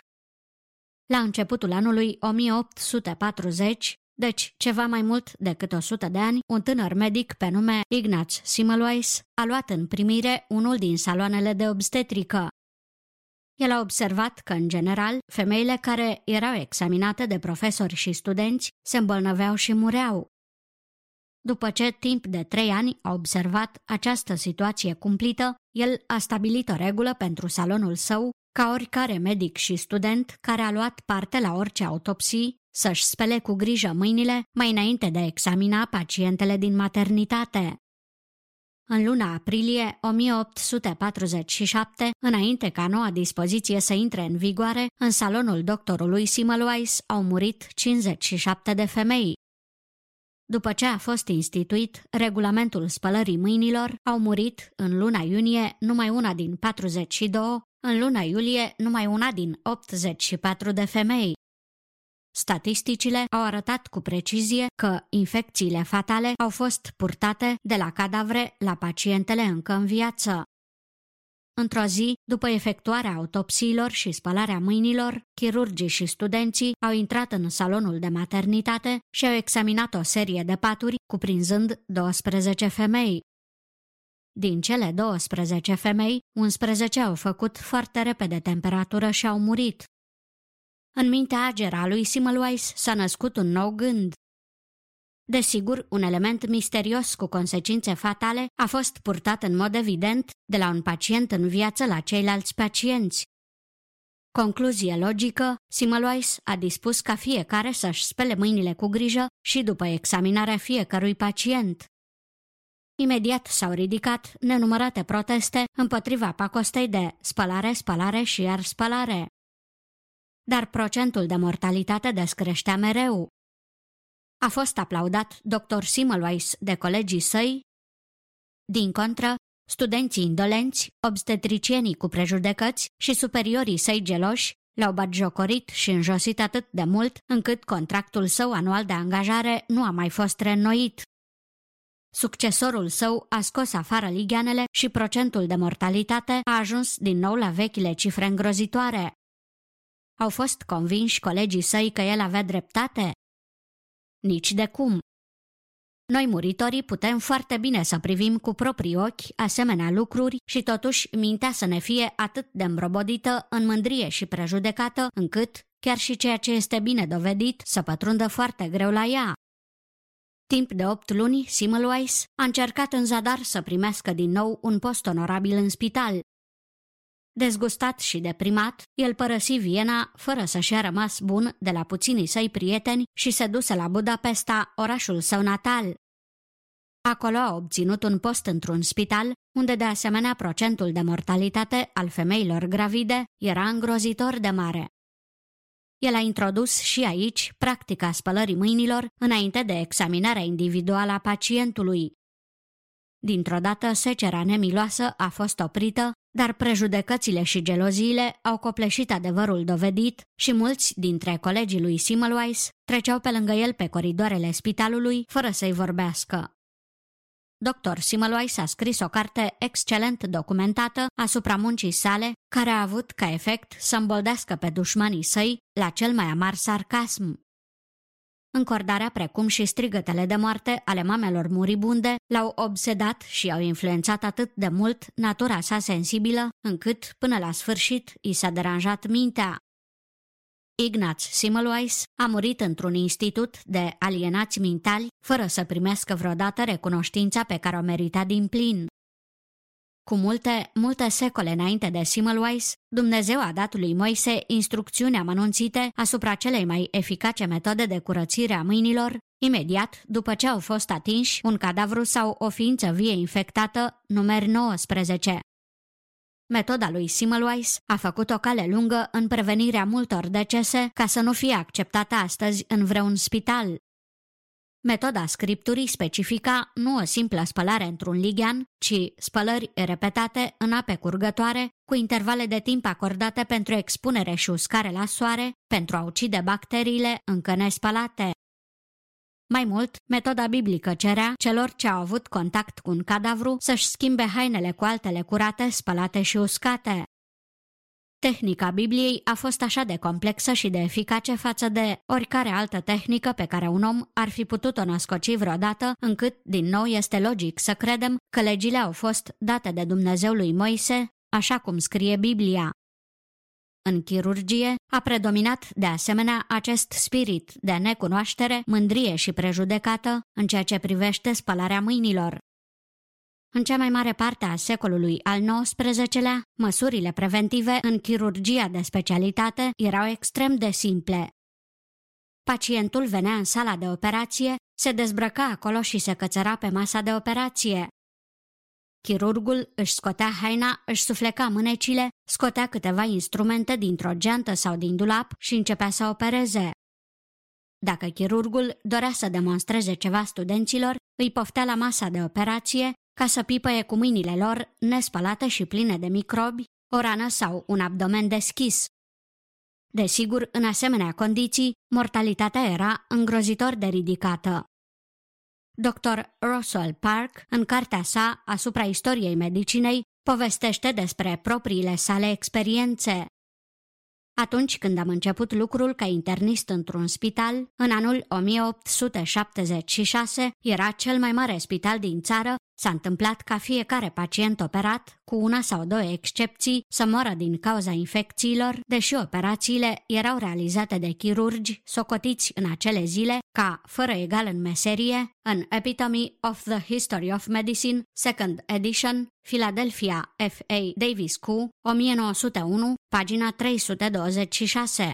La începutul anului 1840, deci ceva mai mult decât 100 de ani, un tânăr medic pe nume Ignaz Semmelweis a luat în primire unul din saloanele de obstetrică. El a observat că, în general, femeile care erau examinate de profesori și studenți se îmbolnăveau și mureau. După ce timp de trei ani a observat această situație cumplită, el a stabilit o regulă pentru salonul său ca oricare medic și student care a luat parte la orice autopsii să-și spele cu grijă mâinile mai înainte de a examina pacientele din maternitate. În luna aprilie 1847, înainte ca noua dispoziție să intre în vigoare, în salonul doctorului Semmelweis au murit 57 de femei. După ce a fost instituit regulamentul spălării mâinilor, au murit în luna iunie numai una din 42, în luna iulie numai una din 84 de femei. Statisticile au arătat cu precizie că infecțiile fatale au fost purtate de la cadavre la pacientele încă în viață. Într-o zi, după efectuarea autopsiilor și spălarea mâinilor, chirurgii și studenții au intrat în salonul de maternitate și au examinat o serie de paturi, cuprinzând 12 femei. Din cele 12 femei, 11 au făcut foarte repede temperatură și au murit. În mintea ageră a lui Semmelweis s-a născut un nou gând. Desigur, un element misterios cu consecințe fatale a fost purtat în mod evident de la un pacient în viață la ceilalți pacienți. Concluzie logică, Semmelweis a dispus ca fiecare să-și spele mâinile cu grijă și după examinarea fiecărui pacient. Imediat s-au ridicat nenumărate proteste împotriva pacostei de spălare, spălare și iar spălare dar procentul de mortalitate descreștea mereu. A fost aplaudat dr. Semmelweis de colegii săi. Din contră, studenții indolenți, obstetricienii cu prejudecăți și superiorii săi geloși l-au batjocorit și înjosit atât de mult încât contractul său anual de angajare nu a mai fost reînnoit. Succesorul său a scos afară ligheanele și procentul de mortalitate a ajuns din nou la vechile cifre îngrozitoare. Au fost convinși colegii săi că el avea dreptate? Nici de cum. Noi muritorii putem foarte bine să privim cu proprii ochi asemenea lucruri și totuși mintea să ne fie atât de îmbrobodită în mândrie și prejudecată încât, chiar și ceea ce este bine dovedit, să pătrundă foarte greu la ea. Timp de opt luni, Semmelweis a încercat în zadar să primească din nou un post onorabil în spital, Dezgustat și deprimat, el părăsi Viena fără să-și a rămas bun de la puținii săi prieteni și se duse la Budapesta, orașul său natal. Acolo a obținut un post într-un spital, unde de asemenea procentul de mortalitate al femeilor gravide era îngrozitor de mare. El a introdus și aici practica spălării mâinilor înainte de examinarea individuală a pacientului, Dintr-o dată, secera nemiloasă a fost oprită, dar prejudecățile și geloziile au copleșit adevărul dovedit și mulți dintre colegii lui Simmelweis treceau pe lângă el pe coridoarele spitalului fără să-i vorbească. Dr. Simmelweis a scris o carte excelent documentată asupra muncii sale, care a avut ca efect să îmboldească pe dușmanii săi la cel mai amar sarcasm. Încordarea precum și strigătele de moarte ale mamelor muribunde l-au obsedat și au influențat atât de mult natura sa sensibilă, încât, până la sfârșit, i s-a deranjat mintea. Ignaz Semmelweis a murit într-un institut de alienați mentali, fără să primească vreodată recunoștința pe care o merita din plin. Cu multe, multe secole înainte de Semmelweis, Dumnezeu a dat lui Moise instrucțiuni amănunțite asupra celei mai eficace metode de curățire a mâinilor, imediat după ce au fost atinși un cadavru sau o ființă vie infectată, numeri 19. Metoda lui Semmelweis a făcut o cale lungă în prevenirea multor decese ca să nu fie acceptată astăzi în vreun spital. Metoda scripturii specifica nu o simplă spălare într-un lighean, ci spălări repetate în ape curgătoare, cu intervale de timp acordate pentru expunere și uscare la soare, pentru a ucide bacteriile încă nespălate. Mai mult, metoda biblică cerea celor ce au avut contact cu un cadavru să-și schimbe hainele cu altele curate, spălate și uscate. Tehnica Bibliei a fost așa de complexă și de eficace față de oricare altă tehnică pe care un om ar fi putut-o născoci vreodată, încât, din nou, este logic să credem că legile au fost date de Dumnezeu lui Moise, așa cum scrie Biblia. În chirurgie a predominat de asemenea acest spirit de necunoaștere, mândrie și prejudecată în ceea ce privește spălarea mâinilor. În cea mai mare parte a secolului al XIX-lea, măsurile preventive în chirurgia de specialitate erau extrem de simple. Pacientul venea în sala de operație, se dezbrăca acolo și se cățăra pe masa de operație. Chirurgul își scotea haina, își sufleca mânecile, scotea câteva instrumente dintr-o geantă sau din dulap și începea să opereze. Dacă chirurgul dorea să demonstreze ceva studenților, îi poftea la masa de operație ca să pipăie cu mâinile lor nespălate și pline de microbi, o rană sau un abdomen deschis. Desigur, în asemenea condiții, mortalitatea era îngrozitor de ridicată. Dr. Russell Park, în cartea sa asupra istoriei medicinei, povestește despre propriile sale experiențe. Atunci când am început lucrul ca internist într-un spital, în anul 1876 era cel mai mare spital din țară S-a întâmplat ca fiecare pacient operat, cu una sau două excepții, să moară din cauza infecțiilor, deși operațiile erau realizate de chirurgi socotiți în acele zile ca fără egal în meserie, în Epitome of the History of Medicine, Second Edition, Philadelphia F.A. Davis Q, 1901, pagina 326.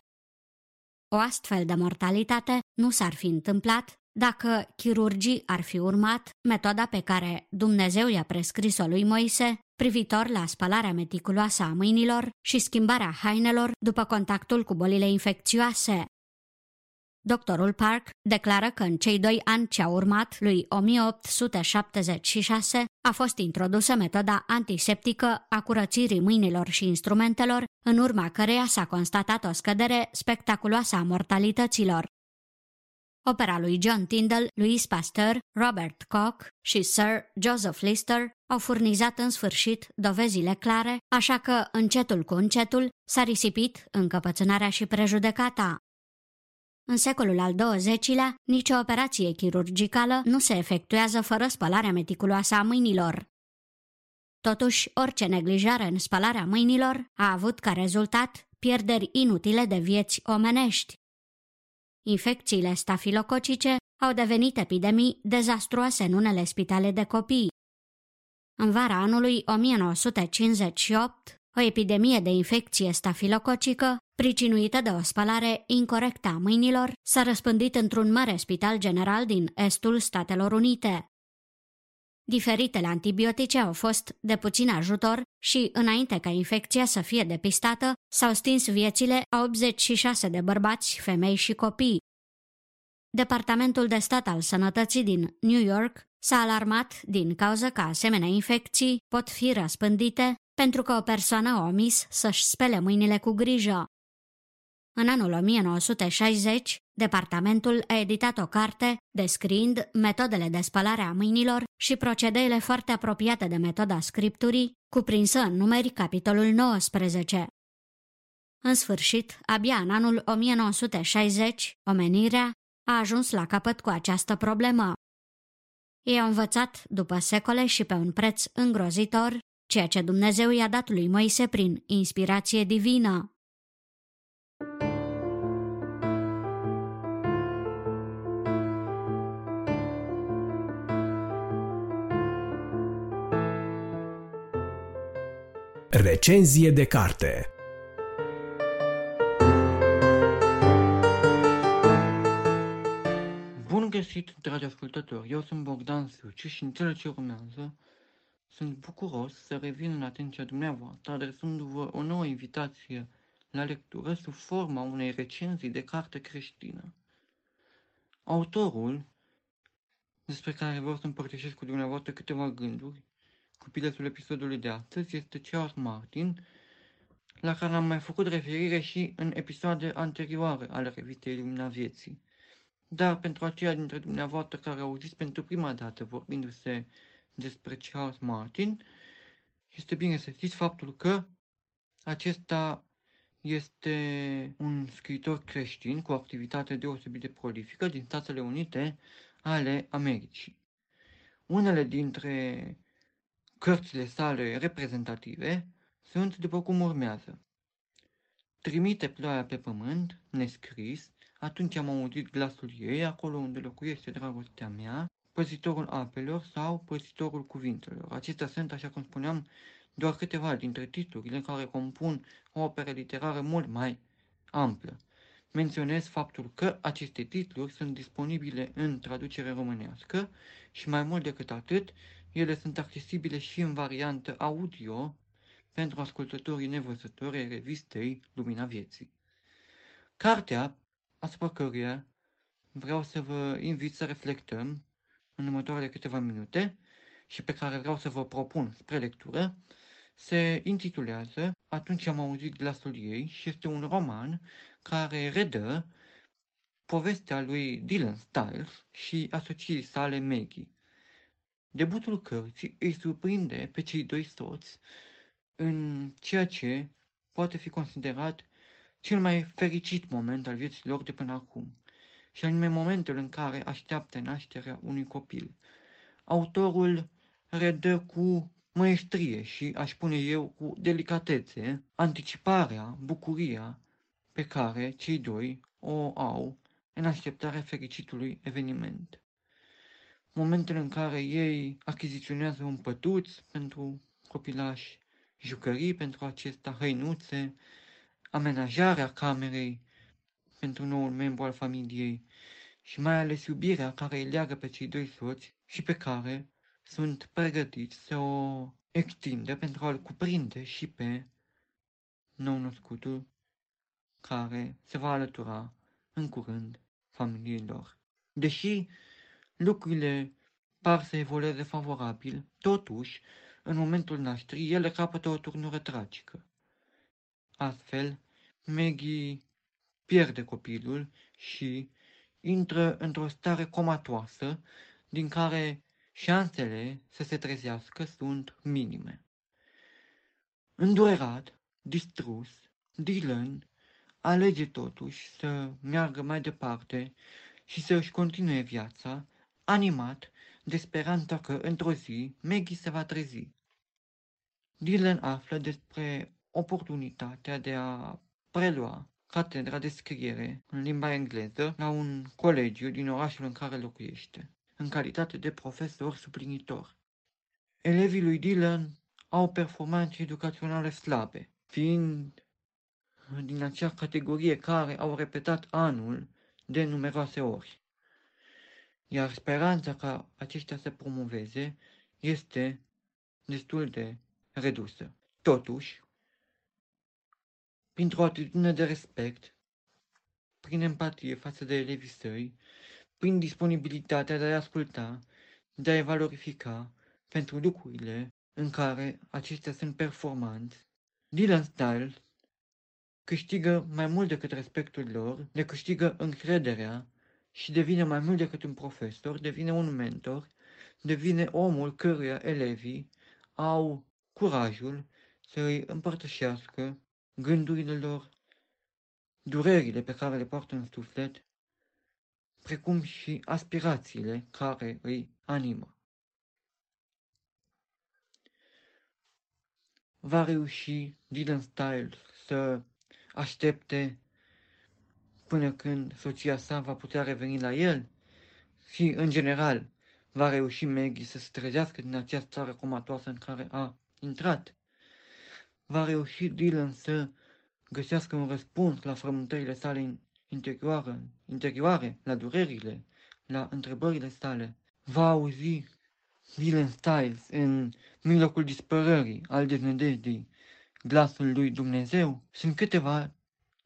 O astfel de mortalitate nu s-ar fi întâmplat dacă chirurgii ar fi urmat metoda pe care Dumnezeu i-a prescris-o lui Moise privitor la spălarea meticuloasă a mâinilor și schimbarea hainelor după contactul cu bolile infecțioase. Doctorul Park declară că în cei doi ani ce au urmat lui 1876 a fost introdusă metoda antiseptică a curățirii mâinilor și instrumentelor, în urma căreia s-a constatat o scădere spectaculoasă a mortalităților. Opera lui John Tyndall, Louis Pasteur, Robert Koch și Sir Joseph Lister au furnizat în sfârșit dovezile clare, așa că încetul cu încetul s-a risipit încăpățânarea și prejudecata. În secolul al XX-lea, nicio operație chirurgicală nu se efectuează fără spălarea meticuloasă a mâinilor. Totuși, orice neglijare în spălarea mâinilor a avut ca rezultat pierderi inutile de vieți omenești. Infecțiile stafilococice au devenit epidemii dezastruoase în unele spitale de copii. În vara anului 1958, o epidemie de infecție stafilococică, pricinuită de o spălare incorrectă a mâinilor, s-a răspândit într-un mare spital general din estul Statelor Unite. Diferitele antibiotice au fost de puțin ajutor și, înainte ca infecția să fie depistată, s-au stins viețile a 86 de bărbați, femei și copii. Departamentul de Stat al Sănătății din New York s-a alarmat din cauza că asemenea infecții pot fi răspândite pentru că o persoană a omis să-și spele mâinile cu grijă. În anul 1960, departamentul a editat o carte descriind metodele de spălare a mâinilor și procedeile foarte apropiate de metoda scripturii, cuprinsă în numeri capitolul 19. În sfârșit, abia în anul 1960, omenirea a ajuns la capăt cu această problemă. Ei au învățat, după secole și pe un preț îngrozitor, ceea ce Dumnezeu i-a dat lui Moise prin inspirație divină. Recenzie de carte Bun găsit, dragi ascultători! Eu sunt Bogdan Suciu și în cele ce urmează sunt bucuros să revin în atenția dumneavoastră, adresându-vă o nouă invitație la lectură sub forma unei recenzii de carte creștină. Autorul, despre care vreau să împărtășesc cu dumneavoastră câteva gânduri, cu piletul episodului de astăzi, este Charles Martin, la care am mai făcut referire și în episoade anterioare ale revistei Lumina Vieții. Dar pentru aceia dintre dumneavoastră care au auzit pentru prima dată vorbindu-se despre Charles Martin, este bine să știți faptul că acesta este un scriitor creștin cu o activitate deosebit de prolifică din Statele Unite ale Americii. Unele dintre cărțile sale reprezentative sunt după cum urmează. Trimite ploaia pe pământ, nescris, atunci am auzit glasul ei, acolo unde locuiește dragostea mea, păzitorul apelor sau păzitorul cuvintelor. Acestea sunt, așa cum spuneam, doar câteva dintre titlurile care compun o operă literară mult mai amplă. Menționez faptul că aceste titluri sunt disponibile în traducere românească și mai mult decât atât, ele sunt accesibile și în variantă audio pentru ascultătorii nevăzători ai revistei Lumina Vieții. Cartea asupra căruia vreau să vă invit să reflectăm în următoarele câteva minute și pe care vreau să vă propun spre lectură, se intitulează Atunci am auzit glasul ei și este un roman care redă povestea lui Dylan Stiles și asociii sale Maggie. Debutul cărții îi surprinde pe cei doi soți în ceea ce poate fi considerat cel mai fericit moment al vieții lor de până acum, și anume momentul în care așteaptă nașterea unui copil. Autorul redă cu măestrie și, aș spune eu, cu delicatețe, anticiparea, bucuria pe care cei doi o au în așteptarea fericitului eveniment. Momentele în care ei achiziționează un pătuț pentru copilaș, jucării pentru acesta, hăinuțe, amenajarea camerei pentru noul membru al familiei și mai ales iubirea care îi leagă pe cei doi soți și pe care sunt pregătiți să o extindă pentru a-l cuprinde și pe nou-născutul care se va alătura în curând familiei lor. Deși lucrurile par să evolueze favorabil, totuși, în momentul nașterii, ele capătă o turnură tragică. Astfel, Maggie pierde copilul și intră într-o stare comatoasă din care șansele să se trezească sunt minime. Îndurerat, distrus, Dylan alege totuși să meargă mai departe și să își continue viața, animat de speranța că într-o zi Maggie se va trezi. Dylan află despre oportunitatea de a prelua catedra de scriere în limba engleză la un colegiu din orașul în care locuiește, în calitate de profesor suplinitor. Elevii lui Dylan au performanțe educaționale slabe, fiind din acea categorie care au repetat anul de numeroase ori. Iar speranța ca aceștia să promoveze este destul de redusă. Totuși, printr-o atitudine de respect, prin empatie față de elevii săi, prin disponibilitatea de a asculta, de a valorifica pentru lucrurile în care acestea sunt performanți, Dylan Styles câștigă mai mult decât respectul lor, le câștigă încrederea și devine mai mult decât un profesor, devine un mentor, devine omul căruia elevii au curajul să îi împărtășească gândurile lor, durerile pe care le poartă în suflet, precum și aspirațiile care îi animă. Va reuși Dylan Styles să aștepte până când soția sa va putea reveni la el și, în general, va reuși Maggie să se trezească din această țară comatoasă în care a intrat. Va reuși Dylan să găsească un răspuns la frământările sale interioare, interioare, la durerile, la întrebările sale. Va auzi Dylan Styles în mijlocul dispărării al deznădejdii glasul lui Dumnezeu? Sunt câteva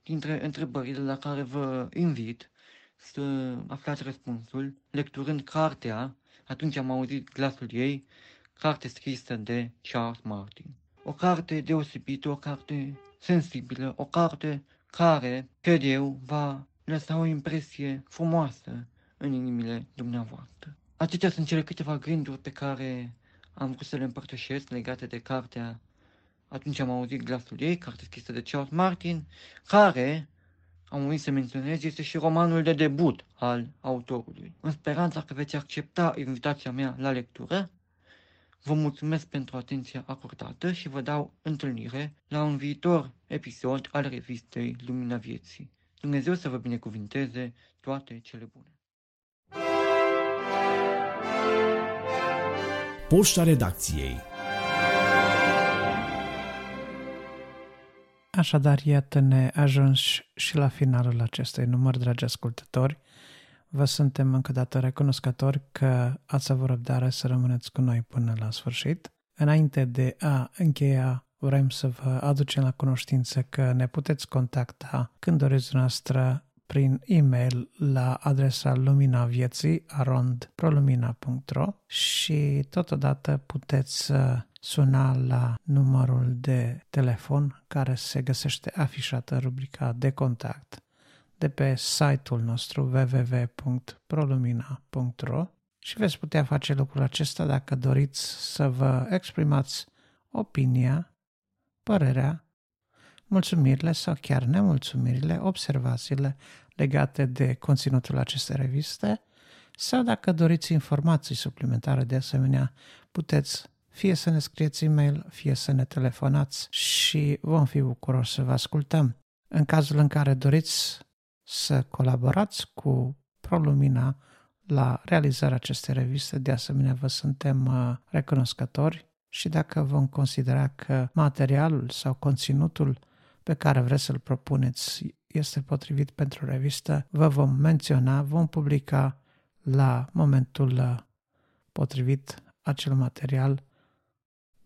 dintre întrebările la care vă invit să aflați răspunsul, lecturând cartea, atunci am auzit glasul ei, carte scrisă de Charles Martin. O carte deosebită, o carte sensibilă, o carte care, cred eu, va lăsa o impresie frumoasă în inimile dumneavoastră. Acestea sunt cele câteva gânduri pe care am vrut să le împărtășesc legate de cartea Atunci am auzit glasul ei, carte scrisă de Charles Martin, care, am uitat să menționez, este și romanul de debut al autorului. În speranța că veți accepta invitația mea la lectură, vă mulțumesc pentru atenția acordată și vă dau întâlnire la un viitor episod al revistei Lumina Vieții. Dumnezeu să vă binecuvinteze toate cele bune. Poșta redacției Așadar, iată-ne ajuns și la finalul acestui număr, dragi ascultători. Vă suntem încă dată recunoscători că ați avut răbdare să rămâneți cu noi până la sfârșit. Înainte de a încheia, vrem să vă aducem la cunoștință că ne puteți contacta când doriți noastră prin e-mail la adresa luminavieții arondprolumina.ro și totodată puteți suna la numărul de telefon care se găsește afișat în rubrica de contact de pe site-ul nostru www.prolumina.ro și veți putea face lucrul acesta dacă doriți să vă exprimați opinia, părerea, mulțumirile sau chiar nemulțumirile, observațiile legate de conținutul acestei reviste sau dacă doriți informații suplimentare de asemenea, puteți fie să ne scrieți e-mail, fie să ne telefonați și vom fi bucuroși să vă ascultăm. În cazul în care doriți să colaborați cu ProLumina la realizarea acestei reviste, de asemenea vă suntem uh, recunoscători și dacă vom considera că materialul sau conținutul pe care vreți să-l propuneți este potrivit pentru revistă, vă vom menționa, vom publica la momentul uh, potrivit acel material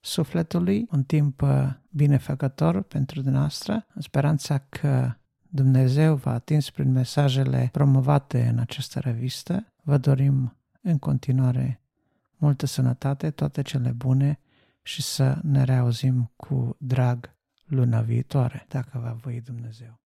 sufletului, un timp uh, binefăcător pentru dumneavoastră, în speranța că Dumnezeu v-a atins prin mesajele promovate în această revistă, vă dorim în continuare multă sănătate, toate cele bune și să ne reauzim cu drag luna viitoare, dacă va voi Dumnezeu.